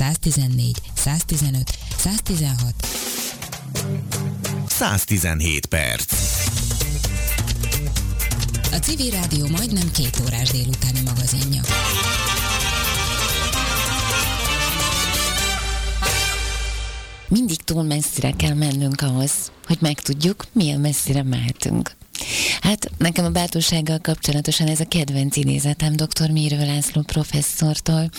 114, 115, 116, 117 perc. A Civil Rádió majdnem két órás délutáni magazinja. Mindig túl messzire kell mennünk ahhoz, hogy megtudjuk, milyen messzire mehetünk. Hát nekem a bátorsággal kapcsolatosan ez a kedvenc idézetem dr. Mírő László professzortól.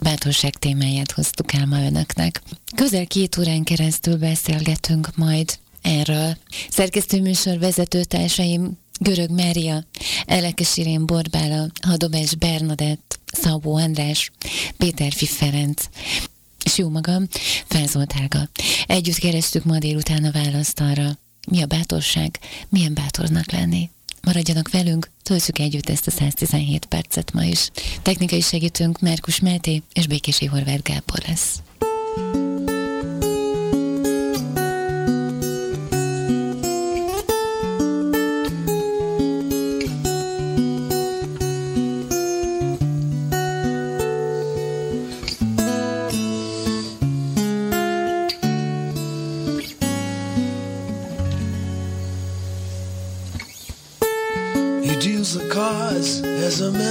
Bátorság témáját hoztuk el ma önöknek. Közel két órán keresztül beszélgetünk majd erről. Szerkesztőműsor vezetőtársaim Görög Mária, Elekes Irén Borbála, Hadobás Bernadett, Szabó András, Péter Ferenc, és jó magam, Felzolt Helga. Együtt kerestük ma délután a választ arra, mi a bátorság, milyen bátornak lenni. Maradjanak velünk, töltsük együtt ezt a 117 percet ma is. Technikai segítőnk Márkus Máté és Békési Horváth Gábor lesz.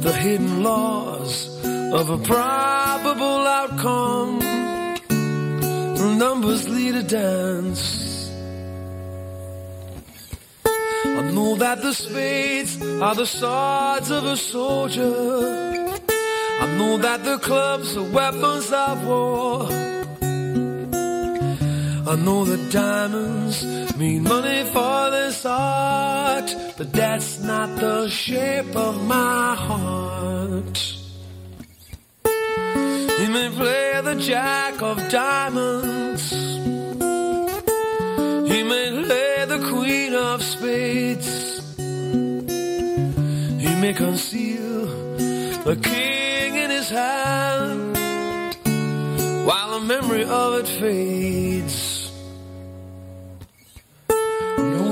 the hidden laws of a probable outcome. Numbers lead a dance. I know that the spades are the swords of a soldier. I know that the clubs are weapons of war. I know that diamonds mean money for this art, but that's not the shape of my heart. He may play the jack of diamonds, he may play the queen of spades, he may conceal the king in his hand while the memory of it fades.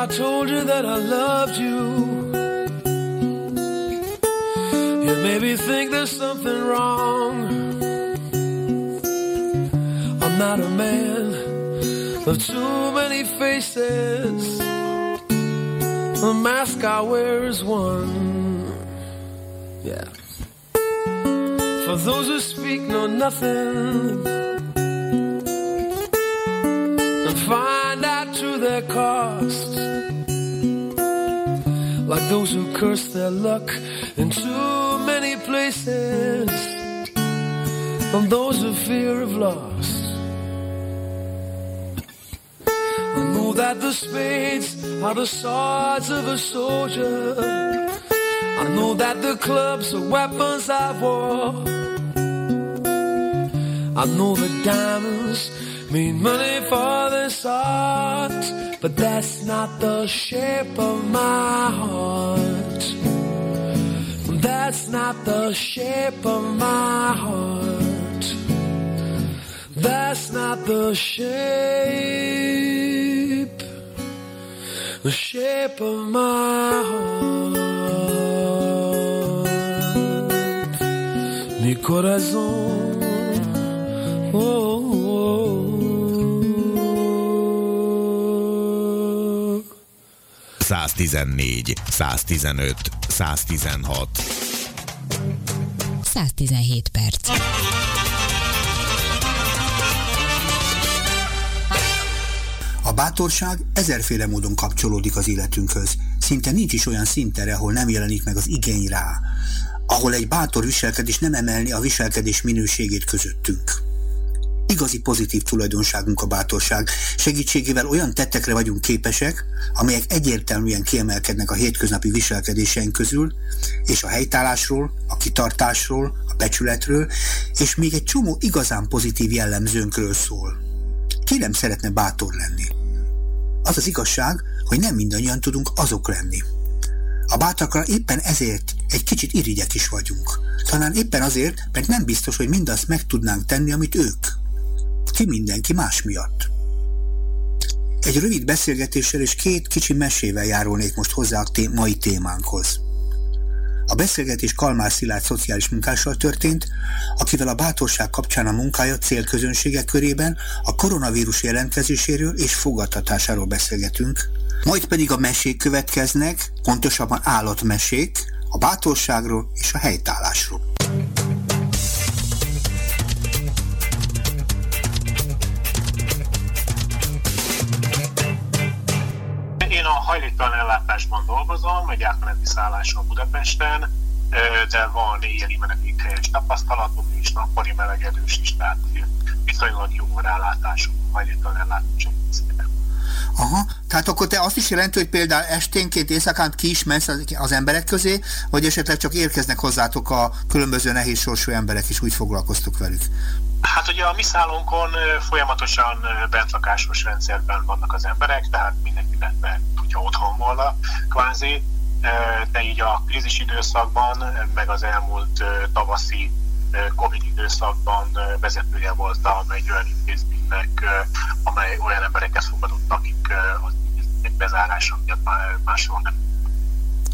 I told you that I loved you, you maybe think there's something wrong. I'm not a man of too many faces. The mask I wear is one. Yeah. For those who speak know nothing and find out to their cost like those who curse their luck in too many places, and those who fear of loss. I know that the spades are the swords of a soldier. I know that the clubs are weapons of war. I know the diamonds mean money for this art but that's not the shape of my heart. That's not the shape of my heart. That's not the shape. the shape of my heart. Mi corazón. Oh, oh, oh. 114, 115, 116. 117 perc. A bátorság ezerféle módon kapcsolódik az életünkhöz. Szinte nincs is olyan szintere, ahol nem jelenik meg az igény rá. Ahol egy bátor viselkedés nem emelni a viselkedés minőségét közöttünk. Igazi pozitív tulajdonságunk a bátorság. Segítségével olyan tettekre vagyunk képesek, amelyek egyértelműen kiemelkednek a hétköznapi viselkedéseink közül, és a helytállásról, a kitartásról, a becsületről, és még egy csomó igazán pozitív jellemzőnkről szól. Ki nem szeretne bátor lenni? Az az igazság, hogy nem mindannyian tudunk azok lenni. A bátrakra éppen ezért egy kicsit irigyek is vagyunk. Talán éppen azért, mert nem biztos, hogy mindazt meg tudnánk tenni, amit ők. Ki mindenki más miatt. Egy rövid beszélgetéssel és két kicsi mesével járulnék most hozzá a té- mai témánkhoz. A beszélgetés Kalmár Szilárd szociális munkással történt, akivel a bátorság kapcsán a munkája célközönsége körében a koronavírus jelentkezéséről és fogadtatásáról beszélgetünk, majd pedig a mesék következnek, pontosabban állatmesék, a bátorságról és a helytállásról. Hajléktalan ellátásban dolgozom, egy átmeneti szálláson Budapesten, de van éjjeli menedékhelyes tapasztalatom és nappali melegedős is, tehát viszonylag jó rálátásom hajléktalan ellátás Aha, tehát akkor te azt is jelenti, hogy például esténként, éjszakán ki is mensz az, emberek közé, vagy esetleg csak érkeznek hozzátok a különböző nehéz sorsú emberek, és úgy foglalkoztok velük? Hát ugye a mi szállonkon folyamatosan bentlakásos rendszerben vannak az emberek, tehát mindenki bent hogyha otthon volna, kvázi, de így a krízis időszakban, meg az elmúlt tavaszi Covid időszakban vezetője voltam egy olyan intézménynek, amely olyan embereket fogadott, akik az egy bezárása miatt máshol nem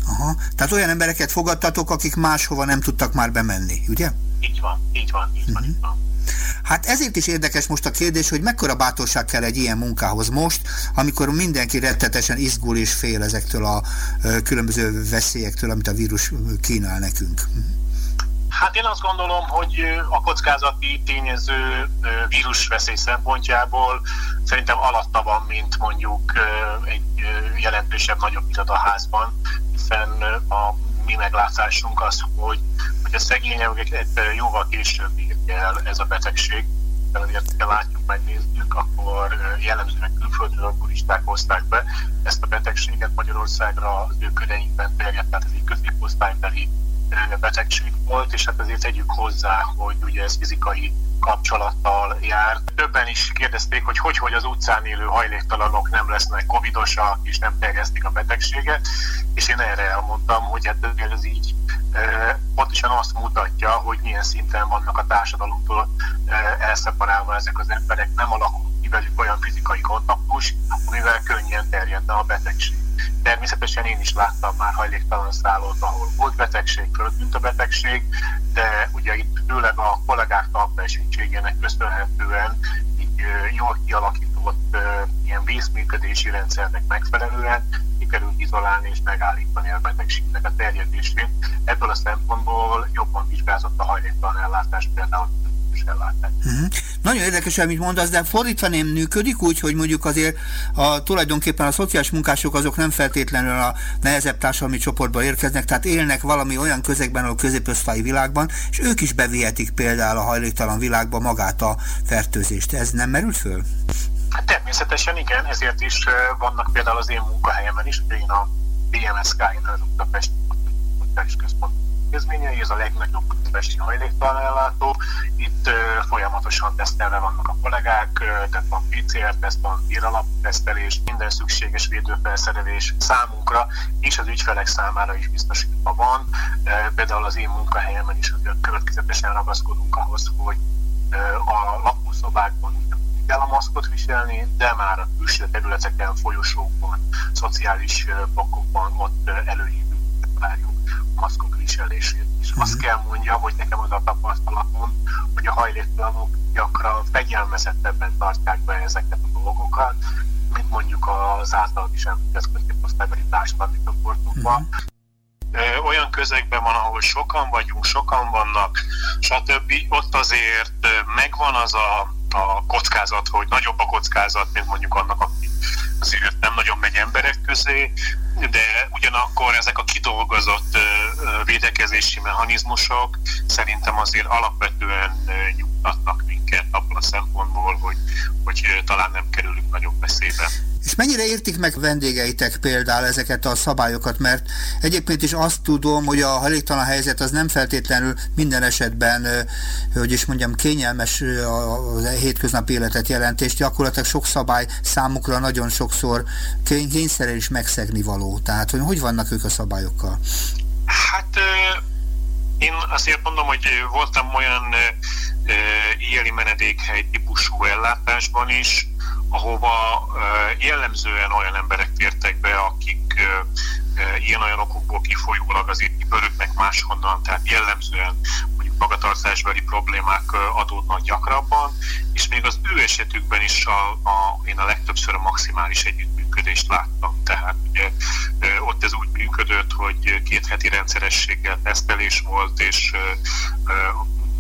Aha. Tehát olyan embereket fogadtatok, akik máshova nem tudtak már bemenni, ugye? Így van, így van, így van, uh-huh. így van. Hát ezért is érdekes most a kérdés, hogy mekkora bátorság kell egy ilyen munkához most, amikor mindenki rettetesen izgul és fél ezektől a különböző veszélyektől, amit a vírus kínál nekünk. Hát én azt gondolom, hogy a kockázati tényező vírusveszély szempontjából szerintem alatta van, mint mondjuk egy jelentősebb, nagyobb irodaházban, hiszen a mi meglátásunk az, hogy, hogy a szegények jóval később el ez a betegség, azért ha látjuk, megnézzük, akkor jellemzően külföldről turisták hozták be ezt a betegséget Magyarországra, az ő köreinkben terjedt, tehát ez egy középosztálybeli betegség volt, és hát azért tegyük hozzá, hogy ugye ez fizikai kapcsolattal jár. Többen is kérdezték, hogy hogy, hogy az utcán élő hajléktalanok nem lesznek covidosak, és nem terjesztik a betegséget, és én erre elmondtam, hogy hát ez így pontosan azt mutatja, hogy milyen szinten vannak a társadalomtól elszeparálva ezek az emberek, nem alakul ki velük olyan fizikai kontaktus, amivel könnyen terjedne a betegség. Természetesen én is láttam már hajléktalan szállót, ahol volt betegség, föltűnt a betegség, de ugye itt főleg a kollégák talpesítségének köszönhetően így jól kialakított ilyen vészműködési rendszernek megfelelően sikerült izolálni és megállítani a betegségnek a terjedését. Ebből a szempontból jobban vizsgázott a hajléktalan ellátás például ellátás. Uh-huh. Nagyon érdekes, amit mondasz, de fordítva nem működik úgy, hogy mondjuk azért a, tulajdonképpen a szociális munkások azok nem feltétlenül a nehezebb társadalmi csoportba érkeznek, tehát élnek valami olyan közegben, a középosztályi világban, és ők is bevihetik például a hajléktalan világba magát a fertőzést. Ez nem merült föl? Hát természetesen igen, ezért is vannak például az én munkahelyemen is, én a BMSK-n, az Budapest Központ intézményei, ez a legnagyobb budapesti hajléktalan ellátó. Itt folyamatosan tesztelve vannak a kollégák, uh, tehát van PCR-teszt, van tesztelés, minden szükséges védőfelszerelés számunkra és az ügyfelek számára is biztosítva van. Uh, például az én munkahelyemen is azért következetesen ragaszkodunk ahhoz, hogy a lakószobákban kell a maszkot viselni, de már a külső területeken, folyosókban, szociális blokkokban ott előhívjuk, várjuk a maszkok viselését is. Azt mhm. kell mondja, hogy nekem az a tapasztalatom, hogy a hajléktalanok gyakran fegyelmezettebben tartják be ezeket a dolgokat, mint mondjuk az által is említett középosztálybeli társadalmi csoportokban. Uh-huh. Olyan közegben van, ahol sokan vagyunk, sokan vannak, stb. Ott azért megvan az a, a kockázat, hogy nagyobb a kockázat, mint mondjuk annak, aki azért nem nagyon megy emberek közé, de ugyanakkor ezek a kidolgozott védekezési mechanizmusok szerintem azért alapvetően nyugtatnak minket abban a szempontból, hogy, hogy talán nem kerülünk nagyobb veszélybe. És mennyire értik meg vendégeitek például ezeket a szabályokat, mert egyébként is azt tudom, hogy a hajléktalan helyzet az nem feltétlenül minden esetben, hogy is mondjam, kényelmes a hétköznapi életet jelent, és gyakorlatilag sok szabály számukra nagyon sokszor kényszerűen is megszegni való. Tehát, hogy hogy vannak ők a szabályokkal? Hát én azért mondom, hogy voltam olyan éjjeli menedékhely típusú ellátásban is, ahova jellemzően olyan emberek tértek be, akik ilyen-olyan okokból kifolyólag azért kibörögnek máshonnan, tehát jellemzően magatartásbeli problémák adódnak gyakrabban, és még az ő esetükben is a, a, én a legtöbbször a maximális együttműködést láttam. Tehát ugye ott ez úgy működött, hogy két heti rendszerességgel tesztelés volt, és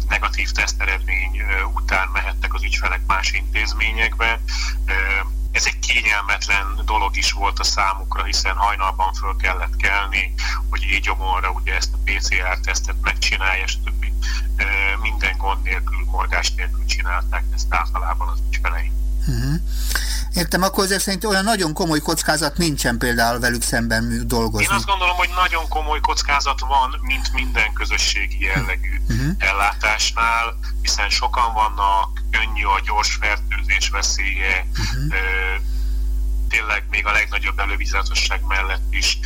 negatív teszteredmény után mehettek az ügyfelek más intézményekbe. Ez egy kényelmetlen dolog is volt a számukra, hiszen hajnalban föl kellett kelni, hogy így gyomorra ugye ezt a PCR-tesztet megcsinálja, stb. Minden gond nélkül, morgás nélkül csinálták ezt általában az ügyfeleink. Uh-huh. Értem, akkor ezek szerint olyan nagyon komoly kockázat nincsen például velük szemben dolgozni. Én azt gondolom, hogy nagyon komoly kockázat van, mint minden közösségi jellegű uh-huh. ellátásnál, hiszen sokan vannak, könnyű a gyors fertőzés veszélye, uh-huh. Tényleg még a legnagyobb elővizatosság mellett is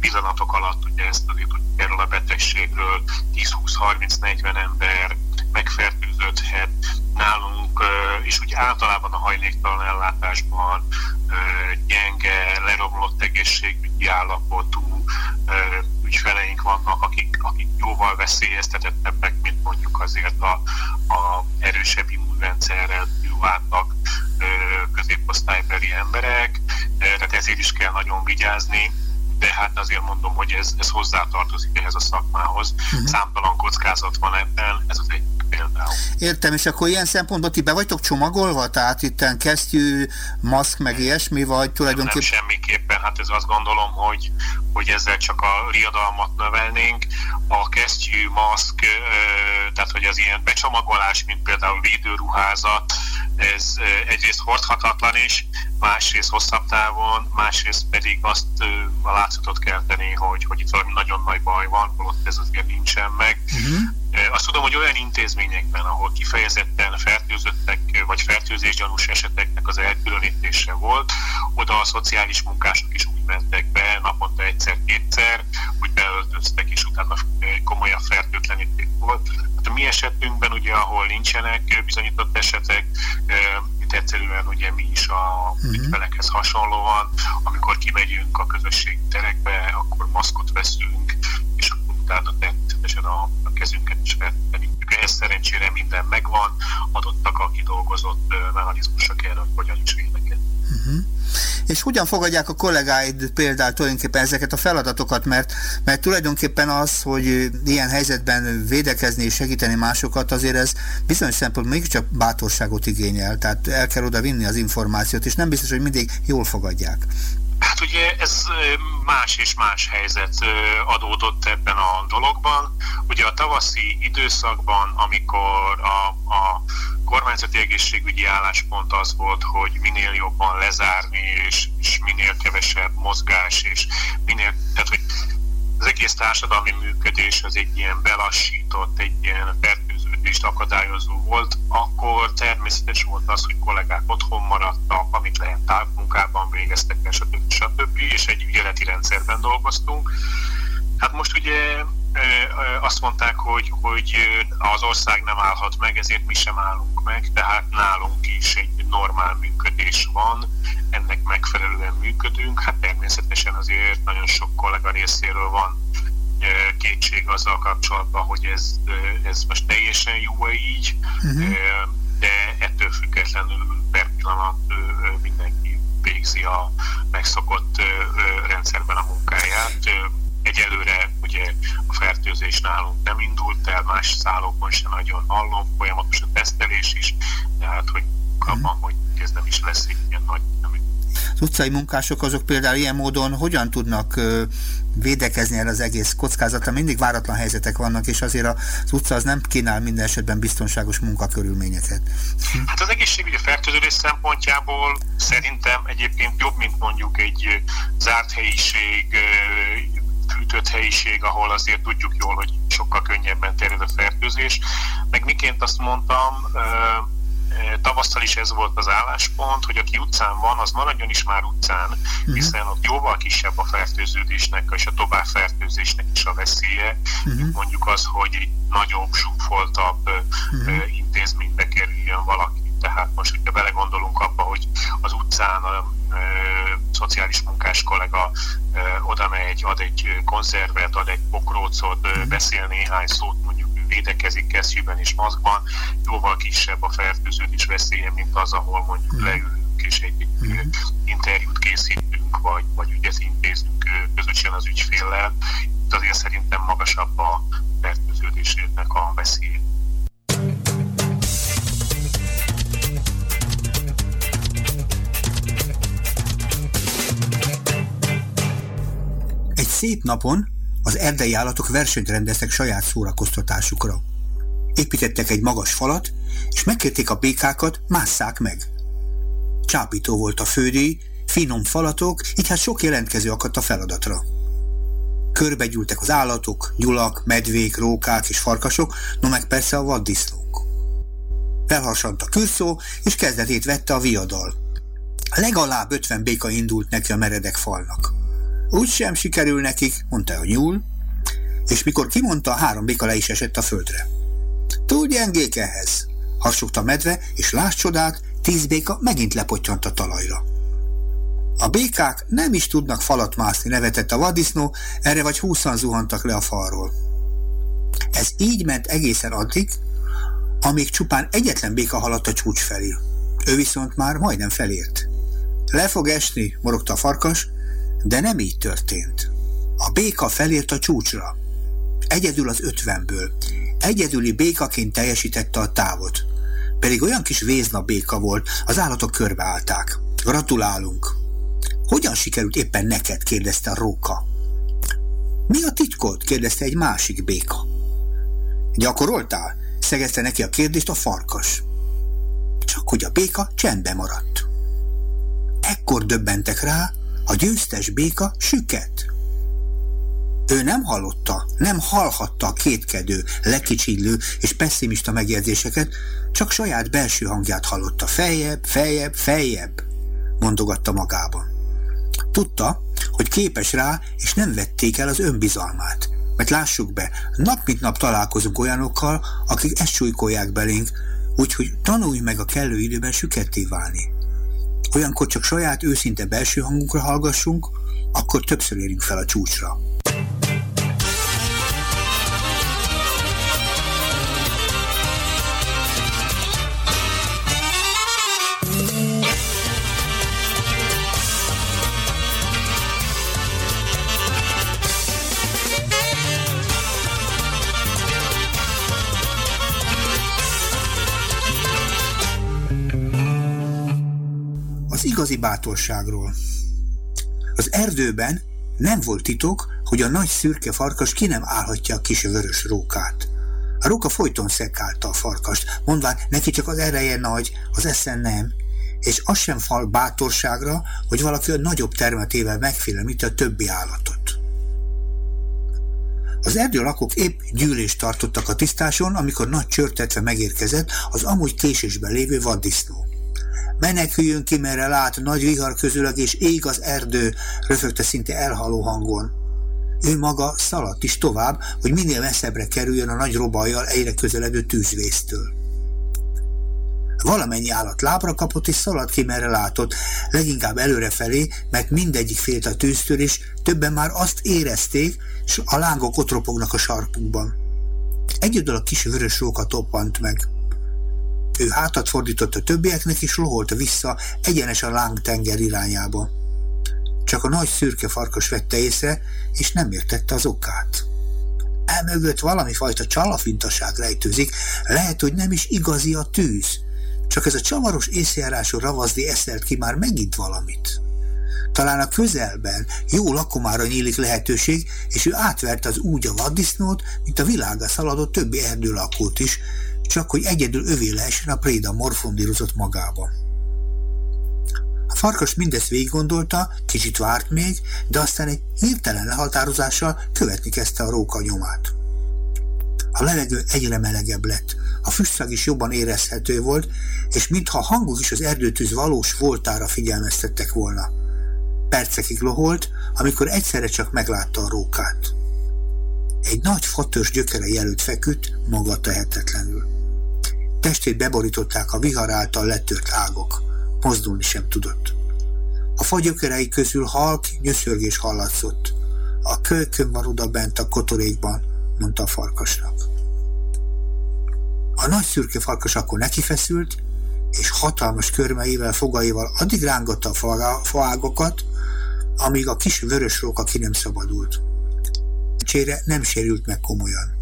pillanatok alatt, ugye ezt azért tudjuk erről a betegségről, 10-20-30-40 ember megfertőződhet nálunk, és úgy általában a hajléktalan ellátásban gyenge, leromlott egészségügyi állapotú ügyfeleink vannak, akik, akik jóval veszélyeztetettebbek, mint mondjuk azért a, a erősebb immunrendszerrel bírváltak középosztálybeli emberek, tehát ezért is kell nagyon vigyázni de hát azért mondom, hogy ez, ez hozzátartozik ehhez a szakmához. Uh-huh. Számtalan kockázat van ebben, ez az egy például. Értem, és akkor ilyen szempontból ti be vagytok csomagolva? Tehát itt kesztyű, maszk, meg ilyesmi, vagy tulajdonképpen... Nem, semmiképpen, hát ez azt gondolom, hogy, hogy ezzel csak a riadalmat növelnénk. A kesztyű, maszk, tehát hogy az ilyen becsomagolás, mint például védőruházat, ez egyrészt hordhatatlan is, másrészt hosszabb távon, másrészt pedig azt a látszatot kell tenni, hogy, hogy itt valami nagyon nagy baj van, holott ez azért nincsen meg. Uh-huh. Azt tudom, hogy olyan intézményekben, ahol kifejezetten fertőzöttek vagy fertőzésgyanús eseteknek az elkülönítése volt, oda a szociális munkások is úgy mentek be naponta egyszer-kétszer, hogy beöltöztek, és utána komolyabb fertőtlenítés volt. Hát a mi esetünkben, ugye, ahol nincsenek bizonyított esetek, itt egyszerűen ugye mi is a uh-huh. ügyfelekhez hasonlóan, amikor kimegyünk a közösségi terekbe, akkor maszkot veszünk, és akkor utána természetesen a, a kezünket is fertőtlenítjük. Ehhez szerencsére minden megvan, adottak a kidolgozott mechanizmusok erre, hogy hogyan is védekezni. Uh-huh. És hogyan fogadják a kollégáid például tulajdonképpen ezeket a feladatokat, mert, mert tulajdonképpen az, hogy ilyen helyzetben védekezni és segíteni másokat, azért ez bizonyos szempontból mégiscsak bátorságot igényel, tehát el kell oda vinni az információt, és nem biztos, hogy mindig jól fogadják. Hát ugye ez más és más helyzet adódott ebben a dologban. Ugye a tavaszi időszakban, amikor a, a kormányzati egészségügyi álláspont az volt, hogy minél jobban lezárni, és, és minél kevesebb mozgás, és minél, tehát hogy az egész társadalmi működés az egy ilyen belassított, egy ilyen fertőződést akadályozó volt, akkor természetes volt az, hogy kollégák otthon maradtak, amit lehet távmunkában végeztek, stb. stb. és egy ügyeleti rendszerben dolgoztunk. Hát most ugye azt mondták, hogy, hogy az ország nem állhat meg, ezért mi sem állunk meg, tehát nálunk is egy normál működés van, ennek megfelelően működünk. Hát természetesen azért nagyon sok kollega részéről van kétség azzal kapcsolatban, hogy ez, ez most teljesen jó így, uh-huh. de ettől függetlenül per pillanat mindenki végzi a megszokott rendszerben a munkáját. Egyelőre ugye a fertőzés nálunk nem indult el, más szállókon sem nagyon hallom, folyamatos a tesztelés is, tehát hogy abban, hogy ez nem is lesz egy ilyen nagy az utcai munkások azok például ilyen módon hogyan tudnak védekezni el az egész kockázatra? Mindig váratlan helyzetek vannak, és azért az utca az nem kínál minden esetben biztonságos munkakörülményeket. Hát az egészségügyi fertőződés szempontjából szerintem egyébként jobb, mint mondjuk egy zárt helyiség, fűtött helyiség, ahol azért tudjuk jól, hogy sokkal könnyebben terjed a fertőzés. Meg miként azt mondtam, tavasszal is ez volt az álláspont, hogy aki utcán van, az maradjon is már utcán, mhm. hiszen ott jóval kisebb a fertőződésnek és a továbbfertőzésnek is a veszélye, uh-huh. mondjuk az, hogy egy nagyobb, zsúfoltabb uh-huh. intézménybe kerüljön valaki. Tehát most, hogyha belegondolunk abba, hogy az utcán a, a szociális munkás kollega oda megy, ad egy konzervet, ad egy pokrócot, beszél néhány szót mondjuk védekezik kesztyűben és maszkban, jóval kisebb a fertőződés veszélye, mint az, ahol mondjuk mm. leülünk és egy mm. interjút készítünk, vagy, vagy ügyet intézünk közösen az ügyféllel. Itt azért szerintem magasabb a fertőződésnek a veszélye. Szép napon az erdei állatok versenyt rendeztek saját szórakoztatásukra. Építettek egy magas falat, és megkérték a békákat, másszák meg. Csápító volt a fődíj, finom falatok, így hát sok jelentkező akadt a feladatra. Körbegyűltek az állatok, nyulak, medvék, rókák és farkasok, no meg persze a vaddisznók. Felharsant a kürszó, és kezdetét vette a viadal. Legalább ötven béka indult neki a meredek falnak. Úgy sem sikerül nekik, mondta a nyúl, és mikor kimondta, három béka le is esett a földre. Túl gyengék ehhez, harsogta medve, és láss csodát, tíz béka megint lepottyant a talajra. A békák nem is tudnak falat mászni, nevetett a vadisznó, erre vagy húszan zuhantak le a falról. Ez így ment egészen addig, amíg csupán egyetlen béka haladt a csúcs felé. Ő viszont már majdnem felért. Le fog esni, morogta a farkas, de nem így történt. A béka felért a csúcsra. Egyedül az ötvenből. Egyedüli békaként teljesítette a távot. Pedig olyan kis vézna béka volt, az állatok körbeállták. Gratulálunk! Hogyan sikerült éppen neked? kérdezte a róka. Mi a titkod? kérdezte egy másik béka. Gyakoroltál? szegezte neki a kérdést a farkas. Csak hogy a béka csendbe maradt. Ekkor döbbentek rá, a győztes béka süket. Ő nem hallotta, nem hallhatta a kétkedő, lekicsillő és pessimista megjegyzéseket, csak saját belső hangját hallotta. Feljebb, feljebb, feljebb, mondogatta magában. Tudta, hogy képes rá, és nem vették el az önbizalmát. Mert lássuk be, nap mint nap találkozunk olyanokkal, akik ezt súlykolják belénk, úgyhogy tanulj meg a kellő időben süketté válni. Olyankor csak saját őszinte belső hangunkra hallgassunk, akkor többször érünk fel a csúcsra. Igazi bátorságról. Az erdőben nem volt titok, hogy a nagy szürke farkas ki nem állhatja a kis vörös rókát. A róka folyton szekálta a farkast, mondván neki csak az ereje nagy, az esze nem, és az sem fal bátorságra, hogy valaki a nagyobb termetével megfélemlíti a többi állatot. Az erdő lakók épp gyűlést tartottak a tisztáson, amikor nagy csörtetve megérkezett az amúgy késésben lévő vaddisznó. Meneküljön ki, merre lát, nagy vihar közülök, és ég az erdő, röfögte szinte elhaló hangon. Ő maga szaladt is tovább, hogy minél messzebbre kerüljön a nagy robajjal egyre közeledő tűzvésztől. Valamennyi állat lábra kapott és szaladt ki, merre látott, leginkább előrefelé, mert mindegyik félt a tűztől, és többen már azt érezték, s a lángok ott ropognak a sarkunkban. Egyedül a kis vörös róka toppant meg. Ő hátat fordított a többieknek, és loholt vissza egyenes a lángtenger irányába. Csak a nagy szürke farkas vette észre, és nem értette az okát. Elmögött valami fajta csalafintaság rejtőzik, lehet, hogy nem is igazi a tűz, csak ez a csavaros észjárású ravazdi eszelt ki már megint valamit. Talán a közelben jó lakomára nyílik lehetőség, és ő átvert az úgy a vaddisznót, mint a világa szaladott többi erdőlakót is, csak hogy egyedül övé lehessen a préda morfondírozott magába. A farkas mindezt végig gondolta, kicsit várt még, de aztán egy hirtelen lehatározással követni kezdte a róka nyomát. A levegő egyre melegebb lett, a füstszag is jobban érezhető volt, és mintha a hangok is az erdőtűz valós voltára figyelmeztettek volna. Percekig loholt, amikor egyszerre csak meglátta a rókát. Egy nagy fatörs gyökere jelölt feküdt, maga tehetetlenül. Testét beborították a vihar által letört ágok. Mozdulni sem tudott. A fagyökerei közül halk nyöszörgés hallatszott. A kölykön van oda bent a kotorékban, mondta a farkasnak. A nagy szürke farkas akkor nekifeszült, és hatalmas körmeivel, fogaival addig rángatta a faágokat, amíg a kis vörös róka ki nem szabadult. Csére nem sérült meg komolyan.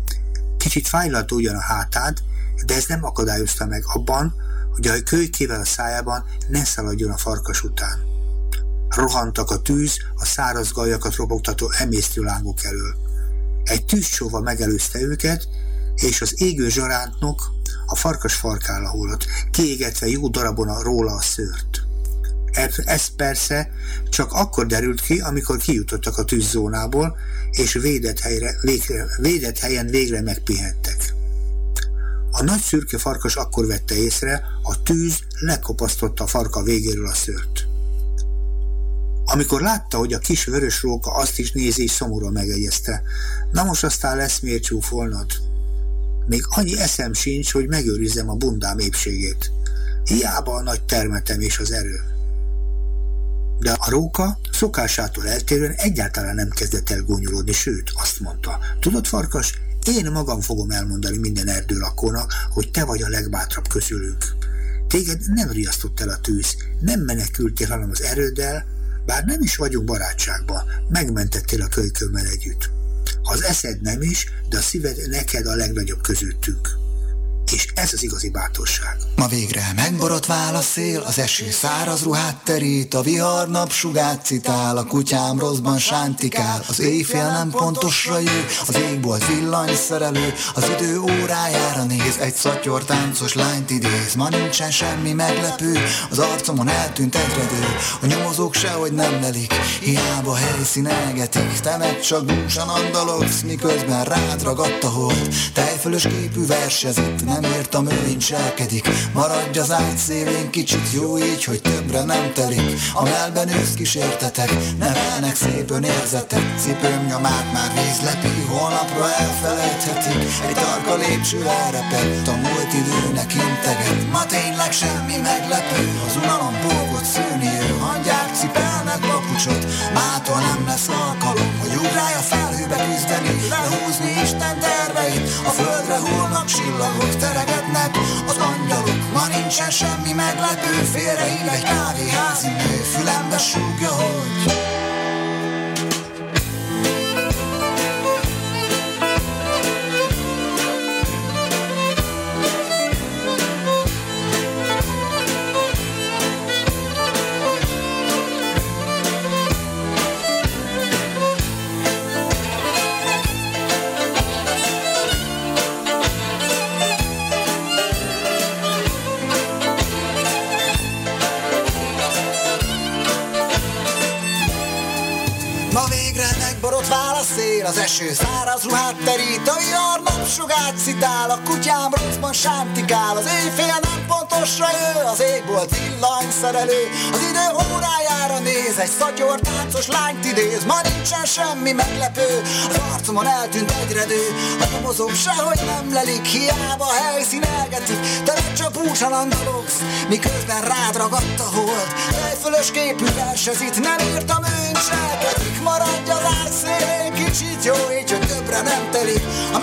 Kicsit fájlalt ugyan a hátát, de ez nem akadályozta meg abban, hogy a kölykével a szájában ne szaladjon a farkas után. Rohantak a tűz, a száraz gajakat robogtató emésztő lángok elől. Egy tűzcsóva megelőzte őket, és az égő zsarántnok a farkas farkára hullott, kiégetve jó darabon a róla a szőrt. Ez persze csak akkor derült ki, amikor kijutottak a tűzzónából, és védett, helyre, végre, védett helyen végre megpihentek. A nagy szürke farkas akkor vette észre, a tűz lekopasztotta a farka végéről a szőrt. Amikor látta, hogy a kis vörös róka azt is nézi, szomorúan megegyezte. Na most aztán lesz miért csúfolnod? Még annyi eszem sincs, hogy megőrizzem a bundám épségét. Hiába a nagy termetem és az erő. De a róka szokásától eltérően egyáltalán nem kezdett el gúnyolódni, sőt, azt mondta, tudod, farkas, én magam fogom elmondani minden erdőlakónak, hogy te vagy a legbátrabb közülünk. Téged nem riasztott el a tűz, nem menekültél, hanem az erőddel, bár nem is vagyunk barátságban, megmentettél a kölykömmel együtt. Az eszed nem is, de a szíved neked a legnagyobb közöttünk és ez az igazi bátorság. Ma végre megborotvál a szél, az eső száraz ruhát terít, a vihar napsugát citál, a kutyám rosszban sántikál, az éjfél nem pontosra jő, az égbolt villanyszerelő, az idő órájára néz, egy szatyor táncos lányt idéz, ma nincsen semmi meglepő, az arcomon eltűnt egyredő, a nyomozók sehogy nem lelik, hiába helyszínelgetik, te meg csak búsan andalogsz, miközben rád ragadt a hold, tejfölös képű versezik, nem írtam, ő incselkedik Maradj az ágy szélén kicsit jó így, hogy többre nem telik. A melben ősz kísértetek, nevelnek szép önérzetek Cipőm nyomát már víz lepi, holnapra elfelejthetik. Egy tarka lépcső elrepett, a múlt időnek integet. Ma tényleg semmi meglepő, az unalom bókot szűni ő Hangyák cipelnek papucsot, mától nem lesz alkalom Hogy a felhőbe küzdeni, lehúzni Isten terveit. A földre hullnak csillagok, teregetnek az angyalok Ma nincsen semmi meglepő, félreív egy kávéházi nő Fülembe súgja, hogy szél, az eső száraz ruhát terít, a vihar napsugát citál, a kutyám rosszban sántikál, az éjfél nem pontosra jő, az égbolt villanyszerelő, az idő órájára néz, egy szatyor táncos lányt idéz. Ma nincsen semmi meglepő, az arcomon eltűnt egy redő A nyomozom sehogy nem lelik, hiába helyszínelgetik Te búsan andalogsz, miközben rád ragadt a hold. Tejfölös képű versezit, nem írtam ő incselkedik Maradj az ágyszélén, kicsit jó, így, hogy többre nem telik. A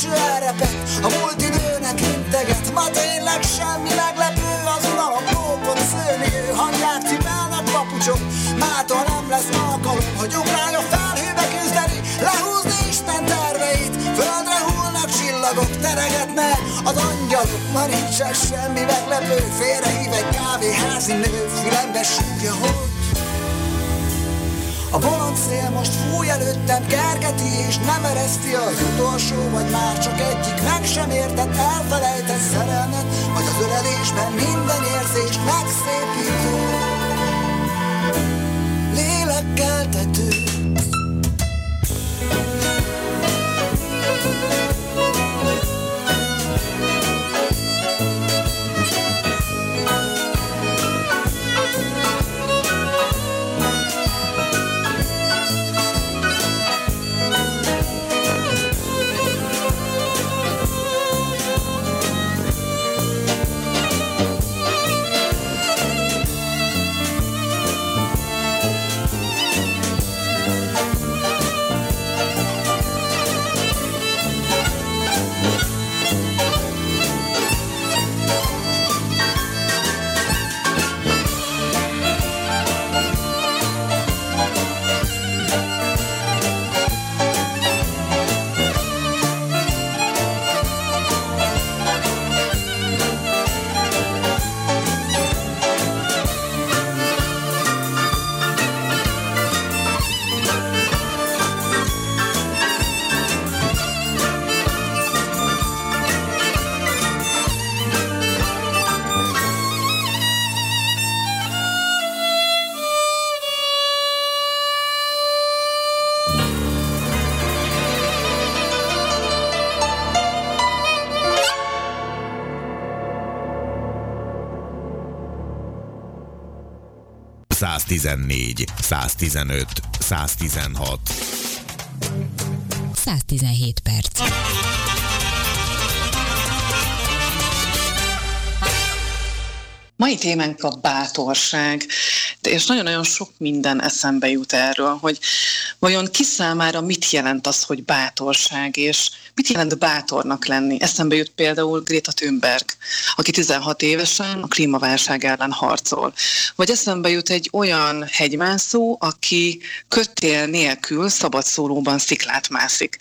tarka lépcső elrepet, a múlt időnek integet. Ma tényleg semmi meglepő, az unalom lókot szőni Ő hangját cipelnek papucsok, mától nem lesz alkalom Hogy ugrálj a felhőbe küzdeni, lehúzni Isten terveit. Földre hullnak csillagok, teregetne az angyalok. Ma nincsen semmi meglepő, félrehív egy kávéházi nő Fülembe súgja, hogy a bolond szél most fúj előttem, kergeti és nem ereszti az utolsó, vagy már csak egyik meg sem értett, elfelejtett szerelmet, vagy az ölelésben minden érzés megszépítő. Lélekkeltető. 114, 115, 116. 117 perc. Mai témánk a bátorság, és nagyon-nagyon sok minden eszembe jut erről, hogy vajon ki számára mit jelent az, hogy bátorság, és mit jelent bátornak lenni. Eszembe jut például Greta Thunberg, aki 16 évesen a klímaválság ellen harcol. Vagy eszembe jut egy olyan hegymászó, aki kötél nélkül szabadszólóban sziklát mászik.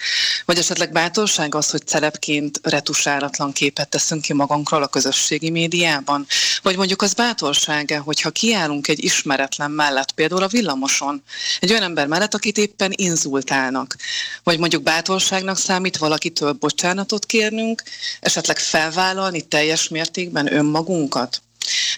Vagy esetleg bátorság az, hogy celebként retusálatlan képet teszünk ki magunkról a közösségi médiában. Vagy mondjuk az bátorsága, hogyha kiállunk egy ismeretlen mellett, például a villamoson, egy olyan ember mellett, akit éppen inzultálnak. Vagy mondjuk bátorságnak számít valakitől bocsánatot kérnünk, esetleg felvállalni teljes mértékben önmagunkat.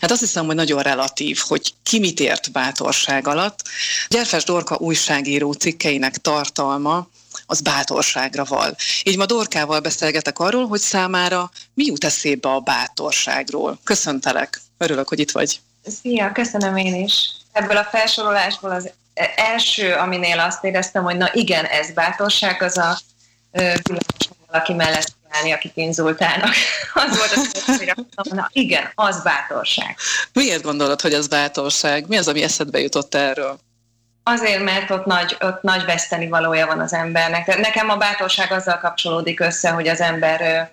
Hát azt hiszem, hogy nagyon relatív, hogy ki mit ért bátorság alatt. Gyerfes Dorka újságíró cikkeinek tartalma az bátorságra val. Így ma Dorkával beszélgetek arról, hogy számára mi jut eszébe a bátorságról. Köszöntelek, örülök, hogy itt vagy. Szia, köszönöm én is. Ebből a felsorolásból az első, aminél azt éreztem, hogy na igen, ez bátorság, az a valaki mellett állni, akik inzultálnak. Az volt az, hogy na igen, az bátorság. Miért gondolod, hogy az bátorság? Mi az, ami eszedbe jutott erről? Azért, mert ott nagy, ott nagy veszteni valója van az embernek. Nekem a bátorság azzal kapcsolódik össze, hogy az ember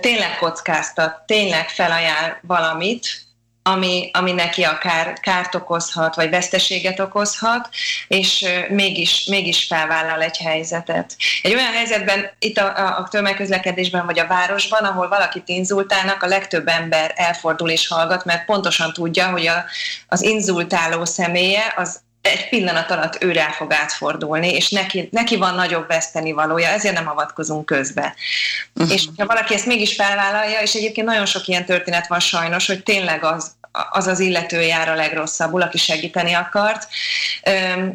tényleg kockáztat, tényleg felajánl valamit, ami, ami neki akár kárt okozhat, vagy veszteséget okozhat, és mégis, mégis felvállal egy helyzetet. Egy olyan helyzetben, itt a, a tömegközlekedésben vagy a városban, ahol valakit inzultálnak, a legtöbb ember elfordul és hallgat, mert pontosan tudja, hogy a, az inzultáló személye az egy pillanat alatt ő rá fog átfordulni, és neki, neki van nagyobb veszteni valója, ezért nem avatkozunk közbe. Uh-huh. És ha valaki ezt mégis felvállalja, és egyébként nagyon sok ilyen történet van sajnos, hogy tényleg az, az az illető jár a legrosszabbul, aki segíteni akart,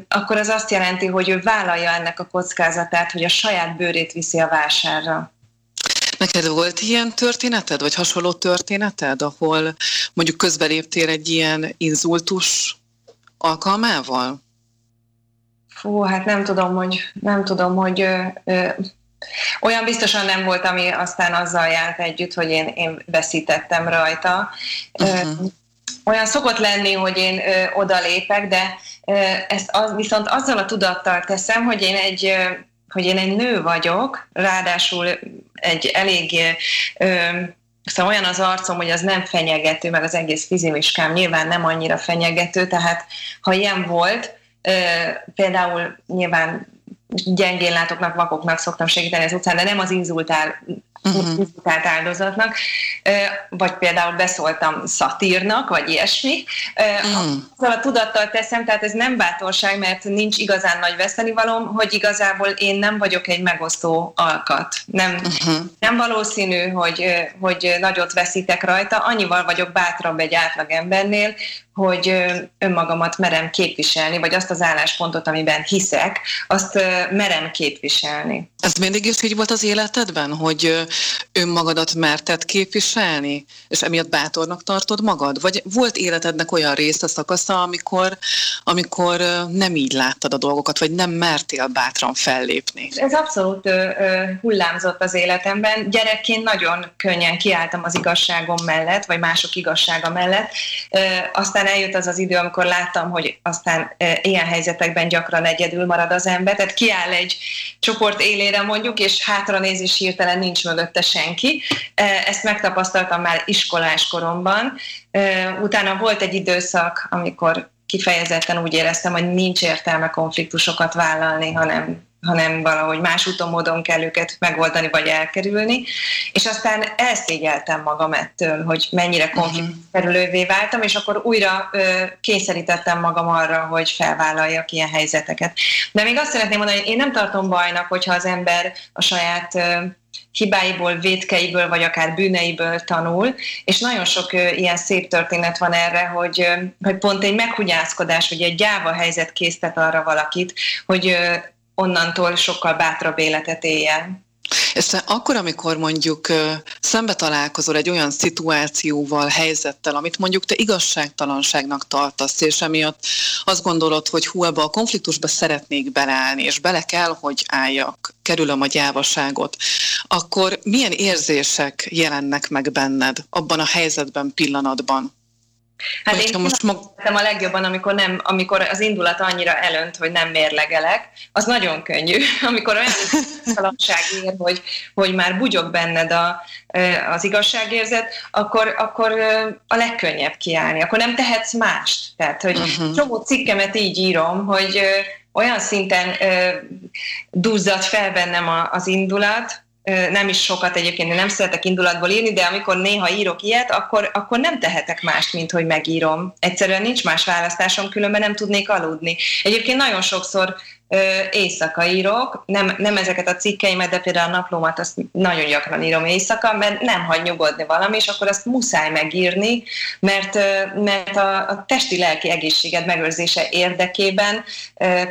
akkor az azt jelenti, hogy ő vállalja ennek a kockázatát, hogy a saját bőrét viszi a vásárra. Neked volt ilyen történeted, vagy hasonló történeted, ahol mondjuk közbeléptél egy ilyen inzultus alkalmával? Fú, hát nem tudom, hogy, nem tudom, hogy ö, ö, olyan biztosan nem volt, ami aztán azzal járt együtt, hogy én, én veszítettem rajta. Uh-huh. Olyan szokott lenni, hogy én ö, odalépek, de ö, ezt az, viszont azzal a tudattal teszem, hogy én egy ö, hogy én egy nő vagyok, ráadásul egy elég ö, Szóval olyan az arcom, hogy az nem fenyegető, meg az egész fizimiskám nyilván nem annyira fenyegető, tehát ha ilyen volt, például nyilván gyengén látóknak, vakoknak szoktam segíteni az utcán, de nem az inzultál, uh-huh. áldozatnak, vagy például beszóltam szatírnak, vagy ilyesmi. Uh-huh. Azzal a tudattal teszem, tehát ez nem bátorság, mert nincs igazán nagy vesztenivalom, hogy igazából én nem vagyok egy megosztó alkat. Nem, uh-huh. nem valószínű, hogy, hogy nagyot veszítek rajta, annyival vagyok bátrabb egy átlag embernél, hogy önmagamat merem képviselni, vagy azt az álláspontot, amiben hiszek, azt merem képviselni. Ez mindig is így volt az életedben, hogy önmagadat merted képviselni, és emiatt bátornak tartod magad? Vagy volt életednek olyan része, szakasza, amikor, amikor nem így láttad a dolgokat, vagy nem mertél bátran fellépni? Ez abszolút hullámzott az életemben. Gyerekként nagyon könnyen kiálltam az igazságom mellett, vagy mások igazsága mellett. Ö, aztán eljött az az idő, amikor láttam, hogy aztán ö, ilyen helyzetekben gyakran egyedül marad az ember, tehát kiáll egy csoport élére mondjuk, és hátra néz, és hirtelen nincs mögötte senki. Ezt megtapasztaltam már iskolás koromban. Utána volt egy időszak, amikor kifejezetten úgy éreztem, hogy nincs értelme konfliktusokat vállalni, hanem hanem valahogy más úton, módon kell őket megoldani vagy elkerülni. És aztán elszégyeltem magam ettől, hogy mennyire mhm. konfliktuskerülővé váltam, és akkor újra ö, kényszerítettem magam arra, hogy felvállaljak ilyen helyzeteket. De még azt szeretném mondani, hogy én nem tartom bajnak, hogyha az ember a saját ö, hibáiból, védkeiből, vagy akár bűneiből tanul, és nagyon sok ö, ilyen szép történet van erre, hogy, ö, hogy pont egy meghugyászkodás, vagy egy gyáva helyzet késztet arra valakit, hogy ö, onnantól sokkal bátrabb életet éljen. Te akkor, amikor mondjuk szembe találkozol egy olyan szituációval, helyzettel, amit mondjuk te igazságtalanságnak tartasz, és emiatt azt gondolod, hogy hú, ebbe a konfliktusba szeretnék beleállni, és bele kell, hogy álljak, kerülöm a gyávaságot, akkor milyen érzések jelennek meg benned abban a helyzetben, pillanatban? Hát Hogyha én most mag... a legjobban, amikor, nem, amikor az indulat annyira elönt, hogy nem mérlegelek, az nagyon könnyű. Amikor olyan talanság ér, hogy, hogy már bugyog benned a, az igazságérzet, akkor, akkor a legkönnyebb kiállni. Akkor nem tehetsz mást. Tehát, hogy uh-huh. csomó cikkemet így írom, hogy olyan szinten duzzad fel bennem az indulat, nem is sokat egyébként, én nem szeretek indulatból írni, de amikor néha írok ilyet, akkor, akkor nem tehetek mást, mint hogy megírom. Egyszerűen nincs más választásom, különben nem tudnék aludni. Egyébként nagyon sokszor éjszaka írok, nem, nem ezeket a cikkeimet, de például a naplómat azt nagyon gyakran írom éjszaka, mert nem hagy nyugodni valami, és akkor azt muszáj megírni, mert, mert a, a testi-lelki egészséged megőrzése érdekében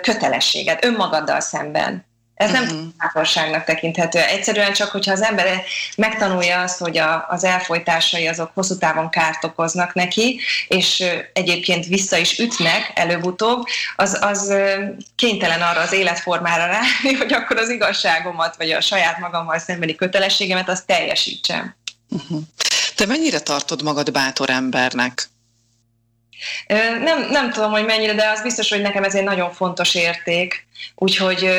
kötelességed önmagaddal szemben. Ez nem uh-huh. bátorságnak tekinthető. Egyszerűen csak, hogyha az ember megtanulja azt, hogy a, az elfolytásai azok hosszú távon kárt okoznak neki, és egyébként vissza is ütnek előbb-utóbb, az, az kénytelen arra az életformára rá, hogy akkor az igazságomat, vagy a saját magammal szembeni kötelességemet azt teljesítsem. Uh-huh. Te mennyire tartod magad bátor embernek? Nem, nem tudom, hogy mennyire, de az biztos, hogy nekem ez egy nagyon fontos érték, úgyhogy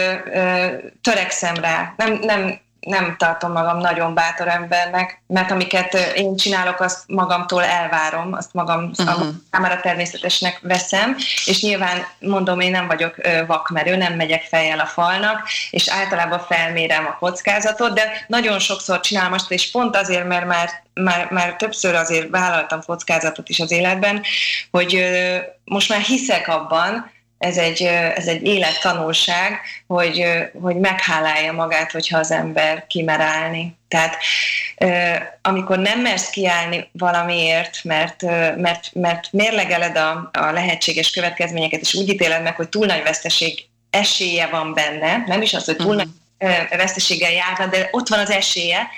törekszem rá. Nem, nem, nem tartom magam nagyon bátor embernek, mert amiket én csinálok, azt magamtól elvárom, azt magam uh-huh. számára természetesnek veszem, és nyilván mondom, én nem vagyok vakmerő, nem megyek fejjel a falnak, és általában felmérem a kockázatot, de nagyon sokszor csinálom azt, és pont azért, mert már, már, már többször azért vállaltam kockázatot is az életben, hogy most már hiszek abban, ez egy, ez egy élettanulság, hogy, hogy meghálálja magát, hogyha az ember kimer állni. Tehát amikor nem mersz kiállni valamiért, mert, mert, mert mérlegeled a, a lehetséges következményeket, és úgy ítéled meg, hogy túl nagy veszteség esélye van benne, nem is az, hogy túl nagy veszteséggel járna, de ott van az esélye,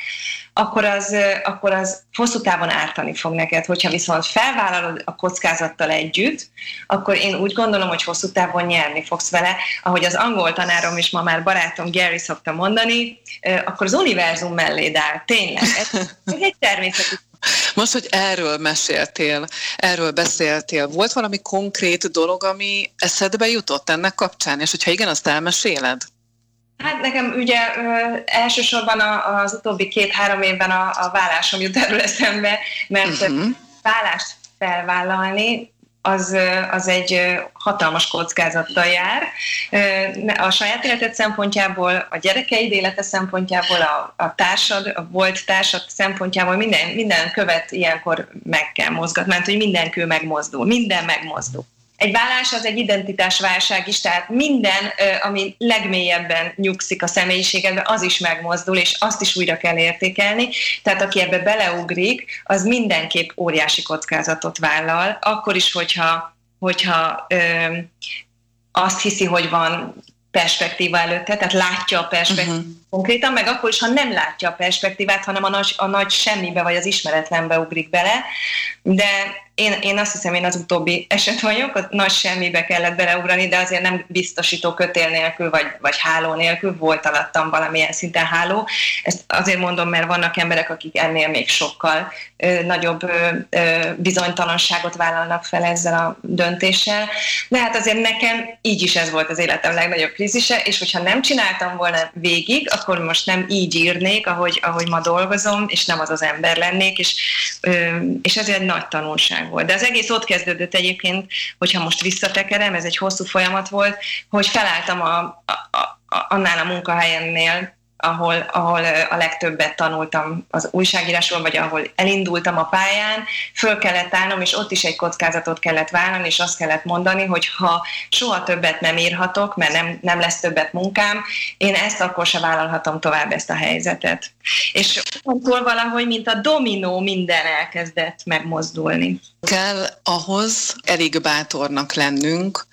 akkor az, akkor az hosszú távon ártani fog neked. Hogyha viszont felvállalod a kockázattal együtt, akkor én úgy gondolom, hogy hosszú távon nyerni fogsz vele. Ahogy az angol tanárom is ma már barátom Gary szokta mondani, akkor az univerzum mellé áll. Tényleg. Ez, egy természeti most, hogy erről meséltél, erről beszéltél, volt valami konkrét dolog, ami eszedbe jutott ennek kapcsán, és hogyha igen, azt elmeséled? Hát nekem ugye ö, elsősorban a, az utóbbi két-három évben a, a vállásom jut erről eszembe, mert uh-huh. vállást felvállalni az, az egy hatalmas kockázattal jár. A saját életed szempontjából, a gyerekeid élete szempontjából, a, a társad, a volt társad szempontjából minden, minden követ ilyenkor meg kell mozgatni, mert hogy minden kő megmozdul, minden megmozdul. Egy vállás az egy identitásválság is, tehát minden, ami legmélyebben nyugszik a személyiségedbe, az is megmozdul, és azt is újra kell értékelni. Tehát aki ebbe beleugrik, az mindenképp óriási kockázatot vállal, akkor is, hogyha, hogyha ö, azt hiszi, hogy van perspektíva előtte, tehát látja a perspektívát uh-huh. konkrétan, meg akkor is, ha nem látja a perspektívát, hanem a nagy, a nagy semmibe vagy az ismeretlenbe ugrik bele, de én, én azt hiszem, én az utóbbi eset vagyok, a nagy semmibe kellett beleugrani, de azért nem biztosító kötél nélkül, vagy, vagy háló nélkül, volt alattam valamilyen szinten háló. Ezt azért mondom, mert vannak emberek, akik ennél még sokkal ö, nagyobb ö, ö, bizonytalanságot vállalnak fel ezzel a döntéssel. De hát azért nekem így is ez volt az életem legnagyobb krízise, és hogyha nem csináltam volna végig, akkor most nem így írnék, ahogy, ahogy ma dolgozom, és nem az az ember lennék, és, ö, és ez egy nagy tanulság tanulság volt. De az egész ott kezdődött egyébként, hogyha most visszatekerem, ez egy hosszú folyamat volt, hogy felálltam a, a, a, annál a munkahelyennél, ahol, ahol a legtöbbet tanultam az újságírásról, vagy ahol elindultam a pályán, föl kellett állnom, és ott is egy kockázatot kellett vállalni, és azt kellett mondani, hogy ha soha többet nem írhatok, mert nem, nem lesz többet munkám, én ezt akkor se vállalhatom tovább ezt a helyzetet. És attól valahogy, mint a dominó, minden elkezdett megmozdulni. Kell ahhoz elég bátornak lennünk,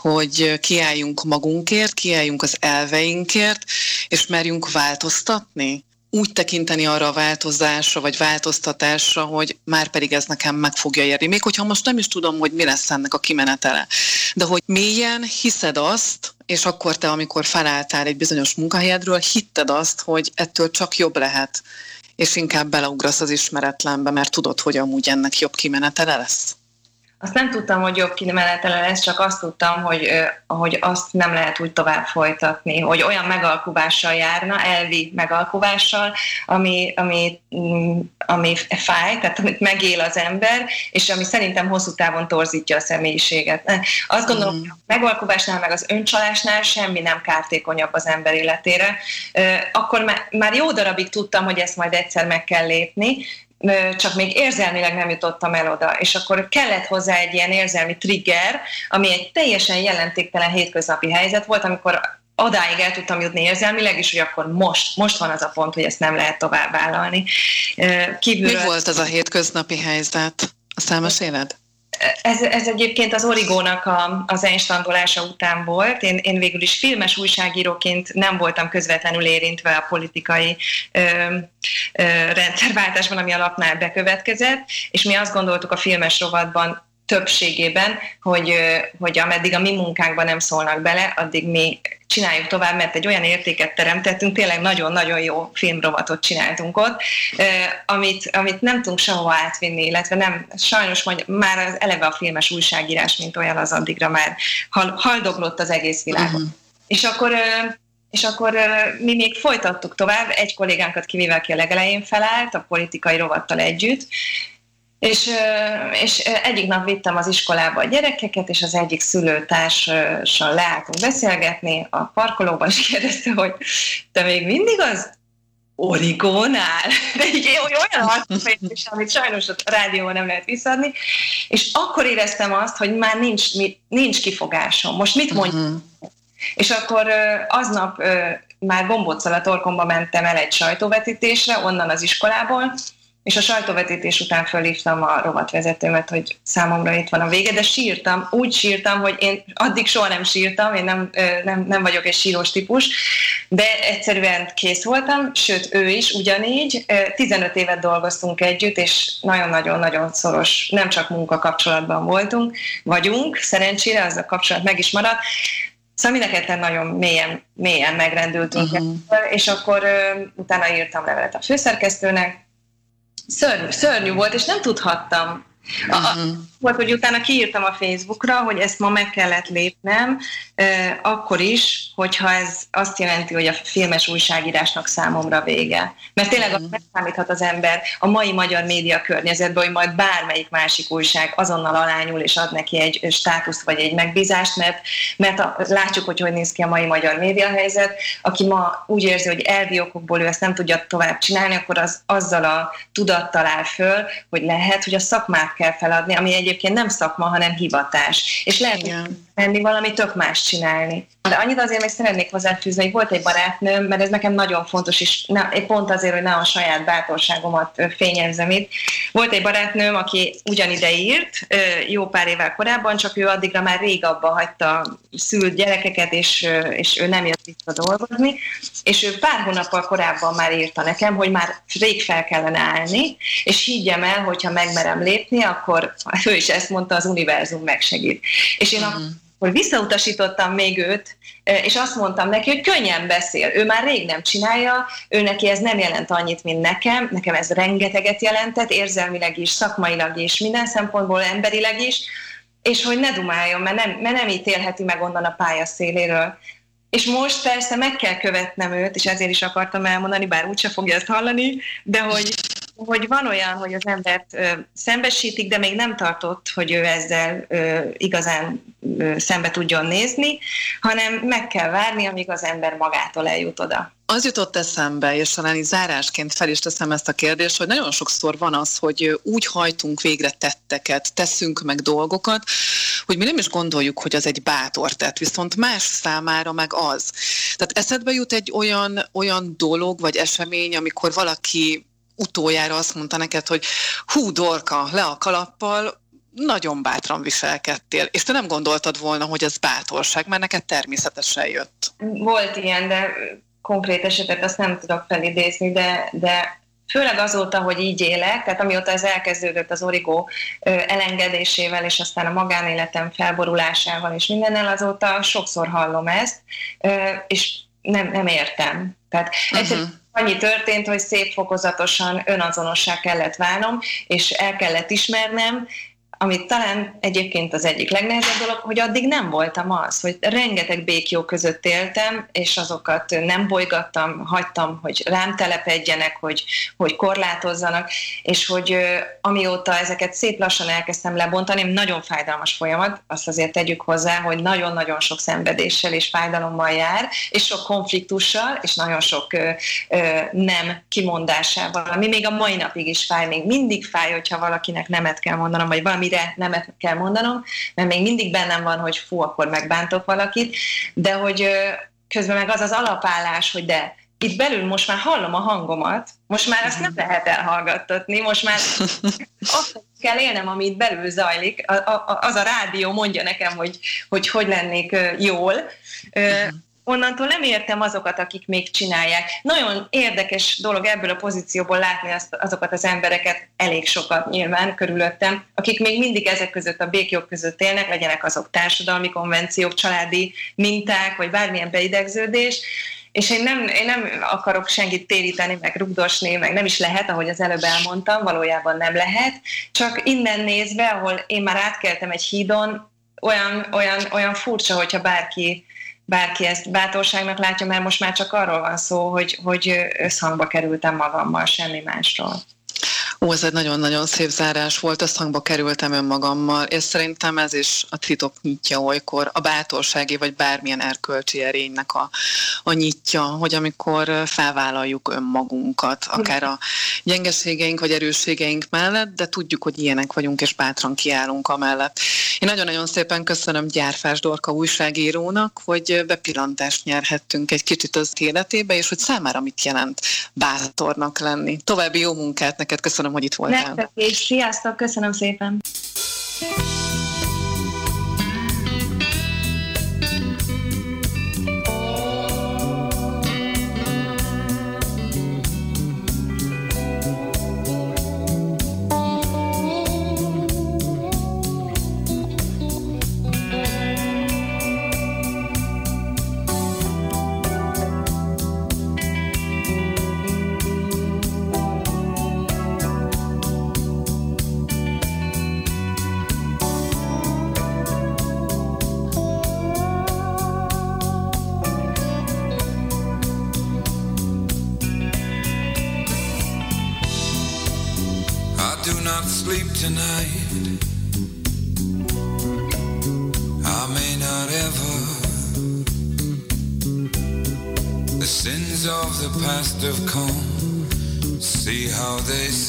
hogy kiálljunk magunkért, kiálljunk az elveinkért, és merjünk változtatni? úgy tekinteni arra a változásra, vagy változtatásra, hogy már pedig ez nekem meg fogja érni. Még hogyha most nem is tudom, hogy mi lesz ennek a kimenetele. De hogy mélyen hiszed azt, és akkor te, amikor felálltál egy bizonyos munkahelyedről, hitted azt, hogy ettől csak jobb lehet, és inkább beleugrasz az ismeretlenbe, mert tudod, hogy amúgy ennek jobb kimenetele lesz? Azt nem tudtam, hogy jobb kimenetele lesz, csak azt tudtam, hogy, hogy azt nem lehet úgy tovább folytatni, hogy olyan megalkuvással járna, elvi megalkuvással, ami, ami, mm, ami fáj, tehát amit megél az ember, és ami szerintem hosszú távon torzítja a személyiséget. Azt gondolom, mm. hogy a megalkuvásnál, meg az öncsalásnál semmi nem kártékonyabb az ember életére. Akkor már jó darabig tudtam, hogy ezt majd egyszer meg kell lépni, csak még érzelmileg nem jutottam el oda, és akkor kellett hozzá egy ilyen érzelmi trigger, ami egy teljesen jelentéktelen hétköznapi helyzet volt, amikor odáig el tudtam jutni érzelmileg, és hogy akkor most, most van az a pont, hogy ezt nem lehet tovább vállalni. Kívülről... Mi volt az a hétköznapi helyzet? A számos élet? Ez, ez egyébként az Origónak a, az einstandolása után volt. Én, én végül is filmes újságíróként nem voltam közvetlenül érintve a politikai ö, ö, rendszerváltásban, ami alapnál bekövetkezett, és mi azt gondoltuk a filmes rovatban, többségében, hogy, hogy ameddig a mi munkánkban nem szólnak bele, addig mi csináljuk tovább, mert egy olyan értéket teremtettünk, tényleg nagyon-nagyon jó filmrovatot csináltunk ott, amit, amit nem tudunk sehova átvinni, illetve nem, sajnos már az eleve a filmes újságírás, mint olyan, az addigra már haldoglott az egész világon. Uh-huh. És akkor és akkor mi még folytattuk tovább, egy kollégánkat kivéve, aki a legelején felállt, a politikai rovattal együtt, és, és egyik nap vittem az iskolába a gyerekeket, és az egyik szülőtárssal leálltunk beszélgetni a parkolóban, és kérdezte, hogy te még mindig az origónál, de így olyan arcfejtés, amit sajnos a rádióban nem lehet visszadni, és akkor éreztem azt, hogy már nincs, nincs kifogásom. Most mit mondjuk? Uh-huh. És akkor aznap már gombóccal a torkomba mentem el egy sajtóvetítésre, onnan az iskolából, és a sajtóvetítés után fölhívtam a rovatvezetőmet, hogy számomra itt van a vége, de sírtam, úgy sírtam, hogy én addig soha nem sírtam, én nem, nem, nem vagyok egy sírós típus, de egyszerűen kész voltam, sőt ő is ugyanígy. 15 évet dolgoztunk együtt, és nagyon-nagyon-nagyon szoros, nem csak munkakapcsolatban voltunk, vagyunk, szerencsére az a kapcsolat meg is maradt, Szóval mind a ketten nagyon mélyen, mélyen megrendültünk, uh-huh. és akkor ö, utána írtam levelet a főszerkesztőnek, szörnyű, szörnyű volt, és nem tudhattam. Uh-huh. Volt, hogy utána kiírtam a Facebookra, hogy ezt ma meg kellett lépnem, akkor is, hogyha ez azt jelenti, hogy a filmes újságírásnak számomra vége. Mert tényleg uh-huh. megszámíthat az ember a mai magyar média környezetben, hogy majd bármelyik másik újság azonnal alányul és ad neki egy státuszt vagy egy megbízást, mert, mert a, látjuk, hogy hogy néz ki a mai magyar média helyzet. Aki ma úgy érzi, hogy elvi okokból ő ezt nem tudja tovább csinálni, akkor az azzal a tudattal áll föl, hogy lehet, hogy a szakmát kell feladni, ami egyébként nem szakma, hanem hivatás. És lehet menni valami tök más csinálni. De annyit azért még szeretnék hozzáfűzni, hogy volt egy barátnőm, mert ez nekem nagyon fontos, és ne, pont azért, hogy ne a saját bátorságomat fényezzem itt. Volt egy barátnőm, aki ugyanide írt, jó pár évvel korábban, csak ő addigra már rég abba hagyta szült gyerekeket, és, és ő nem jött vissza dolgozni, és ő pár hónappal korábban már írta nekem, hogy már rég fel kellene állni, és higgyem el, hogyha megmerem lépni, akkor ő is ezt mondta, az univerzum megsegít. És én uh-huh hogy visszautasítottam még őt, és azt mondtam neki, hogy könnyen beszél. Ő már rég nem csinálja, ő neki ez nem jelent annyit, mint nekem, nekem ez rengeteget jelentett, érzelmileg is, szakmailag is, minden szempontból emberileg is, és hogy ne dumáljon, mert nem, mert nem ítélheti meg onnan a pálya széléről. És most persze meg kell követnem őt, és ezért is akartam elmondani, bár úgyse fogja ezt hallani, de hogy hogy van olyan, hogy az embert ö, szembesítik, de még nem tartott, hogy ő ezzel ö, igazán ö, szembe tudjon nézni, hanem meg kell várni, amíg az ember magától eljut oda. Az jutott eszembe, és talán így zárásként fel is teszem ezt a kérdést, hogy nagyon sokszor van az, hogy úgy hajtunk végre tetteket, teszünk meg dolgokat, hogy mi nem is gondoljuk, hogy az egy bátor tett, viszont más számára meg az. Tehát eszedbe jut egy olyan, olyan dolog vagy esemény, amikor valaki utoljára azt mondta neked, hogy hú, Dorka, le a kalappal, nagyon bátran viselkedtél, és te nem gondoltad volna, hogy ez bátorság, mert neked természetesen jött. Volt ilyen, de konkrét esetet azt nem tudok felidézni, de, de főleg azóta, hogy így élek, tehát amióta ez elkezdődött az origó elengedésével, és aztán a magánéletem felborulásával, és mindennel azóta sokszor hallom ezt, és nem, nem értem. Tehát uh-huh annyi történt, hogy szép fokozatosan önazonossá kellett válnom, és el kellett ismernem, amit talán egyébként az egyik legnehezebb dolog, hogy addig nem voltam az, hogy rengeteg békjó között éltem, és azokat nem bolygattam, hagytam, hogy rám telepedjenek, hogy, hogy korlátozzanak, és hogy amióta ezeket szép lassan elkezdtem lebontani, nagyon fájdalmas folyamat, azt azért tegyük hozzá, hogy nagyon-nagyon sok szenvedéssel és fájdalommal jár, és sok konfliktussal, és nagyon sok ö, ö, nem kimondásával, ami még a mai napig is fáj, még mindig fáj, hogyha valakinek nemet kell mondanom, vagy valami amire nemet kell mondanom, mert még mindig bennem van, hogy fú, akkor megbántok valakit, de hogy közben meg az az alapállás, hogy de itt belül most már hallom a hangomat, most már azt nem lehet elhallgattatni, most már azt kell élnem, amit belül zajlik, az a rádió mondja nekem, hogy hogy, hogy lennék jól, onnantól nem értem azokat, akik még csinálják. Nagyon érdekes dolog ebből a pozícióból látni azt, azokat az embereket, elég sokat nyilván körülöttem, akik még mindig ezek között a békjog között élnek, legyenek azok társadalmi konvenciók, családi minták, vagy bármilyen beidegződés, és én nem, én nem akarok senkit téríteni, meg rugdosni, meg nem is lehet, ahogy az előbb elmondtam, valójában nem lehet, csak innen nézve, ahol én már átkeltem egy hídon, olyan, olyan, olyan furcsa, hogyha bárki bárki ezt bátorságnak látja, mert most már csak arról van szó, hogy, hogy összhangba kerültem magammal, semmi másról. Ó, ez egy nagyon-nagyon szép zárás volt, összhangba kerültem önmagammal, és szerintem ez is a titok nyitja olykor, a bátorsági vagy bármilyen erkölcsi erénynek a, a nyitja, hogy amikor felvállaljuk önmagunkat, akár a gyengeségeink vagy erősségeink mellett, de tudjuk, hogy ilyenek vagyunk, és bátran kiállunk amellett. Én nagyon-nagyon szépen köszönöm Gyárfás Dorka újságírónak, hogy bepillantást nyerhettünk egy kicsit az életébe, és hogy számára mit jelent bátornak lenni. További jó munkát neked, köszönöm köszönöm, hogy itt voltál. Nektek is. Sziasztok, köszönöm szépen.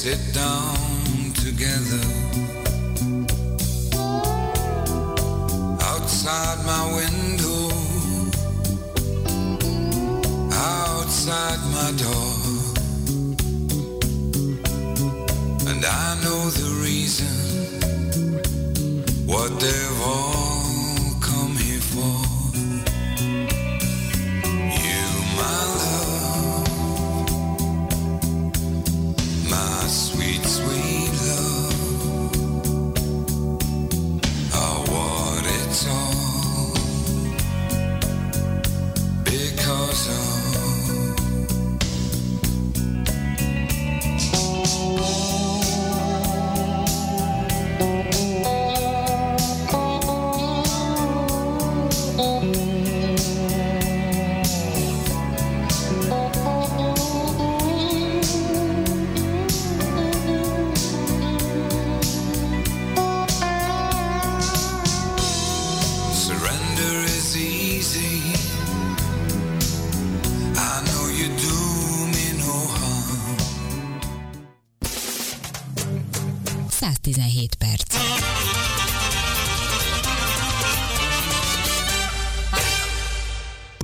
sit down together. 17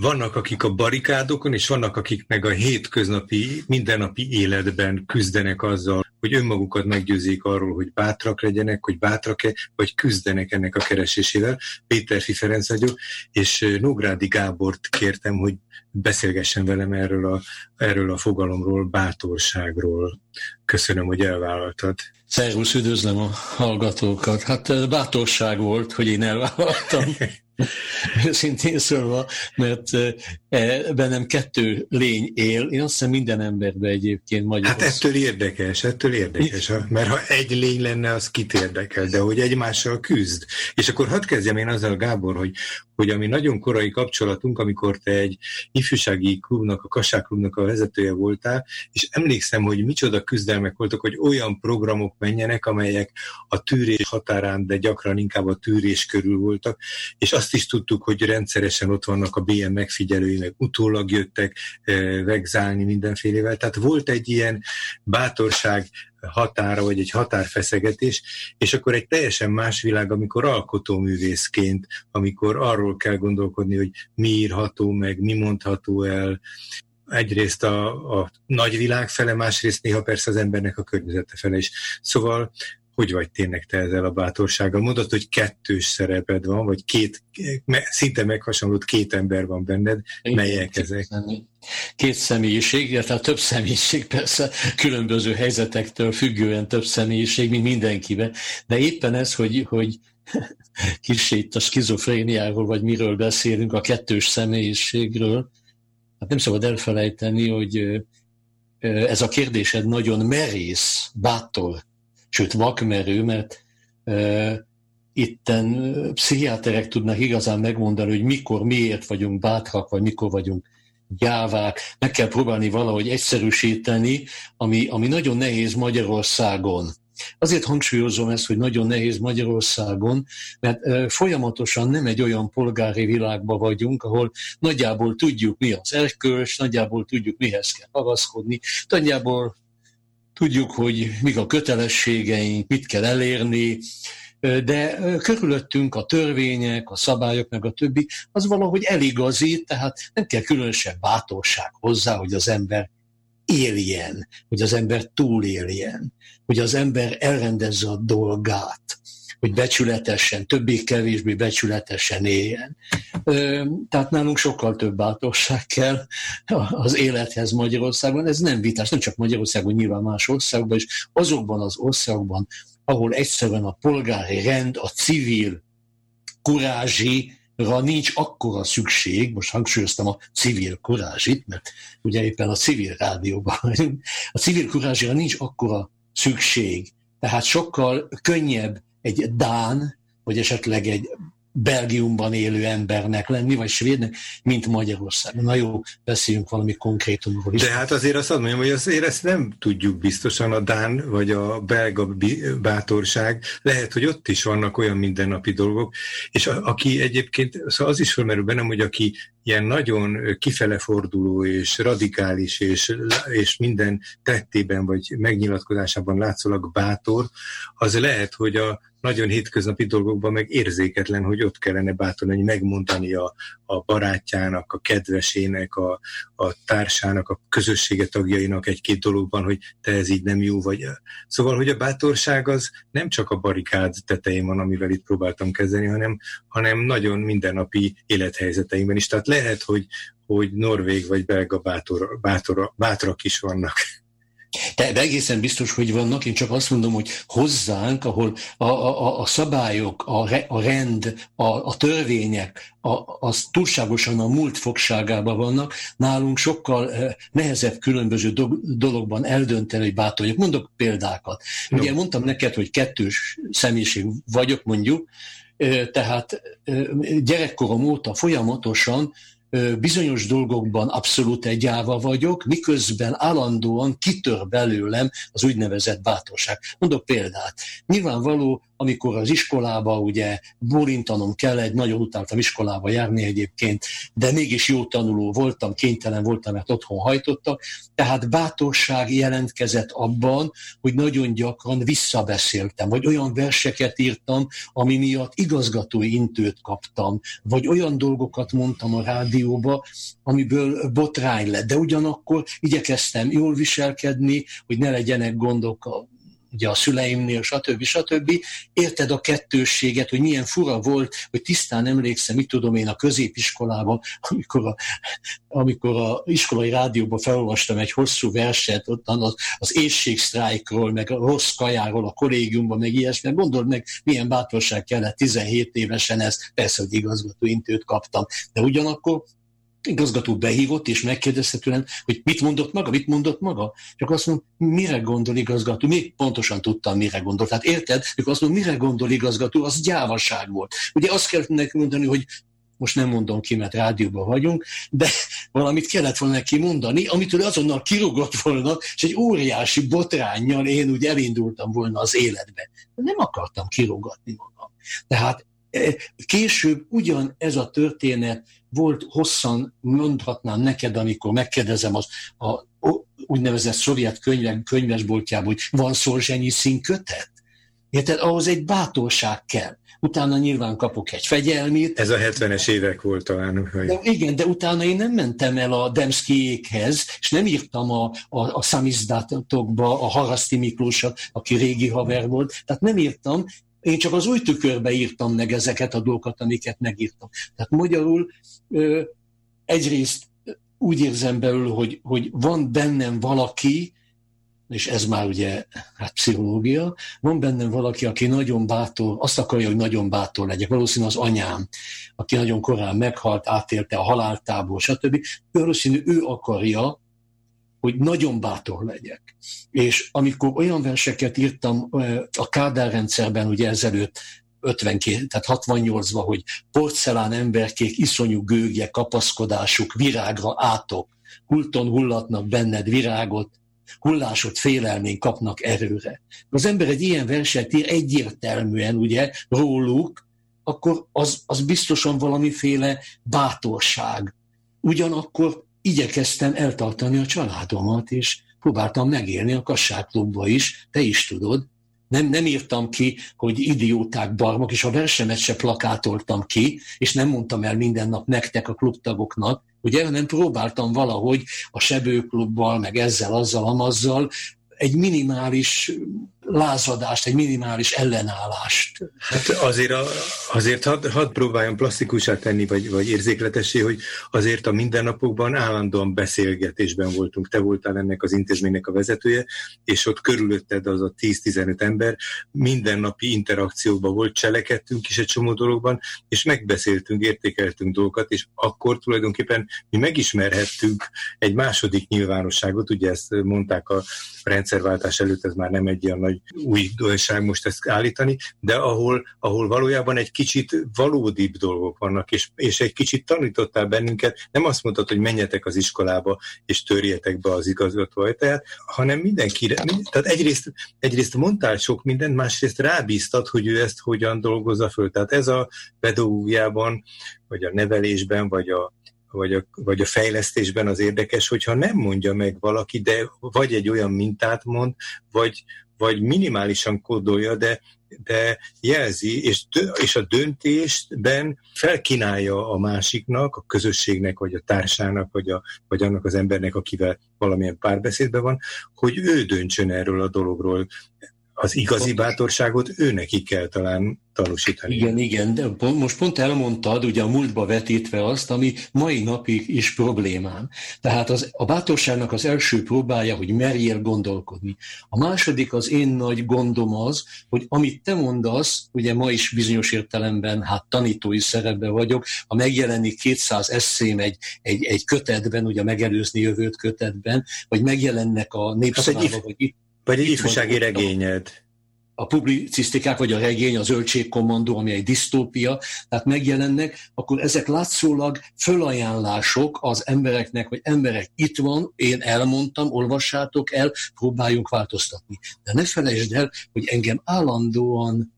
vannak, akik a barikádokon, és vannak, akik meg a hétköznapi, mindennapi életben küzdenek azzal, hogy önmagukat meggyőzik arról, hogy bátrak legyenek, hogy bátrak-e, vagy küzdenek ennek a keresésével. Péter Ferenc vagyok, és Nógrádi Gábort kértem, hogy beszélgessen velem erről a, erről a fogalomról, bátorságról. Köszönöm, hogy elvállaltad. Szervusz, üdvözlöm a hallgatókat. Hát bátorság volt, hogy én elvállaltam. Őszintén szólva, mert e, bennem kettő lény él, én azt hiszem minden emberben egyébként magyar. Hát ettől érdekes, ettől érdekes, mert ha egy lény lenne, az kit érdekel, de hogy egymással küzd. És akkor hadd kezdjem én azzal, Gábor, hogy, hogy ami nagyon korai kapcsolatunk, amikor te egy ifjúsági klubnak, a Kassák klubnak a vezetője voltál, és emlékszem, hogy micsoda küzdelmek voltak, hogy olyan programok menjenek, amelyek a tűrés határán, de gyakran inkább a tűrés körül voltak, és azt is tudtuk, hogy rendszeresen ott vannak a BM megfigyelői, meg utólag jöttek eh, vegzálni mindenfélevel. Tehát volt egy ilyen bátorság határa, vagy egy határfeszegetés, és akkor egy teljesen más világ, amikor alkotóművészként, amikor arról kell gondolkodni, hogy mi írható meg, mi mondható el, egyrészt a, a nagy világ fele, másrészt néha persze az embernek a környezete fele is. Szóval hogy vagy tényleg te ezzel a bátorsággal? Mondod, hogy kettős szereped van, vagy két, szinte meghasonlott két ember van benned. Igen, Melyek ezek? Két személyiség, illetve több személyiség persze, különböző helyzetektől függően több személyiség, mint mindenkiben. De éppen ez, hogy, hogy kicsit itt a skizofréniáról, vagy miről beszélünk, a kettős személyiségről, hát nem szabad elfelejteni, hogy ez a kérdésed nagyon merész, bátor sőt vakmerő, mert e, itten pszichiáterek tudnak igazán megmondani, hogy mikor, miért vagyunk bátrak, vagy mikor vagyunk gyávák. Meg kell próbálni valahogy egyszerűsíteni, ami, ami nagyon nehéz Magyarországon. Azért hangsúlyozom ezt, hogy nagyon nehéz Magyarországon, mert folyamatosan nem egy olyan polgári világban vagyunk, ahol nagyjából tudjuk, mi az erkölcs, nagyjából tudjuk, mihez kell ragaszkodni, nagyjából tudjuk, hogy mik a kötelességeink, mit kell elérni, de körülöttünk a törvények, a szabályok, meg a többi, az valahogy eligazít, tehát nem kell különösebb bátorság hozzá, hogy az ember éljen, hogy az ember túléljen, hogy az ember elrendezze a dolgát, hogy becsületesen, többé-kevésbé becsületesen éljen. Tehát nálunk sokkal több bátorság kell az élethez Magyarországon. Ez nem vitás, nem csak Magyarországon, nyilván más országban, és azokban az országban, ahol egyszerűen a polgári rend, a civil kurázsi, ra nincs akkora szükség, most hangsúlyoztam a civil kurázsit, mert ugye éppen a civil rádióban vagyunk, a civil kurázsira nincs akkora szükség, tehát sokkal könnyebb egy Dán, vagy esetleg egy Belgiumban élő embernek lenni, vagy svédnek, mint Magyarországon. Na jó, beszéljünk valami konkrétumról is. De hát azért azt mondjam, hogy azért ezt nem tudjuk biztosan, a Dán vagy a belga bátorság, lehet, hogy ott is vannak olyan mindennapi dolgok, és a, aki egyébként, szóval az is felmerül bennem, hogy aki ilyen nagyon kifele forduló és radikális és, és minden tettében vagy megnyilatkozásában látszólag bátor, az lehet, hogy a nagyon hétköznapi dolgokban meg érzéketlen, hogy ott kellene bátorni, hogy megmondani a, a barátjának, a kedvesének, a, a társának, a közössége tagjainak egy-két dologban, hogy te ez így nem jó vagy. Szóval, hogy a bátorság az nem csak a barikád tetején van, amivel itt próbáltam kezdeni, hanem, hanem nagyon mindennapi élethelyzeteimben is. Tehát lehet, hogy, hogy norvég vagy belga bátor, bátor, bátrak is vannak. De egészen biztos, hogy vannak, én csak azt mondom, hogy hozzánk, ahol a, a, a szabályok, a, re, a rend, a, a törvények, a, az túlságosan a múlt fogságában vannak, nálunk sokkal eh, nehezebb különböző do, dologban eldönteni, hogy bátor Mondok példákat. No. Ugye mondtam neked, hogy kettős személyiség vagyok mondjuk, tehát eh, gyerekkorom óta folyamatosan bizonyos dolgokban abszolút egyáva vagyok, miközben állandóan kitör belőlem az úgynevezett bátorság. Mondok példát. Nyilvánvaló, amikor az iskolába ugye borintanom kellett, nagyon utáltam iskolába járni egyébként, de mégis jó tanuló voltam, kénytelen voltam, mert otthon hajtottak, tehát bátorság jelentkezett abban, hogy nagyon gyakran visszabeszéltem, vagy olyan verseket írtam, ami miatt igazgatói intőt kaptam, vagy olyan dolgokat mondtam a rádióba, amiből botrány lett, de ugyanakkor igyekeztem jól viselkedni, hogy ne legyenek gondok ugye a szüleimnél, stb. stb. Érted a kettősséget, hogy milyen fura volt, hogy tisztán emlékszem, mit tudom én a középiskolában, amikor a, amikor a iskolai rádióban felolvastam egy hosszú verset, ott az, az éjségsztrájkról, meg a rossz kajáról a kollégiumban, meg ilyesmi. Gondold meg, milyen bátorság kellett 17 évesen ezt, persze, hogy igazgató intőt kaptam, de ugyanakkor igazgató behívott, és megkérdezte tőlem, hogy mit mondott maga, mit mondott maga. Csak azt mondom, mire gondol igazgató? Még pontosan tudtam, mire gondol. Tehát érted? Mikor azt mondom, mire gondol igazgató, az gyávaság volt. Ugye azt kellett neki mondani, hogy most nem mondom ki, mert rádióban vagyunk, de valamit kellett volna neki mondani, amitől azonnal kirúgott volna, és egy óriási botránnyal én úgy elindultam volna az életbe. De nem akartam kirúgatni magam. Tehát később ugyan ez a történet volt hosszan, mondhatnám neked, amikor megkérdezem az a úgynevezett szovjet könyvek, könyvesboltjában, hogy van Szorzsenyi színkötet? Érted? Ahhoz egy bátorság kell. Utána nyilván kapok egy fegyelmét. Ez a 70-es évek volt talán. Hogy... De igen, de utána én nem mentem el a Demszkijékhez, és nem írtam a, a, a szamizdatokba a Haraszti Miklósat, aki régi haver volt, tehát nem írtam, én csak az új tükörbe írtam meg ezeket a dolgokat, amiket megírtam. Tehát magyarul egyrészt úgy érzem belül, hogy, hogy van bennem valaki, és ez már ugye hát pszichológia, van bennem valaki, aki nagyon bátor, azt akarja, hogy nagyon bátor legyek. Valószínűleg az anyám, aki nagyon korán meghalt, átélte a haláltából, stb. Valószínű ő akarja, hogy nagyon bátor legyek. És amikor olyan verseket írtam a Kádár rendszerben, ugye ezelőtt 52, tehát 68-ban, hogy porcelán emberkék, iszonyú gőgje, kapaszkodásuk, virágra átok, hulton hullatnak benned virágot, hullásod félelmén kapnak erőre. Az ember egy ilyen verset ír egyértelműen, ugye, róluk, akkor az, az biztosan valamiféle bátorság. Ugyanakkor igyekeztem eltartani a családomat, és próbáltam megélni a kasságklubba is, te is tudod, nem, nem írtam ki, hogy idióták barmok, és a versemet se plakátoltam ki, és nem mondtam el minden nap nektek, a klubtagoknak, ugye, hanem próbáltam valahogy a sebőklubbal, meg ezzel, azzal, amazzal egy minimális lázadást, egy minimális ellenállást. Hát azért, a, azért hadd had próbáljam plastikusát tenni, vagy, vagy érzékletessé, hogy azért a mindennapokban állandóan beszélgetésben voltunk. Te voltál ennek az intézménynek a vezetője, és ott körülötted az a 10-15 ember, mindennapi interakcióban volt, cselekedtünk is egy csomó dologban, és megbeszéltünk, értékeltünk dolgokat, és akkor tulajdonképpen mi megismerhettünk egy második nyilvánosságot, ugye ezt mondták a rendszerváltás előtt, ez már nem egy ilyen nagy nagy új dolgság most ezt állítani, de ahol, ahol valójában egy kicsit valódibb dolgok vannak, és, és egy kicsit tanítottál bennünket, nem azt mondtad, hogy menjetek az iskolába, és törjetek be az igazgató ajtaját, hanem mindenkire, tehát egyrészt, egyrészt mondtál sok mindent, másrészt rábíztad, hogy ő ezt hogyan dolgozza föl. Tehát ez a pedagógiában, vagy a nevelésben, vagy a, vagy a, vagy a fejlesztésben az érdekes, hogyha nem mondja meg valaki, de vagy egy olyan mintát mond, vagy, vagy minimálisan kódolja, de, de jelzi, és, és a döntésben felkínálja a másiknak, a közösségnek, vagy a társának, vagy, a, vagy annak az embernek, akivel valamilyen párbeszédben van, hogy ő döntsön erről a dologról az igazi bátorságot ő neki kell talán tanúsítani. Igen, igen, de most pont elmondtad, ugye a múltba vetítve azt, ami mai napig is problémám. Tehát az, a bátorságnak az első próbája, hogy merjél gondolkodni. A második az én nagy gondom az, hogy amit te mondasz, ugye ma is bizonyos értelemben, hát tanítói szerepben vagyok, ha megjelenik 200 eszém egy, egy, egy kötetben, ugye megelőzni jövőt kötetben, vagy megjelennek a népszavában, hát vagy itt vagy egy ifjúsági regényed. A publicisztikák, vagy a regény, az zöldségkommandó, ami egy disztópia, tehát megjelennek, akkor ezek látszólag fölajánlások az embereknek, hogy emberek itt van, én elmondtam, olvassátok el, próbáljunk változtatni. De ne felejtsd el, hogy engem állandóan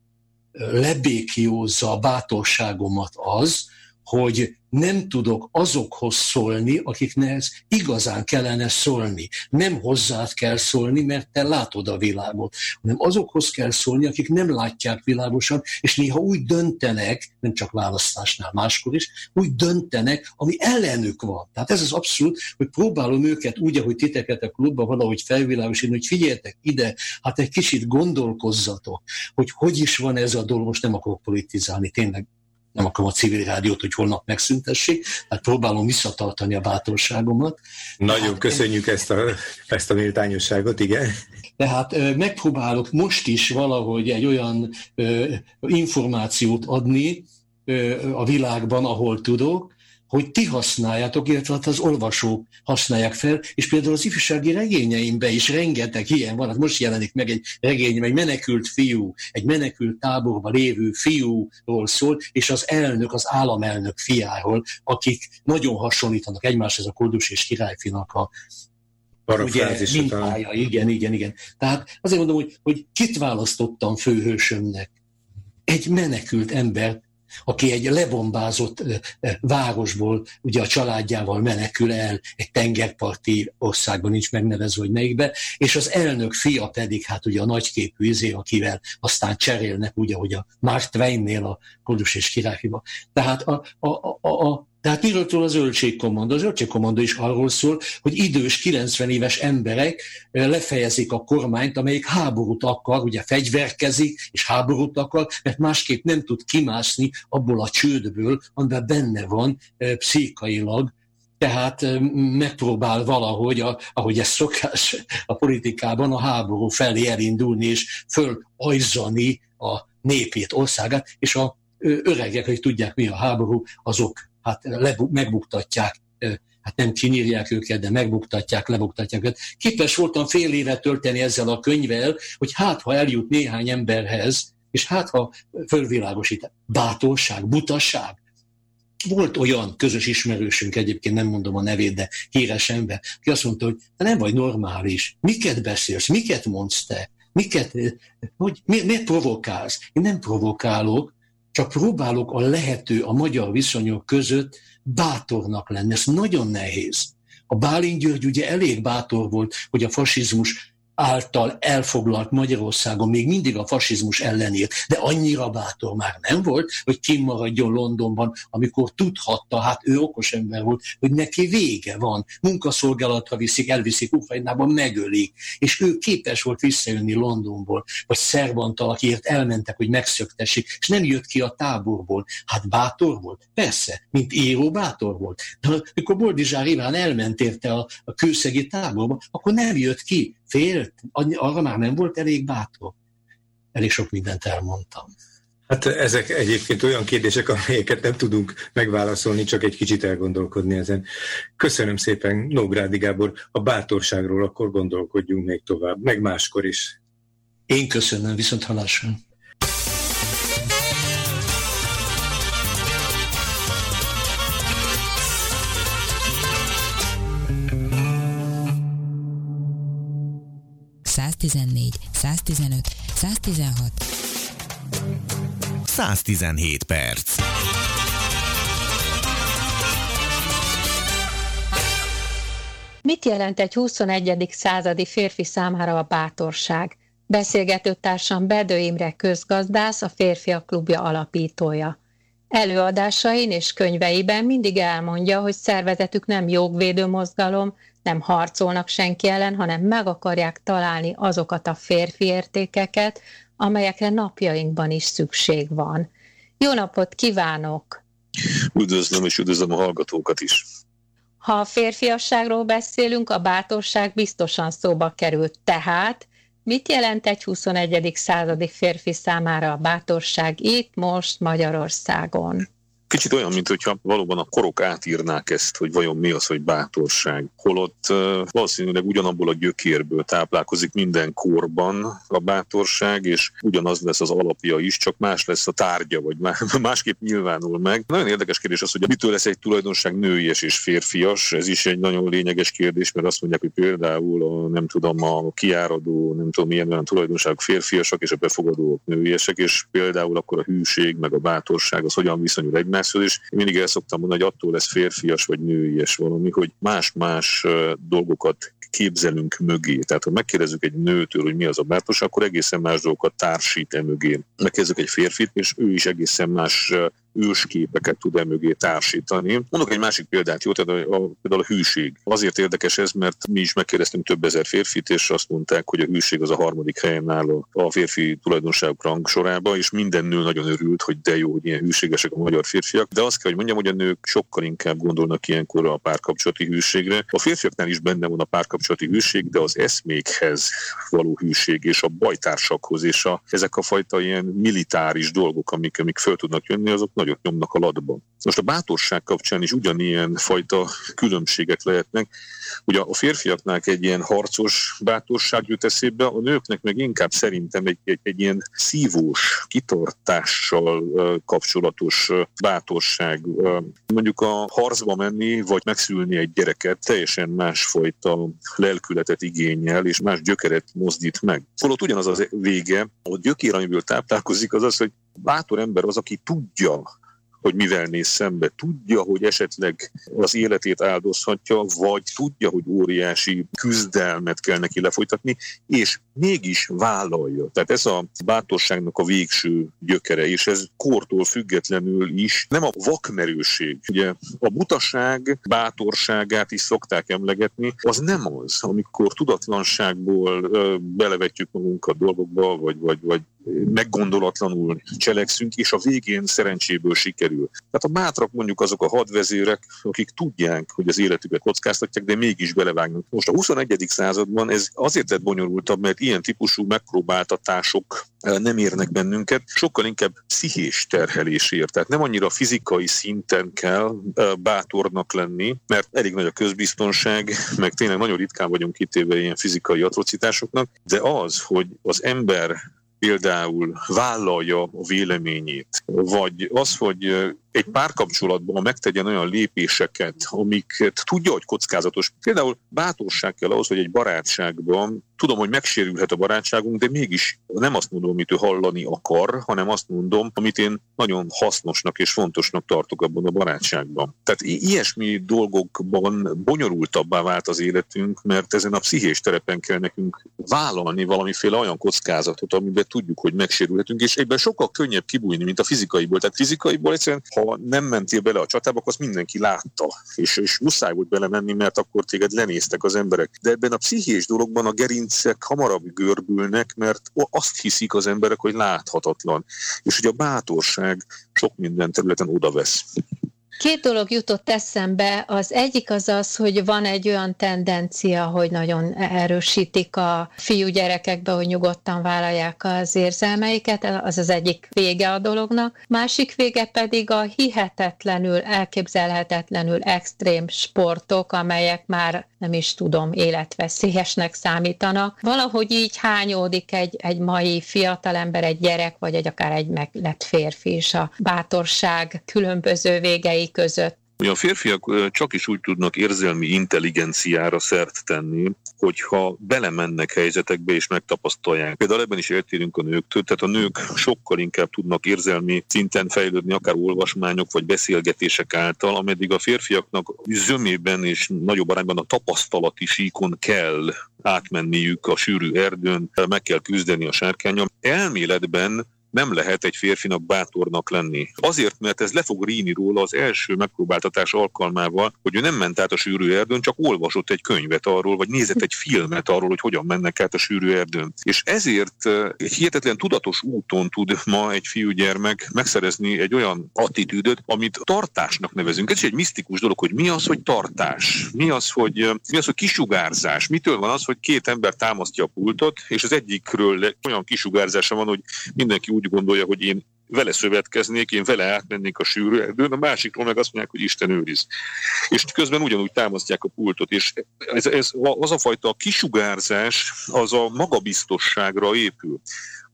lebékiózza a bátorságomat az, hogy nem tudok azokhoz szólni, akiknek igazán kellene szólni. Nem hozzád kell szólni, mert te látod a világot, hanem azokhoz kell szólni, akik nem látják világosan, és néha úgy döntenek, nem csak választásnál, máskor is, úgy döntenek, ami ellenük van. Tehát ez az abszolút, hogy próbálom őket úgy, ahogy titeket a klubba valahogy felvilágosítani, hogy figyeljetek ide, hát egy kicsit gondolkozzatok, hogy hogy is van ez a dolog, most nem akarok politizálni, tényleg nem akarom a civil rádiót, hogy holnap megszüntessék, tehát próbálom visszatartani a bátorságomat. Nagyon hát, köszönjük ezt a, ezt a méltányosságot, igen. Tehát megpróbálok most is valahogy egy olyan információt adni a világban, ahol tudok, hogy ti használjátok, illetve hát az olvasók használják fel, és például az ifjúsági regényeimben is rengeteg ilyen van, hát most jelenik meg egy regényem, egy menekült fiú, egy menekült táborban lévő fiúról szól, és az elnök, az államelnök fiáról, akik nagyon hasonlítanak egymáshoz a Koldus és Királyfinak a ugye, mintája. Igen, igen, igen. Tehát azért mondom, hogy, hogy kit választottam főhősömnek? Egy menekült ember, aki egy lebombázott városból, ugye a családjával menekül el, egy tengerparti országban nincs megnevezve, hogy melyikbe, és az elnök fia pedig, hát ugye a nagyképű izé, akivel aztán cserélnek, ugye, hogy a Mark Twainnél a Kodus és Királyfiba. Tehát a, a, a, a tehát miről szól a zöldségkommandó? A zöldségkommandó is arról szól, hogy idős, 90 éves emberek lefejezik a kormányt, amelyik háborút akar, ugye fegyverkezik, és háborút akar, mert másképp nem tud kimászni abból a csődből, amiben benne van pszichailag, tehát megpróbál valahogy, ahogy ez szokás a politikában, a háború felé elindulni és fölajzani a népét, országát, és a öregek, hogy tudják mi a háború, azok hát lebuk, megbuktatják, hát nem kinyírják őket, de megbuktatják, lebuktatják őket. Képes voltam fél évet tölteni ezzel a könyvvel, hogy hát ha eljut néhány emberhez, és hát ha fölvilágosít, bátorság, butasság. Volt olyan közös ismerősünk, egyébként nem mondom a nevét, de híres ember, ki azt mondta, hogy te nem vagy normális, miket beszélsz, miket mondsz te, miket, hogy mi, miért provokálsz? Én nem provokálok, csak próbálok a lehető a magyar viszonyok között bátornak lenni. Ez nagyon nehéz. A Bálint György ugye elég bátor volt, hogy a fasizmus által elfoglalt Magyarországon még mindig a fasizmus ellenért, de annyira bátor már nem volt, hogy kimaradjon Londonban, amikor tudhatta, hát ő okos ember volt, hogy neki vége van, munkaszolgálatra viszik, elviszik Ukrajnába, megölik, és ő képes volt visszajönni Londonból, vagy Szerbantal, akiért elmentek, hogy megszöktessék, és nem jött ki a táborból. Hát bátor volt? Persze, mint író bátor volt. De amikor Boldizsár Iván elment érte a, a kőszegi táborba, akkor nem jött ki, félt, arra már nem volt elég bátor. Elég sok mindent elmondtam. Hát ezek egyébként olyan kérdések, amelyeket nem tudunk megválaszolni, csak egy kicsit elgondolkodni ezen. Köszönöm szépen, Nógrádi Gábor, a bátorságról akkor gondolkodjunk még tovább, meg máskor is. Én köszönöm, viszont halásra. Száztizennégy, 115, 116. 117 perc. Mit jelent egy 21. századi férfi számára a bátorság? Beszélgetőtársam Bedő Imre közgazdász, a Férfiak Klubja alapítója. Előadásain és könyveiben mindig elmondja, hogy szervezetük nem jogvédő mozgalom, nem harcolnak senki ellen, hanem meg akarják találni azokat a férfi értékeket, amelyekre napjainkban is szükség van. Jó napot kívánok! Üdvözlöm és üdvözlöm a hallgatókat is! Ha a férfiasságról beszélünk, a bátorság biztosan szóba került. Tehát mit jelent egy 21. századi férfi számára a bátorság itt, most Magyarországon? Kicsit olyan, mint hogyha valóban a korok átírnák ezt, hogy vajon mi az, hogy bátorság. Holott valószínűleg ugyanabból a gyökérből táplálkozik minden korban a bátorság, és ugyanaz lesz az alapja is, csak más lesz a tárgya, vagy másképp nyilvánul meg. Nagyon érdekes kérdés az, hogy mitől lesz egy tulajdonság nőies és férfias. Ez is egy nagyon lényeges kérdés, mert azt mondják, hogy például a, nem tudom, a kiáradó, nem tudom, milyen olyan tulajdonságok férfiasak, és a befogadók nőiesek, és például akkor a hűség, meg a bátorság az hogyan viszonyul egymás egymáshoz, és mindig el szoktam mondani, hogy attól lesz férfias vagy nőies valami, hogy más-más dolgokat képzelünk mögé. Tehát ha megkérdezzük egy nőtől, hogy mi az a bátorság, akkor egészen más dolgokat társít e mögé. Megkérdezzük egy férfit, és ő is egészen más ősképeket tud emögé társítani. Mondok egy másik példát, jó, tehát a, a, például a hűség. Azért érdekes ez, mert mi is megkérdeztünk több ezer férfit, és azt mondták, hogy a hűség az a harmadik helyen áll a férfi tulajdonságok rangsorába, és minden nő nagyon örült, hogy de jó, hogy ilyen hűségesek a magyar férfiak. De azt kell, hogy mondjam, hogy a nők sokkal inkább gondolnak ilyenkor a párkapcsolati hűségre. A férfiaknál is benne van a párkapcsolati hűség, de az eszmékhez való hűség, és a bajtársakhoz, és a, ezek a fajta ilyen militáris dolgok, amik, amik föl tudnak jönni, azok nagy nagyot nyomnak a latba. Most a bátorság kapcsán is ugyanilyen fajta különbségek lehetnek. Ugye a férfiaknál egy ilyen harcos bátorság jut eszébe, a nőknek meg inkább szerintem egy, egy, egy ilyen szívós, kitartással kapcsolatos bátorság. Mondjuk a harcba menni, vagy megszülni egy gyereket teljesen másfajta lelkületet igényel, és más gyökeret mozdít meg. Holott ugyanaz az vége, a gyökér, amiből táplálkozik, az az, hogy bátor ember az, aki tudja, hogy mivel néz szembe. Tudja, hogy esetleg az életét áldozhatja, vagy tudja, hogy óriási küzdelmet kell neki lefolytatni, és mégis vállalja. Tehát ez a bátorságnak a végső gyökere, és ez kortól függetlenül is nem a vakmerőség. Ugye a butaság bátorságát is szokták emlegetni, az nem az, amikor tudatlanságból belevetjük magunkat dolgokba, vagy, vagy, vagy meggondolatlanul cselekszünk, és a végén szerencséből sikerül. Tehát a bátrak mondjuk azok a hadvezérek, akik tudják, hogy az életüket kockáztatják, de mégis belevágnak. Most a 21. században ez azért lett bonyolultabb, mert ilyen típusú megpróbáltatások eh, nem érnek bennünket, sokkal inkább pszichés terhelésért. Tehát nem annyira fizikai szinten kell eh, bátornak lenni, mert elég nagy a közbiztonság, meg tényleg nagyon ritkán vagyunk kitéve ilyen fizikai atrocitásoknak, de az, hogy az ember például vállalja a véleményét, vagy az, hogy egy párkapcsolatban megtegyen olyan lépéseket, amiket tudja, hogy kockázatos. Például bátorság kell ahhoz, hogy egy barátságban tudom, hogy megsérülhet a barátságunk, de mégis nem azt mondom, amit ő hallani akar, hanem azt mondom, amit én nagyon hasznosnak és fontosnak tartok abban a barátságban. Tehát ilyesmi dolgokban bonyolultabbá vált az életünk, mert ezen a pszichés terepen kell nekünk vállalni valamiféle olyan kockázatot, amiben tudjuk, hogy megsérülhetünk, és egyben sokkal könnyebb kibújni, mint a fizikaiból. Tehát fizikaiból egyszerűen, ha nem mentél bele a csatába, akkor azt mindenki látta, és, és muszáj volt belemenni, mert akkor téged lenéztek az emberek. De ebben a pszichés dologban a gerincek hamarabb görbülnek, mert azt hiszik az emberek, hogy láthatatlan. És hogy a bátorság sok minden területen odavesz. Két dolog jutott eszembe. Az egyik az az, hogy van egy olyan tendencia, hogy nagyon erősítik a fiúgyerekekbe, hogy nyugodtan vállalják az érzelmeiket, az az egyik vége a dolognak. Másik vége pedig a hihetetlenül, elképzelhetetlenül extrém sportok, amelyek már nem is tudom, életveszélyesnek számítanak. Valahogy így hányódik egy, egy mai fiatalember, egy gyerek, vagy egy akár egy meglett férfi is a bátorság különböző végei között. A férfiak csak is úgy tudnak érzelmi intelligenciára szert tenni, hogyha belemennek helyzetekbe és megtapasztalják. Például ebben is eltérünk a nőktől, tehát a nők sokkal inkább tudnak érzelmi szinten fejlődni, akár olvasmányok vagy beszélgetések által, ameddig a férfiaknak zömében és nagyobb arányban a tapasztalati síkon kell átmenniük a sűrű erdőn, meg kell küzdeni a sárkányom. Elméletben nem lehet egy férfinak bátornak lenni. Azért, mert ez le fog ríni róla az első megpróbáltatás alkalmával, hogy ő nem ment át a sűrű erdőn, csak olvasott egy könyvet arról, vagy nézett egy filmet arról, hogy hogyan mennek át a sűrű erdőn. És ezért eh, egy hihetetlen tudatos úton tud ma egy fiúgyermek megszerezni egy olyan attitűdöt, amit tartásnak nevezünk. Ez is egy misztikus dolog, hogy mi az, hogy tartás, mi az, hogy, eh, mi az, hogy kisugárzás, mitől van az, hogy két ember támasztja a pultot, és az egyikről olyan kisugárzása van, hogy mindenki úgy gondolja, hogy én vele szövetkeznék, én vele átmennék a sűrű erdőn, a másikról meg azt mondják, hogy Isten őriz. És közben ugyanúgy támasztják a pultot, és ez, ez, az a fajta kisugárzás, az a magabiztosságra épül.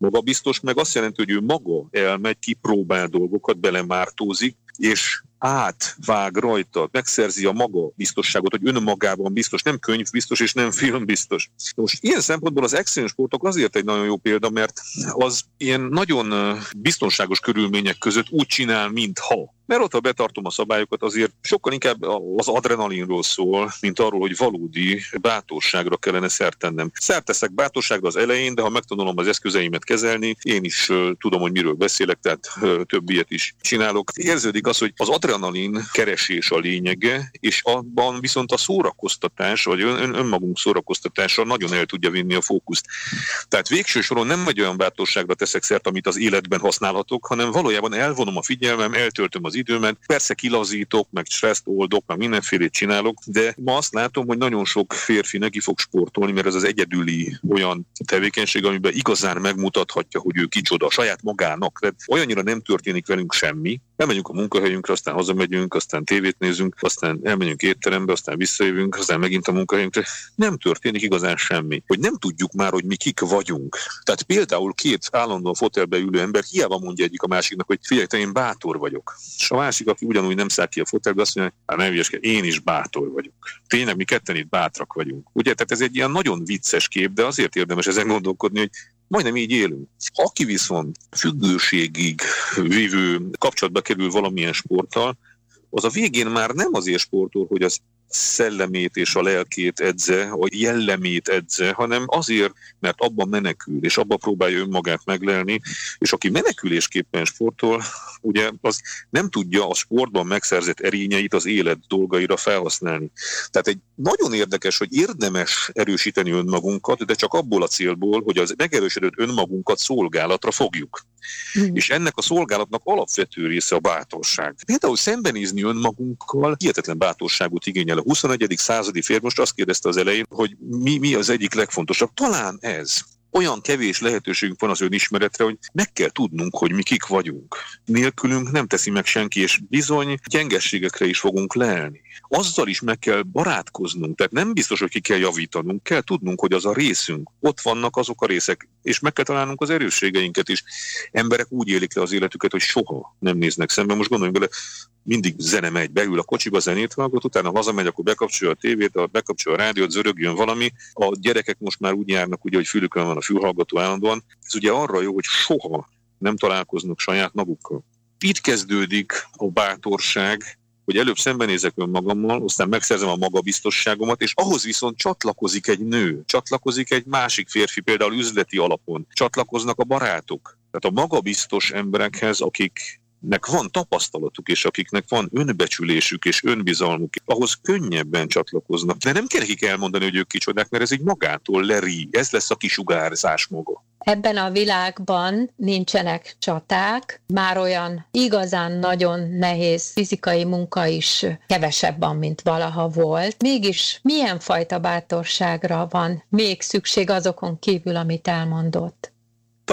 Magabiztos meg azt jelenti, hogy ő maga elmegy, kipróbál dolgokat, belemártózik, és átvág rajta, megszerzi a maga biztosságot, hogy önmagában biztos, nem könyv biztos és nem film biztos. Most ilyen szempontból az extrém sportok azért egy nagyon jó példa, mert az ilyen nagyon biztonságos körülmények között úgy csinál, mintha mert ott, ha betartom a szabályokat, azért sokkal inkább az adrenalinról szól, mint arról, hogy valódi bátorságra kellene szert tennem. Szert teszek bátorságra az elején, de ha megtanulom az eszközeimet kezelni, én is tudom, hogy miről beszélek, tehát több ilyet is csinálok. Érződik az, hogy az adrenalin keresés a lényege, és abban viszont a szórakoztatás, vagy ön, önmagunk szórakoztatása nagyon el tudja vinni a fókuszt. Tehát végső soron nem egy olyan bátorságra teszek szert, amit az életben használhatok, hanem valójában elvonom a figyelmem, eltöltöm az időmet, persze kilazítok, meg stresszt oldok, meg mindenfélét csinálok, de ma azt látom, hogy nagyon sok férfi neki fog sportolni, mert ez az egyedüli olyan tevékenység, amiben igazán megmutathatja, hogy ő kicsoda, saját magának. De olyannyira nem történik velünk semmi, Elmegyünk a munkahelyünkre, aztán hazamegyünk, aztán tévét nézünk, aztán elmegyünk étterembe, aztán visszajövünk, aztán megint a munkahelyünkre. Nem történik igazán semmi. Hogy nem tudjuk már, hogy mi kik vagyunk. Tehát például két állandóan fotelbe ülő ember hiába mondja egyik a másiknak, hogy figyelj, te én bátor vagyok. És a másik, aki ugyanúgy nem száll ki a fotelbe, azt mondja, hát nem ügyes, én is bátor vagyok. Tényleg mi ketten itt bátrak vagyunk. Ugye, tehát ez egy ilyen nagyon vicces kép, de azért érdemes ezen gondolkodni, hogy majdnem így élünk. Aki viszont függőségig vívő kapcsolatba kerül valamilyen sporttal, az a végén már nem azért sportol, hogy az szellemét és a lelkét edze, a jellemét edze, hanem azért, mert abban menekül, és abban próbálja önmagát meglelni, és aki menekülésképpen sportol, ugye az nem tudja a sportban megszerzett erényeit az élet dolgaira felhasználni. Tehát egy nagyon érdekes, hogy érdemes erősíteni önmagunkat, de csak abból a célból, hogy az megerősödött önmagunkat szolgálatra fogjuk. Mm. És ennek a szolgálatnak alapvető része a bátorság. Például szembenézni önmagunkkal hihetetlen bátorságot igényel a 21. századi férfi. Most azt kérdezte az elején, hogy mi, mi az egyik legfontosabb. Talán ez olyan kevés lehetőségünk van az önismeretre, hogy meg kell tudnunk, hogy mi kik vagyunk. Nélkülünk nem teszi meg senki, és bizony gyengességekre is fogunk leelni. Azzal is meg kell barátkoznunk, tehát nem biztos, hogy ki kell javítanunk, kell tudnunk, hogy az a részünk, ott vannak azok a részek, és meg kell találnunk az erősségeinket is. Emberek úgy élik le az életüket, hogy soha nem néznek szembe. Most gondoljunk bele, mindig zene megy, beül a kocsiba, zenét hallgat, utána hazamegy, akkor bekapcsolja a tévét, bekapcsolja a rádiót, zörögjön valami. A gyerekek most már úgy járnak, ugye, hogy fülükön van a fülhallgató állandóan. Ez ugye arra jó, hogy soha nem találkoznak saját magukkal. Itt kezdődik a bátorság, hogy előbb szembenézek önmagammal, aztán megszerzem a magabiztosságomat, és ahhoz viszont csatlakozik egy nő, csatlakozik egy másik férfi, például üzleti alapon, csatlakoznak a barátok. Tehát a magabiztos emberekhez, akik nek van tapasztalatuk, és akiknek van önbecsülésük és önbizalmuk, ahhoz könnyebben csatlakoznak. De nem kell nekik elmondani, hogy ők kicsodák, mert ez egy magától leri. Ez lesz a kisugárzás maga. Ebben a világban nincsenek csaták, már olyan igazán nagyon nehéz fizikai munka is kevesebb van, mint valaha volt. Mégis milyen fajta bátorságra van még szükség azokon kívül, amit elmondott?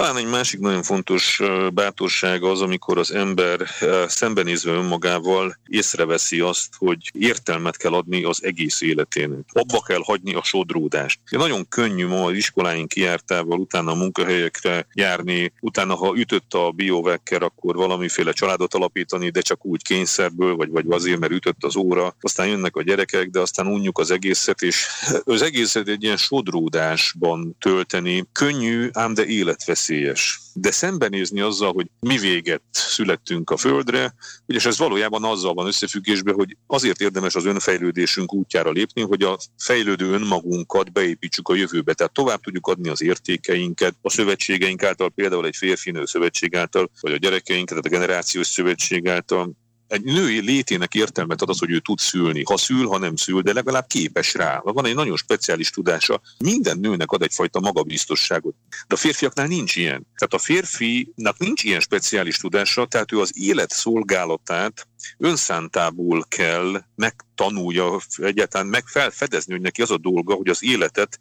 Talán egy másik nagyon fontos bátorság az, amikor az ember szembenézve önmagával észreveszi azt, hogy értelmet kell adni az egész életének. Abba kell hagyni a sodródást. Nagyon könnyű ma az iskoláink kijártával, utána a munkahelyekre járni, utána ha ütött a biovekker, akkor valamiféle családot alapítani, de csak úgy kényszerből, vagy, vagy azért, mert ütött az óra. Aztán jönnek a gyerekek, de aztán unjuk az egészet, és az egészet egy ilyen sodródásban tölteni könnyű, ám de életveszélyes veszélyes. De szembenézni azzal, hogy mi véget születtünk a Földre, és ez valójában azzal van összefüggésben, hogy azért érdemes az önfejlődésünk útjára lépni, hogy a fejlődő önmagunkat beépítsük a jövőbe. Tehát tovább tudjuk adni az értékeinket, a szövetségeink által, például egy férfinő szövetség által, vagy a gyerekeinket, tehát a generációs szövetség által, egy női létének értelmet ad az, hogy ő tud szülni. Ha szül, ha nem szül, de legalább képes rá. Van egy nagyon speciális tudása. Minden nőnek ad egyfajta magabiztosságot. De a férfiaknál nincs ilyen. Tehát a férfinak nincs ilyen speciális tudása, tehát ő az élet szolgálatát önszántából kell megtanulja, egyáltalán megfelfedezni, hogy neki az a dolga, hogy az életet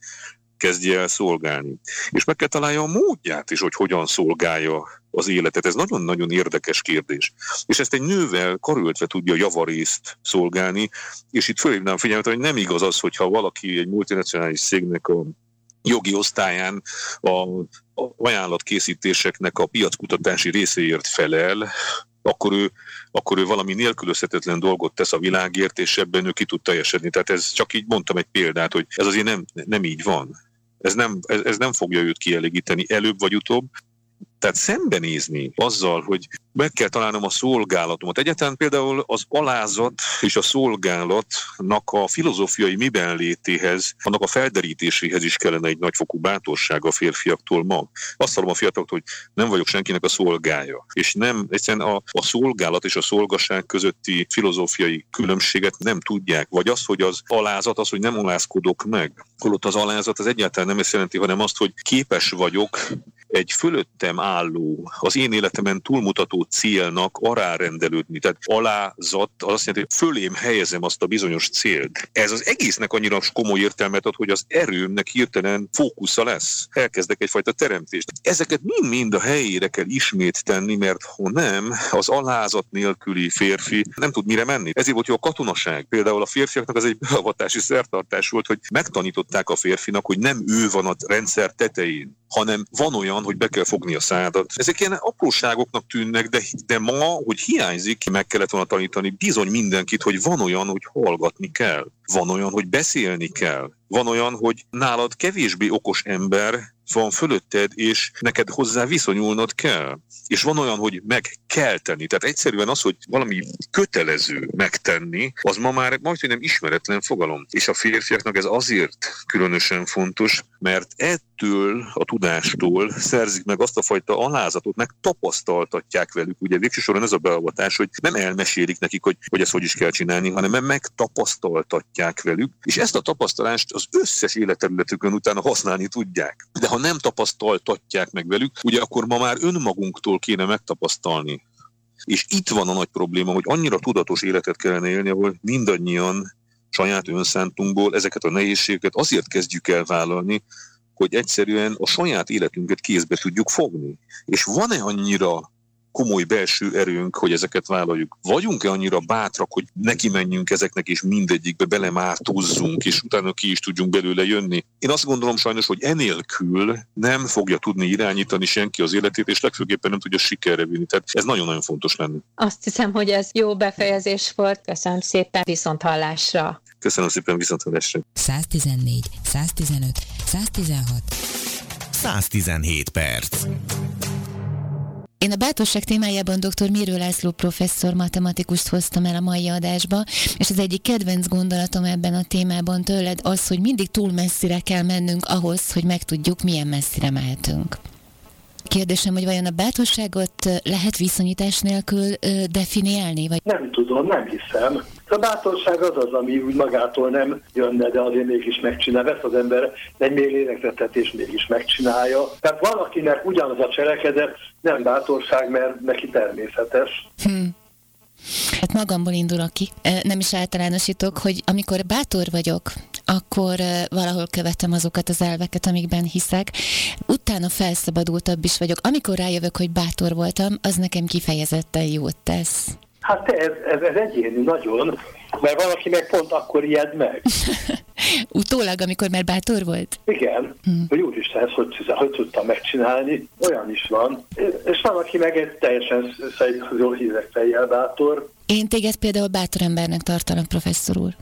kezdje el szolgálni. És meg kell találja a módját is, hogy hogyan szolgálja az életet. Ez nagyon-nagyon érdekes kérdés. És ezt egy nővel karöltve tudja javarészt szolgálni, és itt fölhívnám figyelmet, hogy nem igaz az, hogyha valaki egy multinacionális cégnek a jogi osztályán a, ajánlatkészítéseknek a piackutatási részéért felel, akkor ő, akkor ő valami nélkülözhetetlen dolgot tesz a világért, és ebben ő ki tud teljesedni. Tehát ez csak így mondtam egy példát, hogy ez azért nem, nem így van. Ez nem, ez, ez nem fogja őt kielégíteni előbb vagy utóbb, tehát szembenézni azzal, hogy meg kell találnom a szolgálatomat. Egyáltalán például az alázat és a szolgálatnak a filozófiai miben létéhez, annak a felderítéséhez is kellene egy nagyfokú bátorság a férfiaktól ma. Azt hallom a fiataloktól, hogy nem vagyok senkinek a szolgája. És nem, egyszerűen a, a szolgálat és a szolgaság közötti filozófiai különbséget nem tudják. Vagy az, hogy az alázat, az, hogy nem alázkodok meg. Holott az alázat az egyáltalán nem ezt jelenti, hanem azt, hogy képes vagyok egy fölöttem álló, az én életemen túlmutató célnak arárendelődni. Tehát alázat az azt jelenti, hogy fölém helyezem azt a bizonyos célt. Ez az egésznek annyira komoly értelmet ad, hogy az erőmnek hirtelen fókusza lesz. Elkezdek egyfajta teremtést. Ezeket mind-mind a helyére kell ismét tenni, mert ha nem, az alázat nélküli férfi nem tud mire menni. Ezért volt jó a katonaság. Például a férfiaknak az egy beavatási szertartás volt, hogy megtanították a férfinak, hogy nem ő van a rendszer tetején, hanem van olyan, hogy be kell fogni a szádat. Ezek ilyen apróságoknak tűnnek, de, de ma, hogy hiányzik, meg kellett volna tanítani bizony mindenkit, hogy van olyan, hogy hallgatni kell. Van olyan, hogy beszélni kell. Van olyan, hogy nálad kevésbé okos ember van fölötted, és neked hozzá viszonyulnod kell. És van olyan, hogy meg kell tenni. Tehát egyszerűen az, hogy valami kötelező megtenni, az ma már majd, hogy nem ismeretlen fogalom. És a férfiaknak ez azért különösen fontos, mert ettől a tudástól szerzik meg azt a fajta alázatot, meg tapasztaltatják velük. Ugye végső soron ez a beavatás, hogy nem elmesélik nekik, hogy, hogy ezt hogy is kell csinálni, hanem megtapasztaltatják velük, és ezt a tapasztalást az összes életterületükön utána használni tudják. De ha nem tapasztaltatják meg velük, ugye akkor ma már önmagunktól kéne megtapasztalni. És itt van a nagy probléma, hogy annyira tudatos életet kellene élni, ahol mindannyian saját önszántunkból ezeket a nehézségeket azért kezdjük el vállalni, hogy egyszerűen a saját életünket kézbe tudjuk fogni. És van-e annyira komoly belső erőnk, hogy ezeket vállaljuk. Vagyunk-e annyira bátrak, hogy neki menjünk ezeknek, és mindegyikbe belemártózzunk, és utána ki is tudjunk belőle jönni? Én azt gondolom sajnos, hogy enélkül nem fogja tudni irányítani senki az életét, és legfőképpen nem tudja sikerre vinni. Tehát ez nagyon-nagyon fontos lenne. Azt hiszem, hogy ez jó befejezés volt. Köszönöm szépen, viszont hallásra. Köszönöm szépen, viszont hallásra. 114, 115, 116, 117 perc. Én a bátorság témájában dr. Mirő László professzor matematikust hoztam el a mai adásba, és az egyik kedvenc gondolatom ebben a témában tőled az, hogy mindig túl messzire kell mennünk ahhoz, hogy megtudjuk, milyen messzire mehetünk. Kérdésem, hogy vajon a bátorságot lehet viszonyítás nélkül ö, definiálni? Vagy... Nem tudom, nem hiszem. A bátorság az az, ami úgy magától nem jönne, de azért mégis megcsinál. Vesz az ember egy mély lélegzetet, és mégis megcsinálja. Tehát valakinek ugyanaz a cselekedet nem bátorság, mert neki természetes. Hm. Hát magamból indulok ki. Nem is általánosítok, hogy amikor bátor vagyok, akkor valahol követem azokat az elveket, amikben hiszek. Utána felszabadultabb is vagyok. Amikor rájövök, hogy bátor voltam, az nekem kifejezetten jót tesz. Hát ez, ez, ez egyéni nagyon, mert valaki meg pont akkor ijed meg. Utólag, amikor már bátor volt? Igen, hmm. hogy úristen, ezt hogy, hogy tudtam megcsinálni, olyan is van. És van, aki meg egy teljesen jól hívek fejjel bátor. Én téged például bátor embernek tartalak, professzor úr.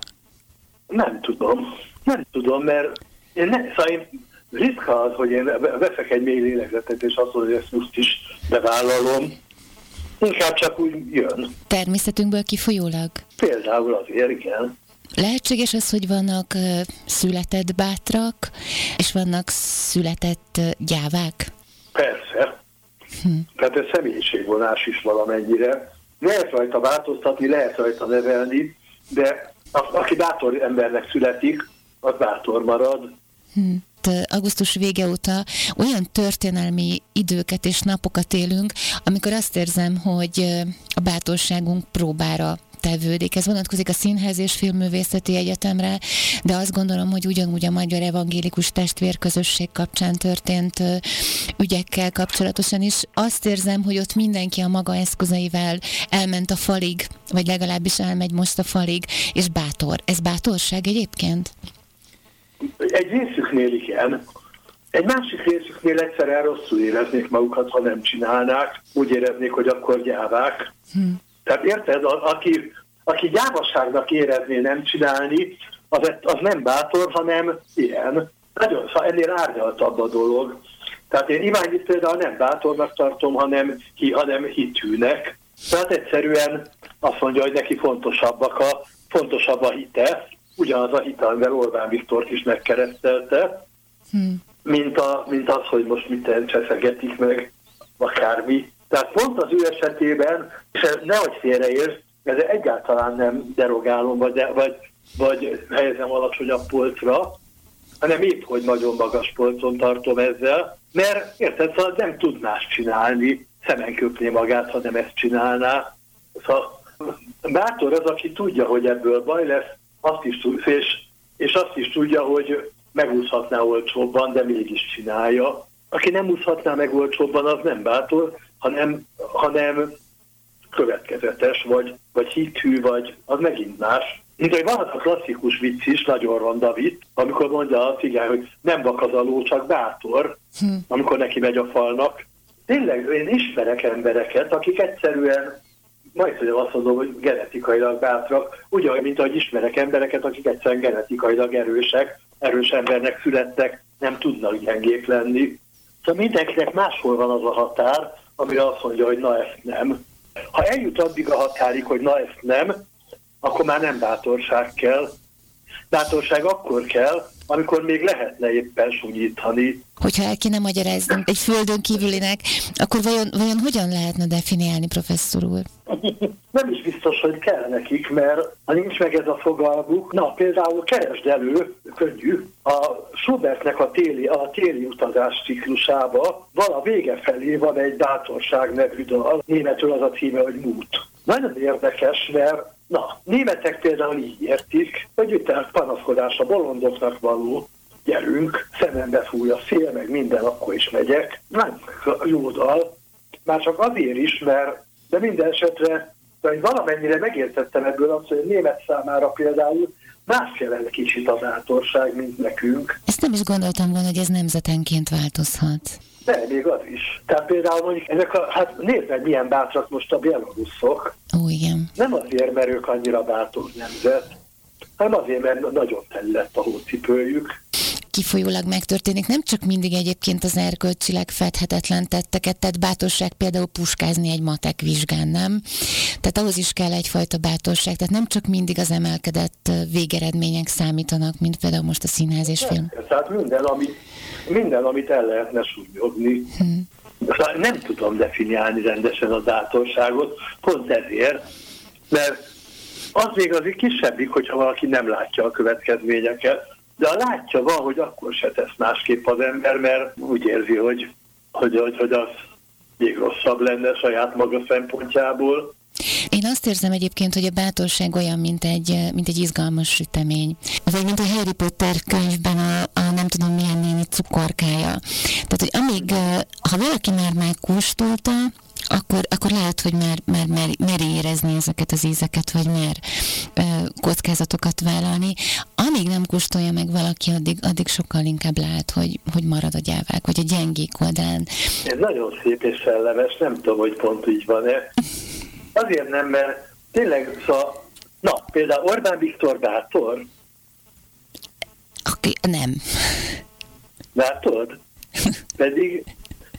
Nem tudom. Nem tudom, mert én, ne, szóval én ritka az, hogy én veszek egy mély lélegzetet, és azt mondom, hogy ezt most is bevállalom. Inkább csak úgy jön. Természetünkből kifolyólag? Például azért, igen. Lehetséges az, hogy vannak született bátrak, és vannak született gyávák? Persze. Hm. Tehát ez személyiségvonás is valamennyire. Lehet rajta változtatni, lehet rajta nevelni, de aki bátor embernek születik, az bátor marad. Hm augusztus vége óta olyan történelmi időket és napokat élünk, amikor azt érzem, hogy a bátorságunk próbára tevődik. Ez vonatkozik a Színház és Filmművészeti Egyetemre, de azt gondolom, hogy ugyanúgy a Magyar Evangélikus Testvérközösség kapcsán történt ügyekkel kapcsolatosan is azt érzem, hogy ott mindenki a maga eszközeivel elment a falig, vagy legalábbis elmegy most a falig, és bátor. Ez bátorság egyébként? Egy részüknél igen. Egy másik részüknél egyszerűen rosszul éreznék magukat, ha nem csinálnák. Úgy éreznék, hogy akkor gyávák. Hm. Tehát érted, a, aki, aki gyávasságnak érezné nem csinálni, az, az nem bátor, hanem ilyen. Nagyon, szóval ennél árnyaltabb a dolog. Tehát én Iványit például nem bátornak tartom, hanem, hi, hanem hitűnek. Tehát egyszerűen azt mondja, hogy neki fontosabbak a, fontosabb a hite, ugyanaz a hite, amivel Orbán Viktort is megkeresztelte, hmm. mint, a, mint az, hogy most mit cseszegetik meg akármi. Tehát pont az ő esetében, és nehogy félreérsz, ez egyáltalán nem derogálom, vagy, vagy, vagy helyezem alacsonyabb polcra, hanem épp, hogy nagyon magas polcon tartom ezzel, mert érted, szóval nem tudnás csinálni, szemen köpni magát, ha nem ezt csinálná. Szóval bátor az, aki tudja, hogy ebből baj lesz, azt is tud, és, és azt is tudja, hogy megúszhatná olcsóbban, de mégis csinálja. Aki nem úszhatná meg olcsóbban, az nem bátor, hanem, hanem következetes, vagy, vagy hitű, vagy az megint más. Mint hogy van az a klasszikus vicc is, nagyon ronda vicc, amikor mondja a cigány, hogy nem vakazaló, csak bátor, hm. amikor neki megy a falnak. Tényleg én ismerek embereket, akik egyszerűen majdnem azt mondom, hogy genetikailag bátrak, ugyanúgy, mint ahogy ismerek embereket, akik egyszerűen genetikailag erősek, erős embernek születtek, nem tudnak gyengék lenni. Szóval mindenkinek máshol van az a határ, amire azt mondja, hogy na ezt nem. Ha eljut addig a határig, hogy na ezt nem, akkor már nem bátorság kell. Bátorság akkor kell, amikor még lehetne éppen súnyítani. Hogyha el kéne magyaráznunk egy földön kívülinek, akkor vajon, vajon hogyan lehetne definiálni, professzor úr? Nem is biztos, hogy kell nekik, mert ha nincs meg ez a fogalmuk, na például keresd elő, könnyű, a Schubertnek a téli, a téli utazás ciklusába vala vége felé van egy bátorság nevű dal, németül az a címe, hogy Mút. Nagyon érdekes, mert Na, németek például így értik, hogy itt a panaszkodás a bolondoknak való, gyerünk, szemembe fúj a szél, meg minden, akkor is megyek. Nem, jó dal. Már csak azért is, mert de minden esetre de valamennyire megértettem ebből azt, hogy a német számára például más jelent kicsit a bátorság, mint nekünk. Ezt nem is gondoltam volna, hogy ez nemzetenként változhat. De, még az is. Tehát például mondjuk ezek a, hát nézd meg milyen bátrak most a bielorusszok. Ó, igen. Nem azért, mert ők annyira bátor nemzet, hanem azért, mert nagyon terület a hócipőjük kifolyólag megtörténik, nem csak mindig egyébként az erkölcsileg fedhetetlen tetteket, tehát bátorság például puskázni egy matek vizsgán, nem? Tehát ahhoz is kell egyfajta bátorság, tehát nem csak mindig az emelkedett végeredmények számítanak, mint például most a színház és film. Tehát minden, amit, minden, amit el lehetne súlyogni. Hmm. Nem tudom definiálni rendesen a bátorságot, pont ezért, mert az még az kisebbik, hogyha valaki nem látja a következményeket, de a látja van, hogy akkor se tesz másképp az ember, mert úgy érzi, hogy, hogy, hogy, hogy az még rosszabb lenne saját maga szempontjából. Én azt érzem egyébként, hogy a bátorság olyan, mint egy, mint egy izgalmas sütemény. Vagy mint a Harry Potter könyvben a, a nem tudom milyen néni cukorkája. Tehát, hogy amíg, ha valaki már megkóstolta, akkor, akkor lehet, hogy már, már mer, mer érezni ezeket az ízeket, vagy mer ö, kockázatokat vállalni. Amíg nem kóstolja meg valaki, addig, addig sokkal inkább lehet, hogy, hogy marad a gyávák, vagy a gyengék oldalán. Ez nagyon szép és szellemes, nem tudom, hogy pont így van-e. Azért nem, mert tényleg, szóval, na, például Orbán Viktor bátor. Okay, nem. Látod? Pedig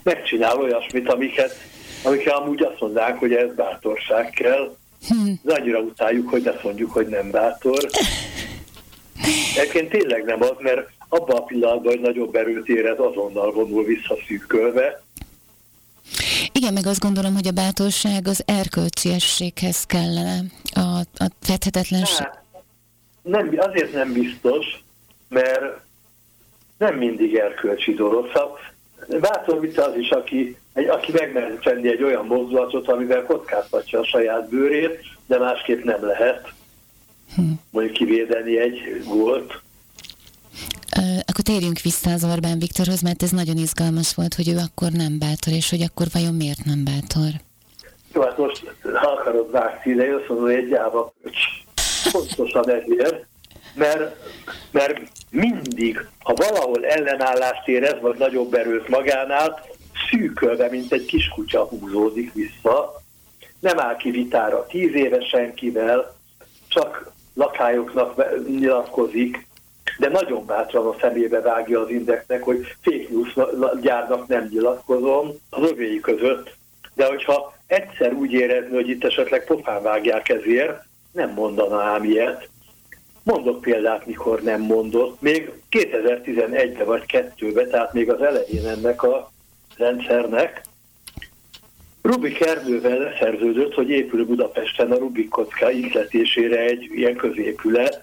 megcsinál olyasmit, amiket amikre amúgy azt mondják, hogy ez bátorság kell. Hm. De annyira utáljuk, hogy azt mondjuk, hogy nem bátor. Egyébként tényleg nem az, mert abban a pillanatban, hogy nagyobb erőt érez, azonnal vonul vissza szűkölve. Igen, meg azt gondolom, hogy a bátorság az erkölcsiességhez kellene, a, a fethetetlenség. Hát, nem, azért nem biztos, mert nem mindig erkölcsi dolog. Szóval bátor az is, aki egy, aki megmer tenni egy olyan mozdulatot, amivel kockáztatja a saját bőrét, de másképp nem lehet. Mondjuk kivédeni egy gólt. Akkor térjünk vissza az Orbán Viktorhoz, mert ez nagyon izgalmas volt, hogy ő akkor nem bátor, és hogy akkor vajon miért nem bátor? Jó, hát most ha akarod vágni, azt mondom, hogy egy gyáva Pontosan ezért, mert, mert mindig, ha valahol ellenállást érez, vagy nagyobb erőt magánál, szűkölve, mint egy kiskutya húzódik vissza, nem áll ki vitára tíz éve senkivel, csak lakályoknak nyilatkozik, de nagyon bátran a szemébe vágja az indexnek, hogy fake news gyárnak nem nyilatkozom az övéi között, de hogyha egyszer úgy érezni, hogy itt esetleg pofán vágják ezért, nem mondaná ám ilyet. Mondok példát, mikor nem mondott. Még 2011-ben vagy 2-ben, tehát még az elején ennek a rendszernek. Rubik Erdővel leszerződött, hogy épül Budapesten a Rubik kocka ihletésére egy ilyen középület.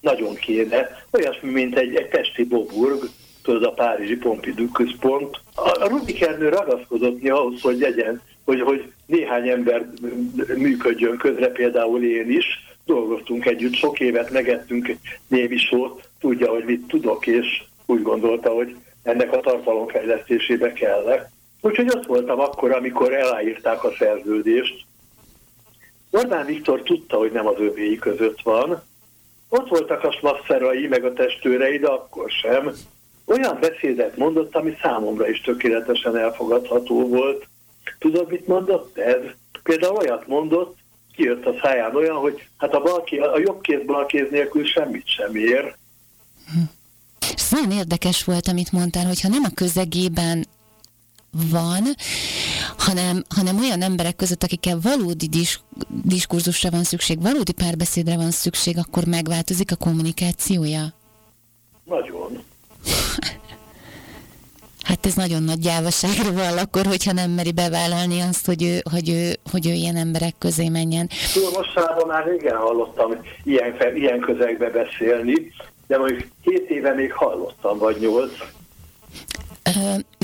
Nagyon kéne. Olyasmi, mint egy, egy Pesti Boburg, tudod, a Párizsi Pompidou központ. A, Rubik Erdő ragaszkodott ahhoz, hogy legyen, hogy, hogy néhány ember működjön közre, például én is. Dolgoztunk együtt, sok évet megettünk némi sót, tudja, hogy mit tudok, és úgy gondolta, hogy ennek a tartalomfejlesztésébe kellett. Úgyhogy ott voltam akkor, amikor eláírták a szerződést. Orbán Viktor tudta, hogy nem az övéi között van. Ott voltak a smasszerai, meg a testőrei, de akkor sem. Olyan beszédet mondott, ami számomra is tökéletesen elfogadható volt. Tudod, mit mondott ez? Például olyat mondott, kijött a száján olyan, hogy hát a, balké, a jobb kéz bal kéz nélkül semmit sem ér. És nagyon érdekes volt, amit mondtál, hogyha nem a közegében van, hanem, hanem olyan emberek között, akikkel valódi dis, diskurzusra van szükség, valódi párbeszédre van szükség, akkor megváltozik a kommunikációja? Nagyon. Hát ez nagyon nagy gyávaságra van akkor, hogyha nem meri bevállalni azt, hogy ő, hogy ő, hogy ő ilyen emberek közé menjen. Tudom, mostanában már régen hallottam ilyen, ilyen közegbe beszélni, de mondjuk 7 éve még hallottam, vagy 8,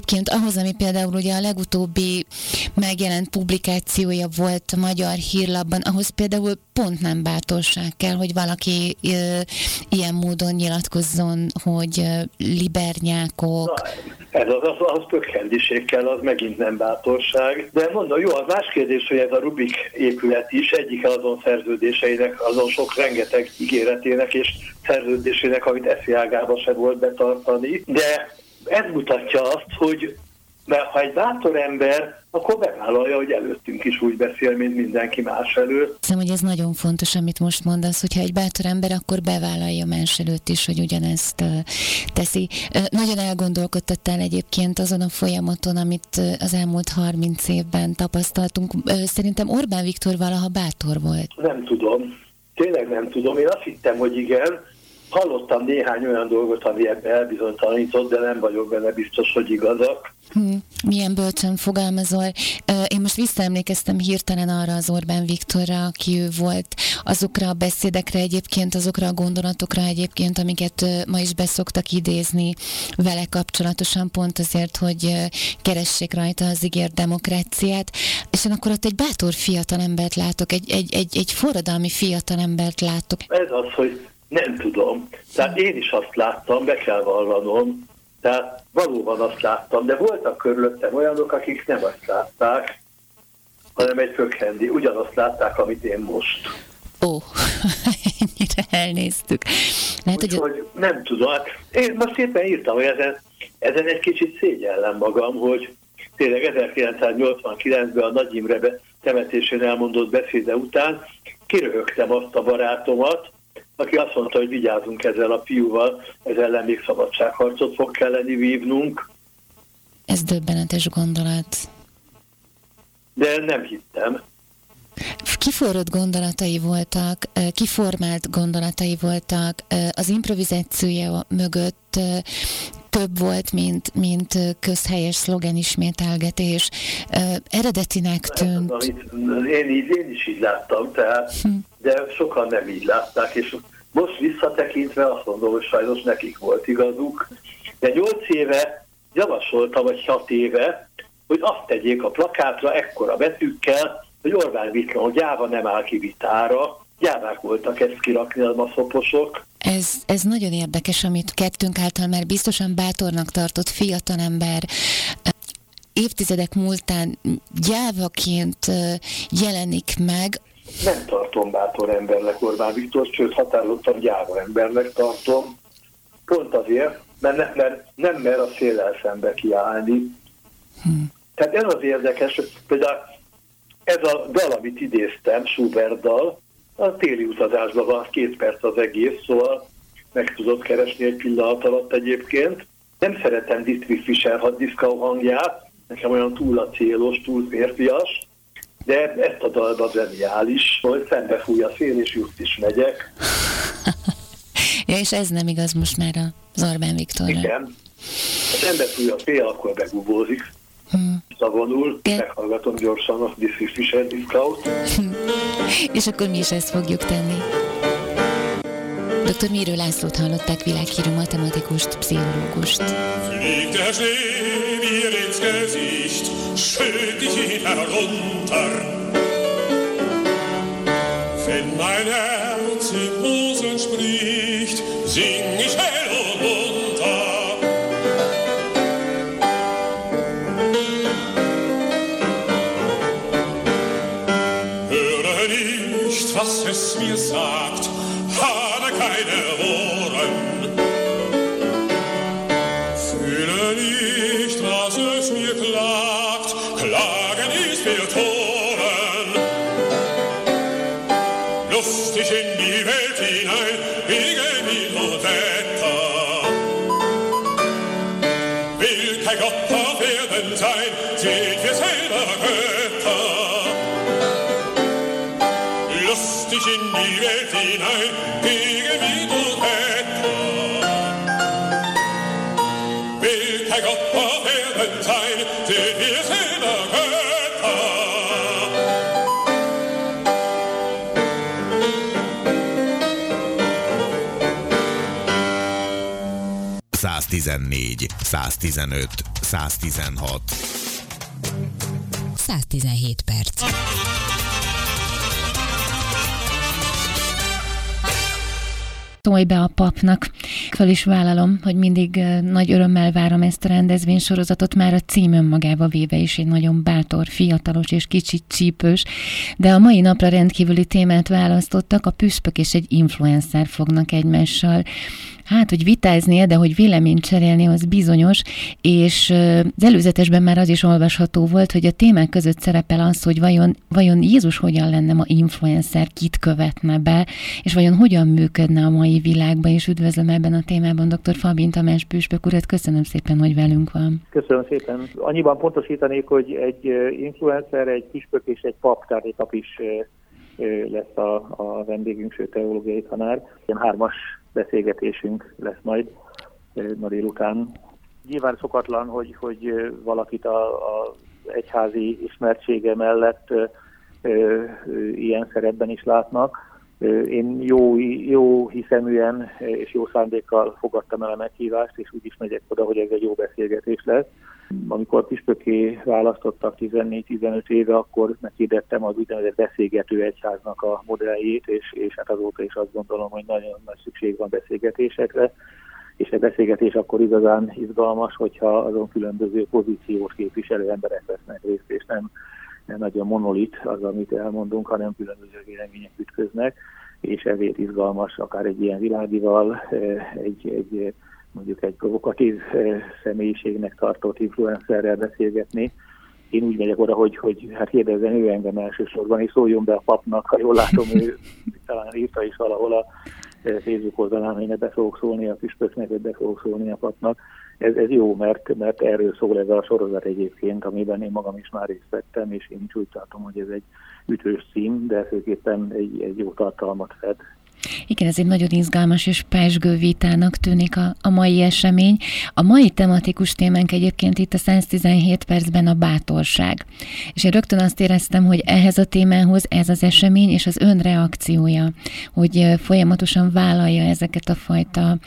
Ként ahhoz, ami például ugye a legutóbbi megjelent publikációja volt a magyar hírlapban, ahhoz például pont nem bátorság kell, hogy valaki ö, ilyen módon nyilatkozzon, hogy ö, libernyákok. Na, ez az, az, az pökkendiség kell, az megint nem bátorság. De mondom, jó, az más kérdés, hogy ez a Rubik épület is egyik azon szerződéseinek, azon sok rengeteg ígéretének és szerződésének, amit eszi ágába se volt betartani, de ez mutatja azt, hogy mert ha egy bátor ember, akkor bevállalja, hogy előttünk is úgy beszél, mint mindenki más előtt. Hiszem, hogy ez nagyon fontos, amit most mondasz, hogyha egy bátor ember, akkor bevállalja más előtt is, hogy ugyanezt teszi. Nagyon elgondolkodtattál egyébként azon a folyamaton, amit az elmúlt 30 évben tapasztaltunk. Szerintem Orbán Viktor valaha bátor volt. Nem tudom. Tényleg nem tudom. Én azt hittem, hogy igen, hallottam néhány olyan dolgot, ami ebbe elbizonytalanított, de nem vagyok benne biztos, hogy igazak. Hmm, milyen bölcsen fogalmazol. Én most visszaemlékeztem hirtelen arra az Orbán Viktorra, aki ő volt, azokra a beszédekre egyébként, azokra a gondolatokra egyébként, amiket ma is beszoktak idézni vele kapcsolatosan, pont azért, hogy keressék rajta az ígért demokráciát. És én akkor ott egy bátor fiatalembert látok, egy, egy, egy, egy forradalmi fiatalembert látok. Ez az, hogy nem tudom. Tehát én is azt láttam, be kell vallanom, tehát valóban azt láttam, de voltak körülöttem olyanok, akik nem azt látták, hanem egy fökhendi. Ugyanazt látták, amit én most. Ó, ennyire elnéztük. Lehet, hogy... hogy nem tudom. Hát én most éppen írtam, hogy ezen, ezen egy kicsit szégyellem magam, hogy tényleg 1989-ben a Nagy Imre temetésén elmondott beszéde után kiröhögtem azt a barátomat, aki azt mondta, hogy vigyázunk ezzel a fiúval, ez ellen még szabadságharcot fog kelleni vívnunk. Ez döbbenetes gondolat. De nem hittem. Kiforrott gondolatai voltak, kiformált gondolatai voltak, az improvizációja mögött több volt, mint, mint közhelyes szlogen ismételgetés. Eredetinek tűnt. Én, így, én is így láttam, tehát, hm. de sokan nem így látták, és most visszatekintve azt mondom, hogy sajnos nekik volt igazuk. De nyolc éve javasoltam, vagy hat éve, hogy azt tegyék a plakátra ekkora betűkkel, hogy Orbán Viktor gyáva nem áll ki vitára, gyávák voltak ezt kirakni a maszoposok. Ez, ez nagyon érdekes, amit kettőnk által már biztosan bátornak tartott fiatalember évtizedek múltán gyávaként jelenik meg. Nem tartom bátor embernek Orbán Viktor, sőt határozottan gyáva embernek tartom. Pont azért, mert, ne, mert nem mer a széllel szembe kiállni. Hm. Tehát ez az érdekes, például ez a dal, amit idéztem, Schubert dal, a téli utazásban van, két perc az egész, szóval meg tudod keresni egy pillanat alatt egyébként. Nem szeretem Dietrich Fischer haddiszkau hangját, nekem olyan túl a célos, túl férfias, de ezt a dalba zseniális, hogy fúj a szél, és just is megyek. ja, és ez nem igaz most már az Orbán Viktorra. Igen. Ha fúj a szél, akkor begubózik. Hmm. Szavonul, meghallgatom gyorsan a This Fisher Discount. És akkor mi is ezt fogjuk tenni. Dr. Mírő Lászlót hallották világhírű matematikust, pszichológust. Fliegt der Schnee mir ins Gesicht, schütt ich ihn herunter. Wenn mein Herz in Rosen spricht, sing ich 114, 115, 116. 117 perc. Tolj be a papnak. Fel is vállalom, hogy mindig nagy örömmel várom ezt a rendezvénysorozatot, már a cím önmagába véve is egy nagyon bátor, fiatalos és kicsit csípős, de a mai napra rendkívüli témát választottak, a püspök és egy influencer fognak egymással hát, hogy vitázni, de hogy véleményt cserélni, az bizonyos, és az előzetesben már az is olvasható volt, hogy a témák között szerepel az, hogy vajon, vajon Jézus hogyan lenne ma influencer, kit követne be, és vajon hogyan működne a mai világban, és üdvözlöm ebben a témában dr. Fabin Tamás Püspök urat, köszönöm szépen, hogy velünk van. Köszönöm szépen. Annyiban pontosítanék, hogy egy influencer, egy püspök és egy pap, tehát egy pap is lesz a, a vendégünk, sőt teológiai tanár. Ilyen hármas beszélgetésünk lesz majd ma délután. Nyilván szokatlan, hogy, hogy valakit a, a egyházi ismertsége mellett ö, ö, ilyen szerepben is látnak. Én jó, jó hiszeműen és jó szándékkal fogadtam el a meghívást, és úgy is megyek oda, hogy ez egy jó beszélgetés lesz. Amikor püspöké választottak 14-15 éve, akkor meghirdettem az úgynevezett beszélgető egyháznak a modelljét, és, és hát azóta is azt gondolom, hogy nagyon nagy szükség van beszélgetésekre, és a beszélgetés akkor igazán izgalmas, hogyha azon különböző pozíciós képviselő emberek vesznek részt, és nem, nem nagyon monolit az, amit elmondunk, hanem különböző vélemények ütköznek, és ezért izgalmas akár egy ilyen világival, eh, egy, egy mondjuk egy provokatív eh, személyiségnek tartott influencerrel beszélgetni. Én úgy megyek oda, hogy, hogy hát kérdezzen ő engem elsősorban, és szóljon be a papnak, ha jól látom, ő talán írta is valahol a eh, Facebook oldalán, hogy be fogok szólni a püspöknek, vagy be fogok szólni a papnak. Ez, ez jó, mert, mert erről szól ez a sorozat egyébként, amiben én magam is már részt vettem, és én is úgy tartom, hogy ez egy ütős cím, de főképpen egy, egy jó tartalmat fed igen, ez egy nagyon izgalmas és pesgő vitának tűnik a, a mai esemény. A mai tematikus témánk egyébként itt a 117 percben a bátorság. És én rögtön azt éreztem, hogy ehhez a témához ez az esemény és az ön reakciója, hogy folyamatosan vállalja ezeket a fajta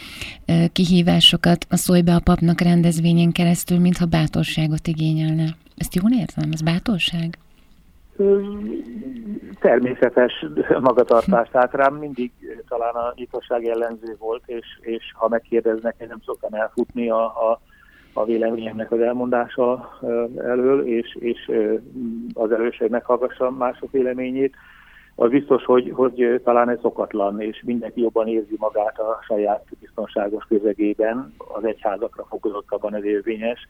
kihívásokat a Szólj be a papnak rendezvényen keresztül, mintha bátorságot igényelne. Ezt jól érzem? Ez bátorság? Természetes magatartás. Tehát rám mindig talán a nyitosság jellemző volt, és, és ha megkérdeznek, én nem szoktam elfutni a, a, a véleményemnek az elmondása elől, és, és az előség meghallgassam mások véleményét. Az biztos, hogy, hogy talán ez szokatlan, és mindenki jobban érzi magát a saját biztonságos közegében, az egyházakra fokozottabban ez érvényes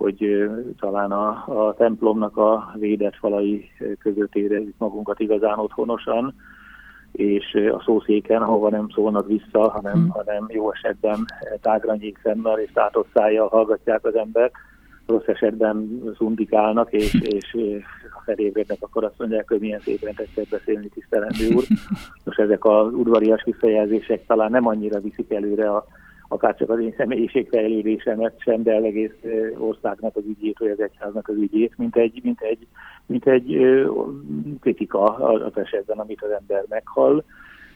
hogy talán a, a templomnak a védett falai között érezzük magunkat igazán otthonosan, és a szószéken, ahova nem szólnak vissza, hanem, hmm. hanem jó esetben tágra szemmel és tátott szájjal hallgatják az embert, rossz esetben szundikálnak, és, és ha felébrednek, akkor azt mondják, hogy milyen szépen tetszett beszélni, tisztelendő úr. Most ezek az udvarias visszajelzések talán nem annyira viszik előre a akár csak az én személyiségfejlődésemet sem, de egész országnak az ügyét, vagy az egyháznak az ügyét, mint egy, mint egy, mint egy kritika az esetben, amit az ember meghall.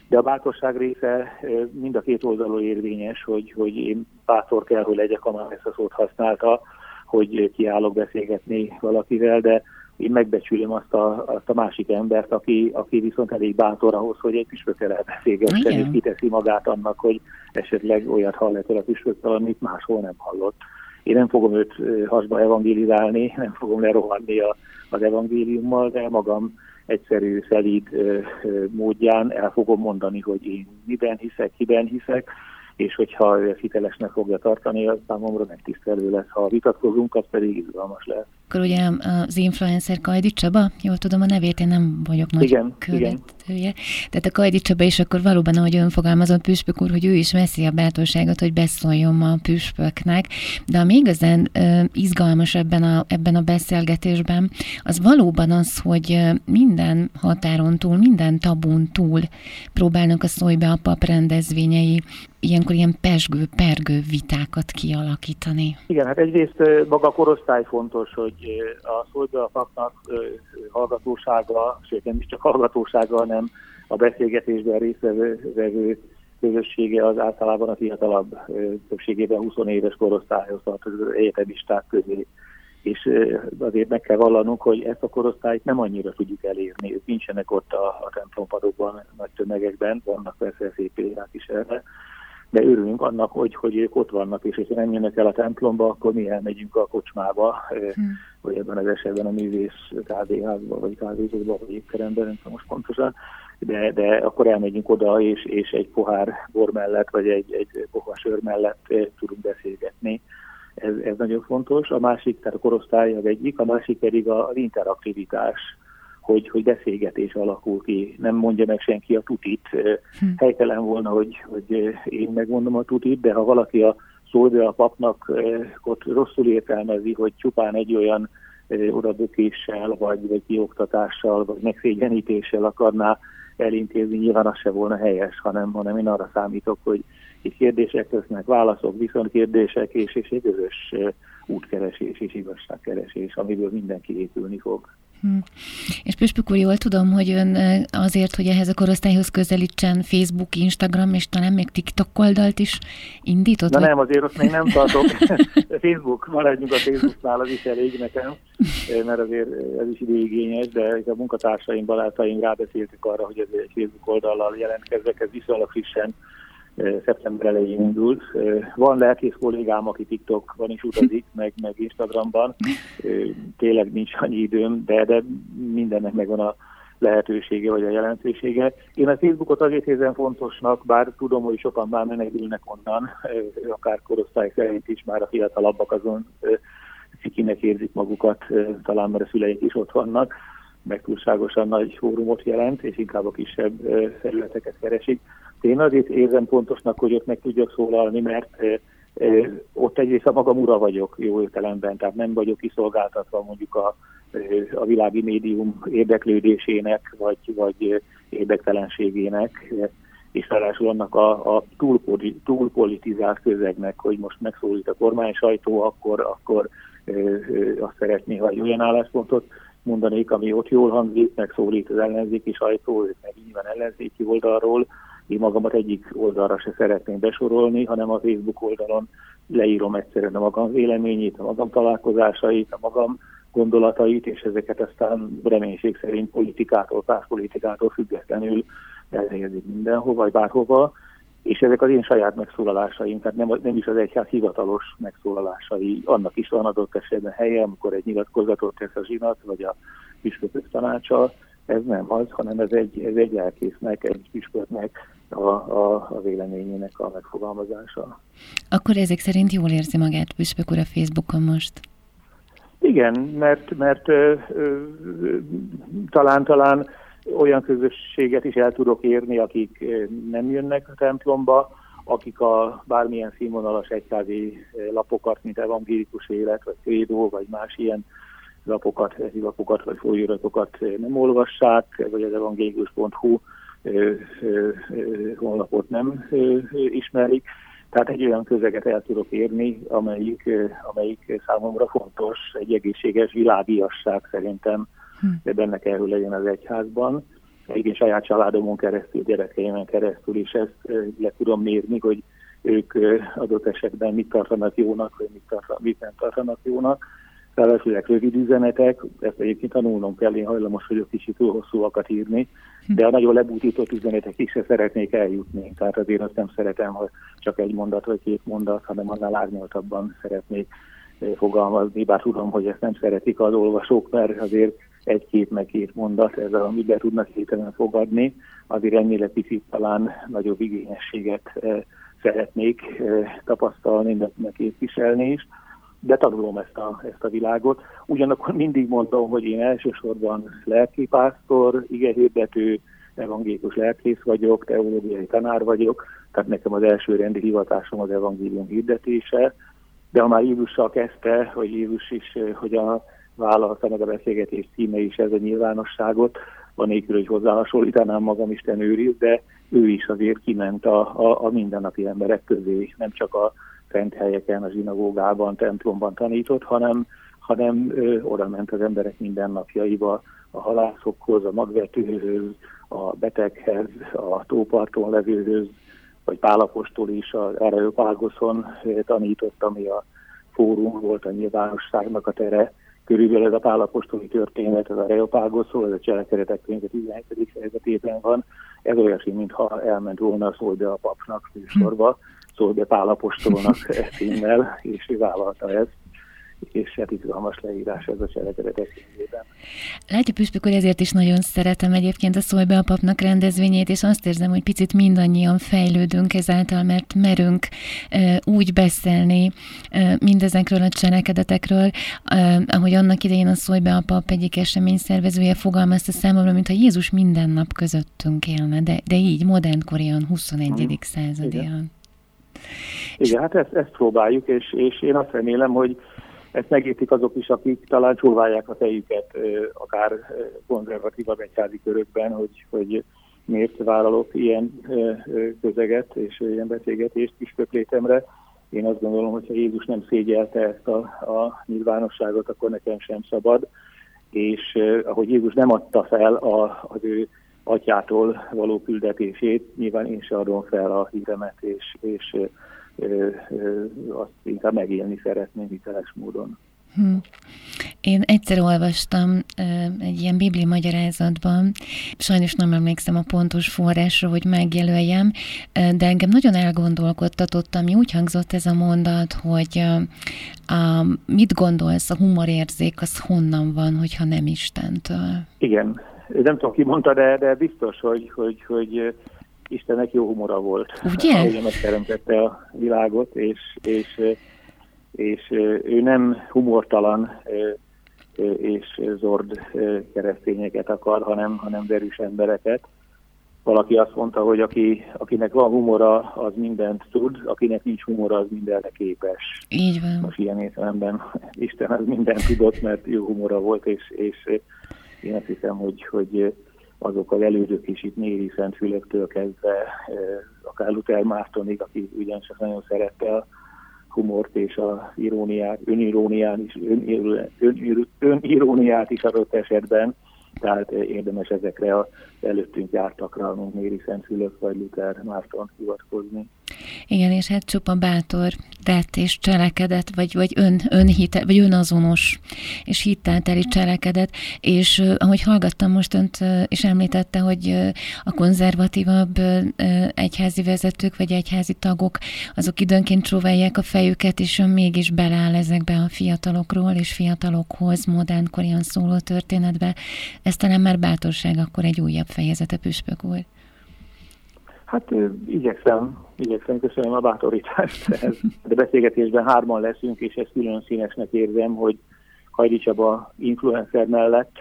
De a bátorság része mind a két oldalon érvényes, hogy, hogy én bátor kell, hogy legyek, amely ezt a szót használta, hogy kiállok beszélgetni valakivel, de én megbecsülöm azt a, azt a másik embert, aki, aki viszont elég bátor ahhoz, hogy egy püspökkel elbeszélgessen, és kiteszi magát annak, hogy esetleg olyat hall el a püspökkel, amit máshol nem hallott. Én nem fogom őt hasba evangelizálni, nem fogom lerohanni a, az evangéliummal, de magam egyszerű, szelíd módján el fogom mondani, hogy én miben hiszek, hiben hiszek, és hogyha ő hitelesnek fogja tartani, az számomra megtisztelő lesz. Ha vitatkozunk, az pedig izgalmas lesz. Akkor ugye az influencer Kajdi Csaba, jól tudom a nevét, én nem vagyok nagy igen, követője. Igen. Tehát a Kajdi Csaba is akkor valóban, ahogy ön fogalmazott püspök úr, hogy ő is veszi a bátorságot, hogy beszóljon ma a püspöknek. De ami igazán uh, izgalmas ebben a, ebben a beszélgetésben, az valóban az, hogy minden határon túl, minden tabun túl próbálnak a szójbe a pap rendezvényei ilyenkor ilyen pesgő, pergő vitákat kialakítani. Igen, hát egyrészt maga a korosztály fontos, hogy a szolgálapaknak hallgatósága, sőt nem is csak hallgatósága, hanem a beszélgetésben résztvevő közössége az általában a fiatalabb, többségében 20 éves korosztályhoz tartozó egyetemisták közé. És azért meg kell vallanunk, hogy ezt a korosztályt nem annyira tudjuk elérni. Ők nincsenek ott a, a templompadokban, nagy tömegekben, vannak persze szép is erre, de örülünk annak, hogy, hogy ők ott vannak, és ha nem jönnek el a templomba, akkor mi elmegyünk a kocsmába, hmm. vagy ebben az esetben a művész kávéházba, vagy kávézóba, vagy étteremben, nem tudom most pontosan, de, de akkor elmegyünk oda, és, és egy pohár bor mellett, vagy egy, egy pohár sör mellett tudunk beszélgetni. Ez, ez nagyon fontos. A másik, tehát a korosztály az egyik, a másik pedig az interaktivitás hogy, hogy beszélgetés alakul ki. Nem mondja meg senki a tutit. Hm. Helytelen volna, hogy, hogy én megmondom a tutit, de ha valaki a szólja a papnak ott rosszul értelmezi, hogy csupán egy olyan oradökéssel, vagy, vagy kioktatással, vagy megszégyenítéssel akarná elintézni, nyilván az se volna helyes, hanem, hanem én arra számítok, hogy itt kérdések lesznek, válaszok, viszont kérdések, és, és egy közös útkeresés és igazságkeresés, amiből mindenki épülni fog. Hm. És Püspök úr, jól tudom, hogy ön azért, hogy ehhez a korosztályhoz közelítsen Facebook, Instagram és talán még TikTok oldalt is indított? Na vagy? nem, azért ott még nem tartok. Facebook, maradjunk a Facebooknál, az is elég nekem, mert azért ez is időigényes, de a munkatársaim, barátaim rábeszéltek arra, hogy ez egy Facebook oldallal jelentkezzek, ez viszonylag frissen szeptember elején indult. Van lelkész kollégám, aki TikTokban is utazik, meg, meg Instagramban. Tényleg nincs annyi időm, de, de mindennek megvan a lehetősége vagy a jelentősége. Én a Facebookot azért érzem fontosnak, bár tudom, hogy sokan már menekülnek onnan, akár korosztály szerint is, már a fiatalabbak azon cikinek érzik magukat, talán mert a szüleik is ott vannak, meg túlságosan nagy fórumot jelent, és inkább a kisebb területeket keresik. Én azért érzem pontosnak, hogy ott meg tudjak szólalni, mert ott egyrészt a magam ura vagyok jó értelemben, tehát nem vagyok kiszolgáltatva mondjuk a, a világi médium érdeklődésének, vagy, vagy érdektelenségének, és ráadásul annak a, a túlpolitizált közegnek, hogy most megszólít a kormány sajtó, akkor, akkor azt szeretné, hogy olyan álláspontot mondanék, ami ott jól hangzik, megszólít az ellenzéki sajtó, ők meg nyilván ellenzéki oldalról, én magamat egyik oldalra se szeretném besorolni, hanem a Facebook oldalon leírom egyszerűen a magam véleményét, a magam találkozásait, a magam gondolatait, és ezeket aztán reménység szerint politikától, pártpolitikától függetlenül elhelyezik mindenhova, vagy bárhova, és ezek az én saját megszólalásaim, tehát nem, nem is az egyház hivatalos megszólalásai. Annak is van adott esetben helye, amikor egy nyilatkozatot tesz a zsinat, vagy a püspökök tanácsa, ez nem az, hanem ez egy, ez egy elkésznek, egy püspöknek a, a, a véleményének a megfogalmazása. Akkor ezek szerint jól érzi magát Püspök úr a Facebookon most? Igen, mert, mert ö, ö, talán, talán olyan közösséget is el tudok érni, akik nem jönnek a templomba, akik a bármilyen színvonalas egyházi lapokat, mint evangélikus élet, vagy krédó, vagy más ilyen lapokat, lapokat vagy folyóiratokat nem olvassák, vagy az evangélikus.hu honlapot nem ismerik. Tehát egy olyan közeget el tudok érni, amelyik, amelyik számomra fontos, egy egészséges világiasság szerintem de benne kell, hogy legyen az egyházban. Én saját családomon keresztül, gyerekeimen keresztül is ezt le tudom mérni, hogy ők adott esetben mit tartanak jónak, vagy mit, tartanak, mit nem tartanak jónak. Ráadásul ezek rövid üzenetek, ezt egyébként tanulnom kell, én hajlamos vagyok kicsit túl hosszúakat írni, de a nagyon lebútított üzenetek is se szeretnék eljutni. Tehát azért azt nem szeretem, hogy csak egy mondat vagy két mondat, hanem annál árnyaltabban szeretnék fogalmazni, bár tudom, hogy ezt nem szeretik az olvasók, mert azért egy-két meg két mondat, ez amit be tudnak héten fogadni, azért ennél picit talán nagyobb igényességet eh, szeretnék eh, tapasztalni, meg képviselni is, de tanulom ezt a, ezt a világot. Ugyanakkor mindig mondom, hogy én elsősorban lelkipásztor, igehirdető, evangélikus lelkész vagyok, teológiai tanár vagyok, tehát nekem az első rendi hivatásom az evangélium hirdetése, de ha már Jézussal kezdte, hogy Jézus is, eh, hogy a vállalta meg a beszélgetés címe is ez a nyilvánosságot, van nélkül, hogy hozzáhasonlítanám magam Isten őriz, de ő is azért kiment a, a, a mindennapi emberek közé, nem csak a szent helyeken, a zsinagógában, templomban tanított, hanem, hanem ö, oda ment az emberek mindennapjaiba, a halászokhoz, a magvetőhöz, a beteghez, a tóparton levőhöz, vagy Pálapostól is az Areopágoszon tanított, ami a fórum volt a nyilvánosságnak a tere. Körülbelül ez a pálapostoli történet, ez a Reopágoszó, ez a cselekedetek könyve 17. fejezetében van. Ez olyasmi, mintha elment volna szól be a papnak műsorba, szól be Pálapostolnak címmel, és ő vállalta ezt és hát izgalmas leírás ez a cselekedetek könyvében. Látja, Püspök úr, ezért is nagyon szeretem egyébként a Szólj be a papnak rendezvényét, és azt érzem, hogy picit mindannyian fejlődünk ezáltal, mert merünk e, úgy beszélni e, mindezekről a cselekedetekről, e, ahogy annak idején a Szólj be a pap egyik esemény szervezője fogalmazta számomra, mintha Jézus minden nap közöttünk élne, de, de így modernkorian, 21. Hmm. századian. Igen. Igen, hát ezt, ezt próbáljuk, és, és én azt remélem, hogy ezt megértik azok is, akik talán csóválják a fejüket, akár konzervatívabb egyházi körökben, hogy, hogy miért vállalok ilyen közeget és ilyen beszélgetést püspöklétemre. Én azt gondolom, hogy ha Jézus nem szégyelte ezt a, a nyilvánosságot, akkor nekem sem szabad. És ahogy Jézus nem adta fel a, az ő atyától való küldetését, nyilván én sem adom fel a híremet, és, és azt inkább megélni szeretném hiteles módon. Hm. Én egyszer olvastam egy ilyen bibli magyarázatban, sajnos nem emlékszem a pontos forrásra, hogy megjelöljem, de engem nagyon elgondolkodtatott, ami úgy hangzott ez a mondat, hogy a, mit gondolsz, a humorérzék az honnan van, hogyha nem Istentől? Igen, nem tudom ki mondta, de, de biztos, hogy, hogy, hogy Istennek jó humora volt. Ugye? Ahogy megteremtette a világot, és, és, és ő nem humortalan és zord keresztényeket akar, hanem, hanem derűs embereket. Valaki azt mondta, hogy aki, akinek van humora, az mindent tud, akinek nincs humora, az mindenre képes. Így van. Most ilyen értelemben Isten az mindent tudott, mert jó humora volt, és, és én azt hiszem, hogy, hogy azok az elődök is itt Néri Szentfülöktől kezdve, akár Luther Mártonig, aki ugyancsak nagyon szerette a humort és a iróniát, önirónián is, ön, ön, öniróniát is adott esetben, tehát érdemes ezekre az előttünk jártakra, mint Méri Szentfülök vagy Luther Márton hivatkozni. Igen, és hát csupa bátor tett és cselekedet, vagy, vagy ön, önhite, vagy önazonos és hittelteli cselekedet, és ahogy hallgattam most önt, és említette, hogy a konzervatívabb egyházi vezetők, vagy egyházi tagok, azok időnként csóválják a fejüket, és ön mégis beleáll ezekbe a fiatalokról és fiatalokhoz modernkorian szóló történetbe. Ez talán már bátorság akkor egy újabb fejezete, Püspök úr. Hát igyekszem, igyekszem, köszönöm a bátorítást. De beszélgetésben hárman leszünk, és ezt külön színesnek érzem, hogy Hajdi Csaba influencer mellett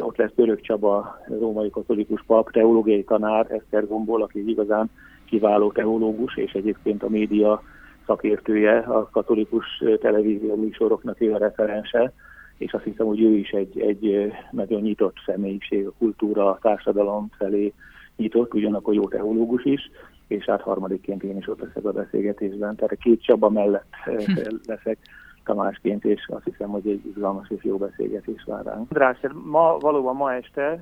ott lesz Török Csaba, római katolikus pap, teológiai tanár, Eszter Gombol, aki igazán kiváló teológus, és egyébként a média szakértője, a katolikus televízió műsoroknak ő a referense, és azt hiszem, hogy ő is egy, egy nagyon nyitott személyiség a kultúra, a társadalom felé nyitott, ugyanakkor jó teológus is, és hát harmadikként én is ott leszek a beszélgetésben. Tehát a két Csaba mellett eh, hm. leszek Tamásként, és azt hiszem, hogy egy izgalmas és jó beszélgetés vár ránk. András, ma, valóban ma este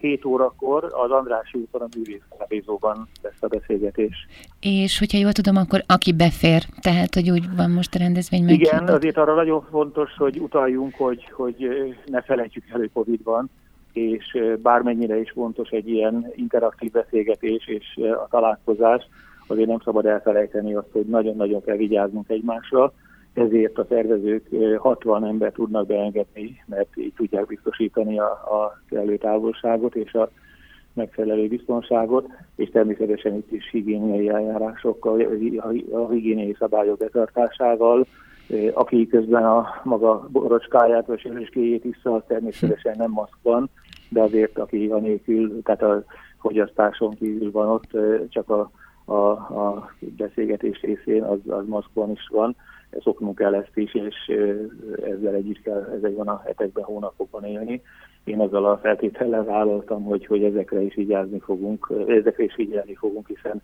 7 eh, órakor az Andrási úton a művészkávézóban lesz a beszélgetés. És hogyha jól tudom, akkor aki befér, tehát hogy úgy van most a rendezvény meg. Igen, azért arra nagyon fontos, hogy utaljunk, hogy, hogy eh, ne felejtsük el, hogy Covid van, és bármennyire is fontos egy ilyen interaktív beszélgetés és a találkozás, azért nem szabad elfelejteni azt, hogy nagyon-nagyon kell vigyáznunk egymásra, ezért a szervezők 60 ember tudnak beengedni, mert így tudják biztosítani a, a kellő távolságot és a megfelelő biztonságot, és természetesen itt is higiéniai eljárásokkal, a higiéniai szabályok betartásával, aki közben a maga borocskáját vagy söröskéjét iszza, az természetesen nem maszkban, de azért aki a nélkül, tehát a fogyasztáson kívül van ott, csak a, a, a beszélgetés részén az, az maszkban is van. Szoknunk kell ezt is, és ezzel együtt kell ezekben a hetekben, hónapokban élni. Én azzal a feltétellel vállaltam, hogy, hogy ezekre is vigyázni fogunk, ezekre is figyelni fogunk, hiszen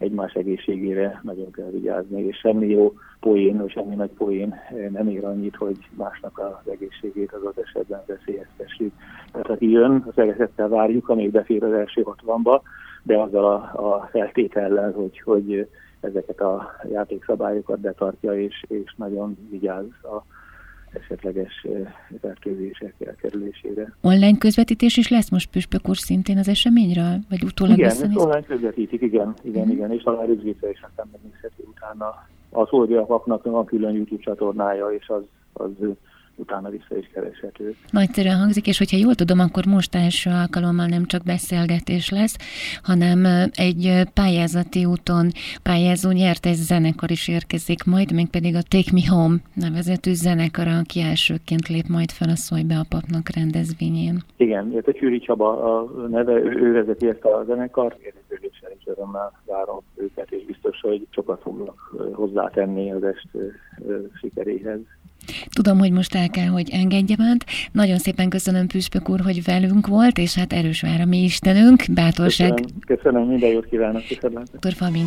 egymás egészségére nagyon kell vigyázni, és semmi jó poén, vagy semmi nagy poén nem ér annyit, hogy másnak az egészségét az esetben veszélyeztessük. Tehát aki jön, az szeretettel várjuk, amíg befér az első 60-ba, de azzal a, a feltétellel, hogy, hogy ezeket a játékszabályokat betartja, és, és nagyon vigyáz a esetleges fertőzések elkerülésére. Online közvetítés is lesz most Püspök úr szintén az eseményről? Vagy utólag Igen, ezt online közvetítik, igen, igen, uh-huh. igen, és talán rögzítve is aztán megnézheti utána. Az oldalaknak van külön YouTube csatornája, és az, az utána vissza is kereshető. Nagyszerűen hangzik, és hogyha jól tudom, akkor most első alkalommal nem csak beszélgetés lesz, hanem egy pályázati úton pályázó nyertes zenekar is érkezik majd, még pedig a Take Me Home nevezetű zenekar, aki elsőként lép majd fel a Szojbe a papnak rendezvényén. Igen, a Csűri Csaba a neve, ő vezeti ezt a zenekart, érdeklődéssel és örömmel várom őket, és biztos, hogy sokat fognak hozzátenni az est sikeréhez. Tudom, hogy most el kell, hogy engedjem önt. Nagyon szépen köszönöm Püspök úr, hogy velünk volt, és hát erős vár a mi Istenünk, bátorság. Köszönöm, köszönöm minden jót kívánok. Köszönöm. Dr. Falmin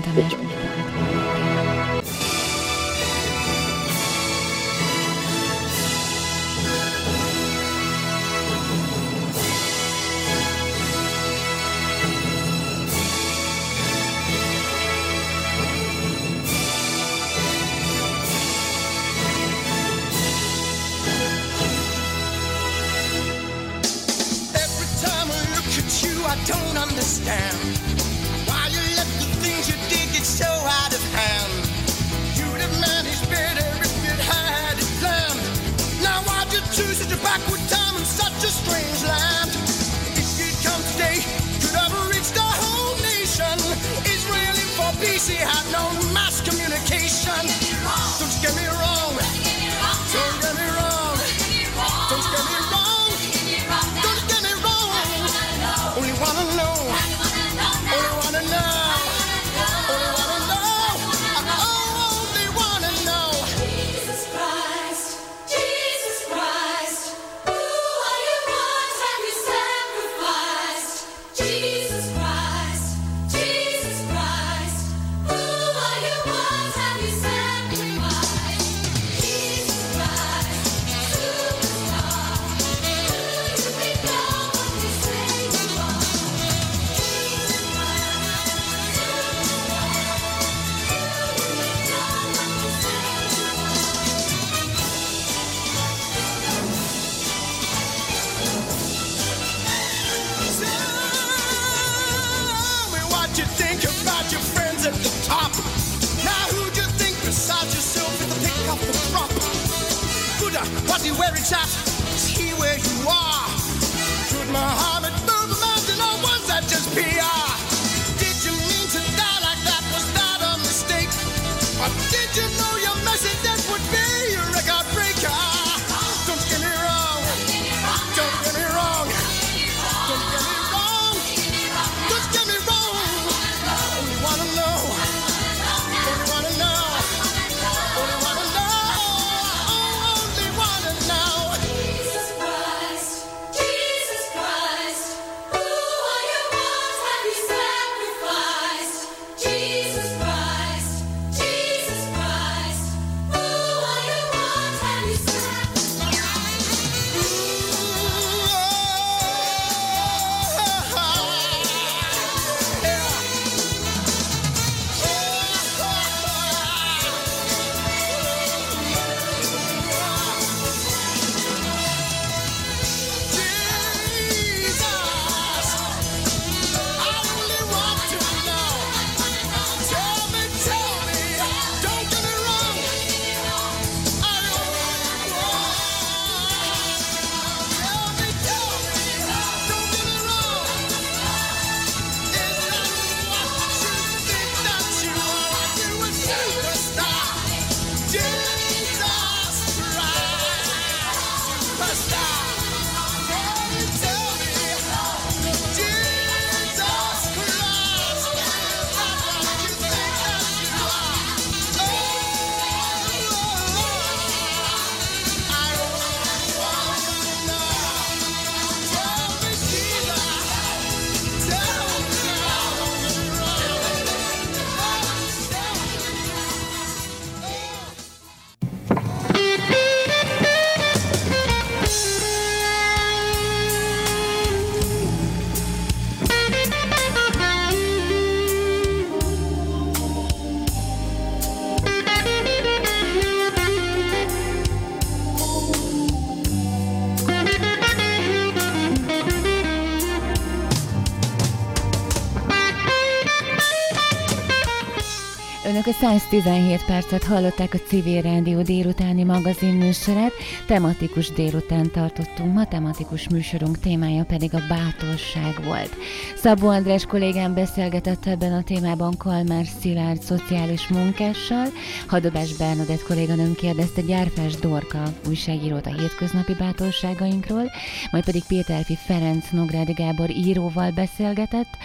117 percet hallották a Civil Rádió délutáni magazin műsorát. Tematikus délután tartottunk, matematikus műsorunk témája pedig a bátorság volt. Szabó András kollégám beszélgetett ebben a témában Kalmár Szilárd szociális munkással, Hadobás Bernadett kolléganőm kérdezte Gyárfás Dorka újságírót a hétköznapi bátorságainkról, majd pedig Péterfi Ferenc Nográdi Gábor íróval beszélgetett,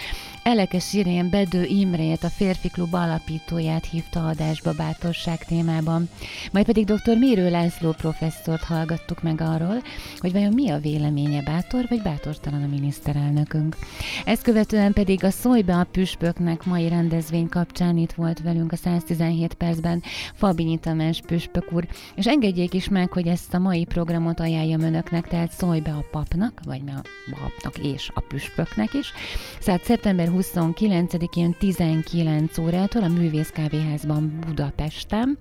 Elekes Irén Bedő Imrét, a Férfi Klub alapítóját hívta adásba bátorság témában. Majd pedig dr. Mérő László professzort hallgattuk meg arról, hogy vajon mi a véleménye bátor vagy bátortalan a miniszterelnökünk. Ezt követően pedig a Szójbe a püspöknek mai rendezvény kapcsán itt volt velünk a 117 percben Fabinyi Tamás püspök úr, és engedjék is meg, hogy ezt a mai programot ajánljam önöknek, tehát Szójbe a papnak, vagy a papnak és a püspöknek is. Szóval szeptember 29-én 19 órától a Művész Kávéházban Budapesten.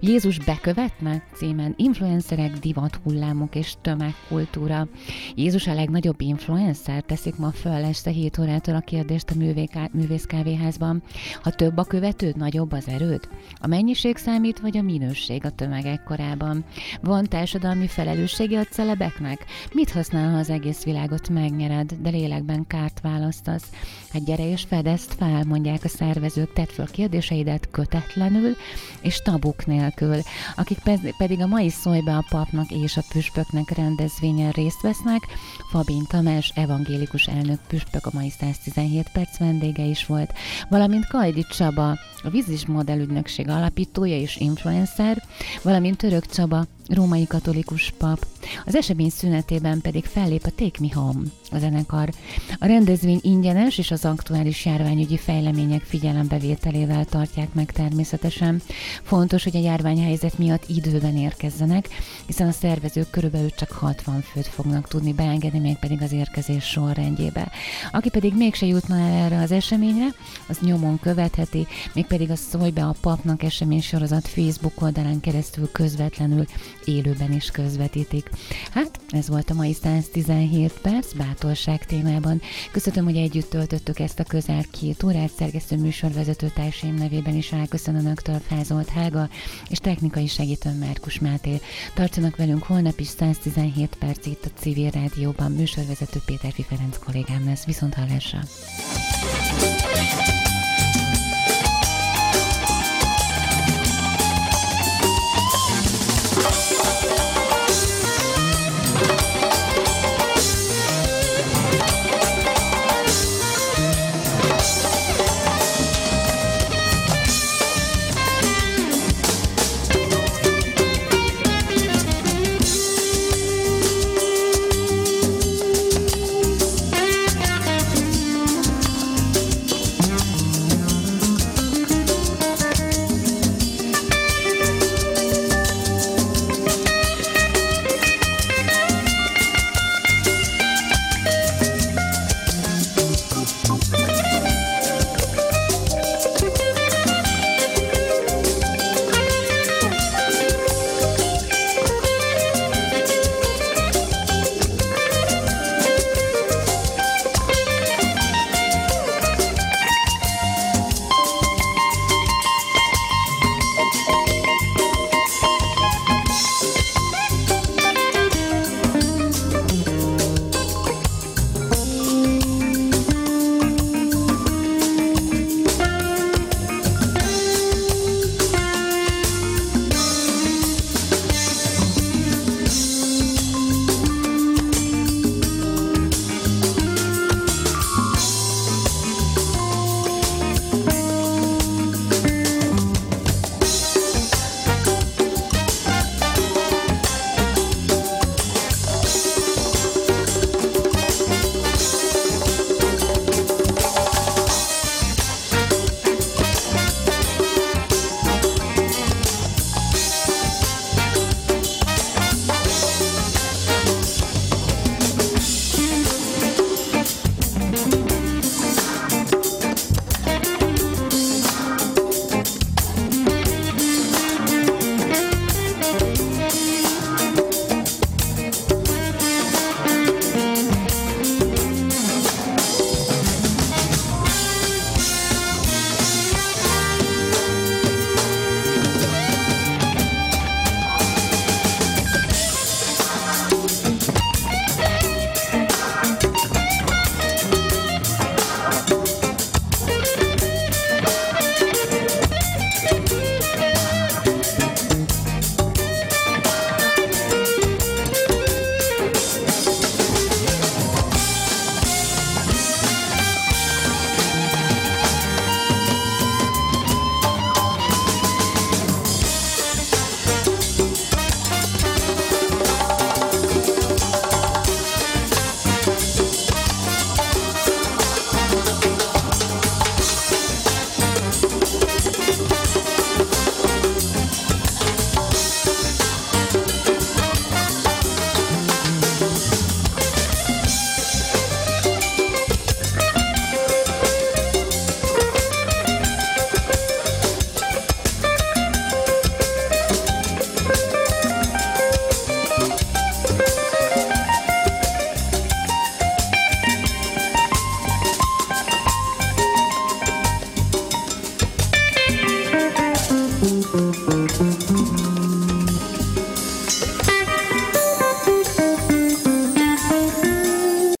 Jézus bekövetne címen influencerek, divat hullámok és tömegkultúra. Jézus a legnagyobb influencer, teszik ma föl este 7 órától a kérdést a Művész Kávéházban. Ha több a követőd, nagyobb az erőd? A mennyiség számít, vagy a minőség a tömegek korában? Van társadalmi felelőssége a celebeknek? Mit használ, ha az egész világot megnyered, de lélekben kárt választasz? Hát gyere és fedezd fel, mondják a szervezők, tedd fel kérdéseidet kötetlenül és tabuk nélkül, akik pedig a mai szójba a papnak és a püspöknek rendezvényen részt vesznek. Fabin Tamás, evangélikus elnök püspök a mai 117 perc vendége is volt, valamint Kajdi Csaba, a Vizis Modellügynökség alapítója és influencer, valamint Török Csaba, római katolikus pap. Az esemény szünetében pedig fellép a Take Me Home, a zenekar. A rendezvény ingyenes és az aktuális járványügyi fejlemények figyelembevételével tartják meg természetesen. Fontos, hogy a járványhelyzet miatt időben érkezzenek, hiszen a szervezők körülbelül csak 60 főt fognak tudni beengedni, még pedig az érkezés sorrendjébe. Aki pedig mégse jutna el erre az eseményre, az nyomon követheti, mégpedig a Szólj be a papnak esemény sorozat Facebook oldalán keresztül közvetlenül élőben is közvetítik. Hát, ez volt a mai 117 perc bátorság témában. Köszönöm, hogy együtt töltöttük ezt a közel két órát, szerkesztő műsorvezető társaim nevében is elköszönöm Önöktől Fázolt Hága és technikai segítő Márkus Máté. Tartsanak velünk holnap is 117 perc itt a Civil Rádióban műsorvezető Péter Ferenc kollégám lesz. Viszont hallásra!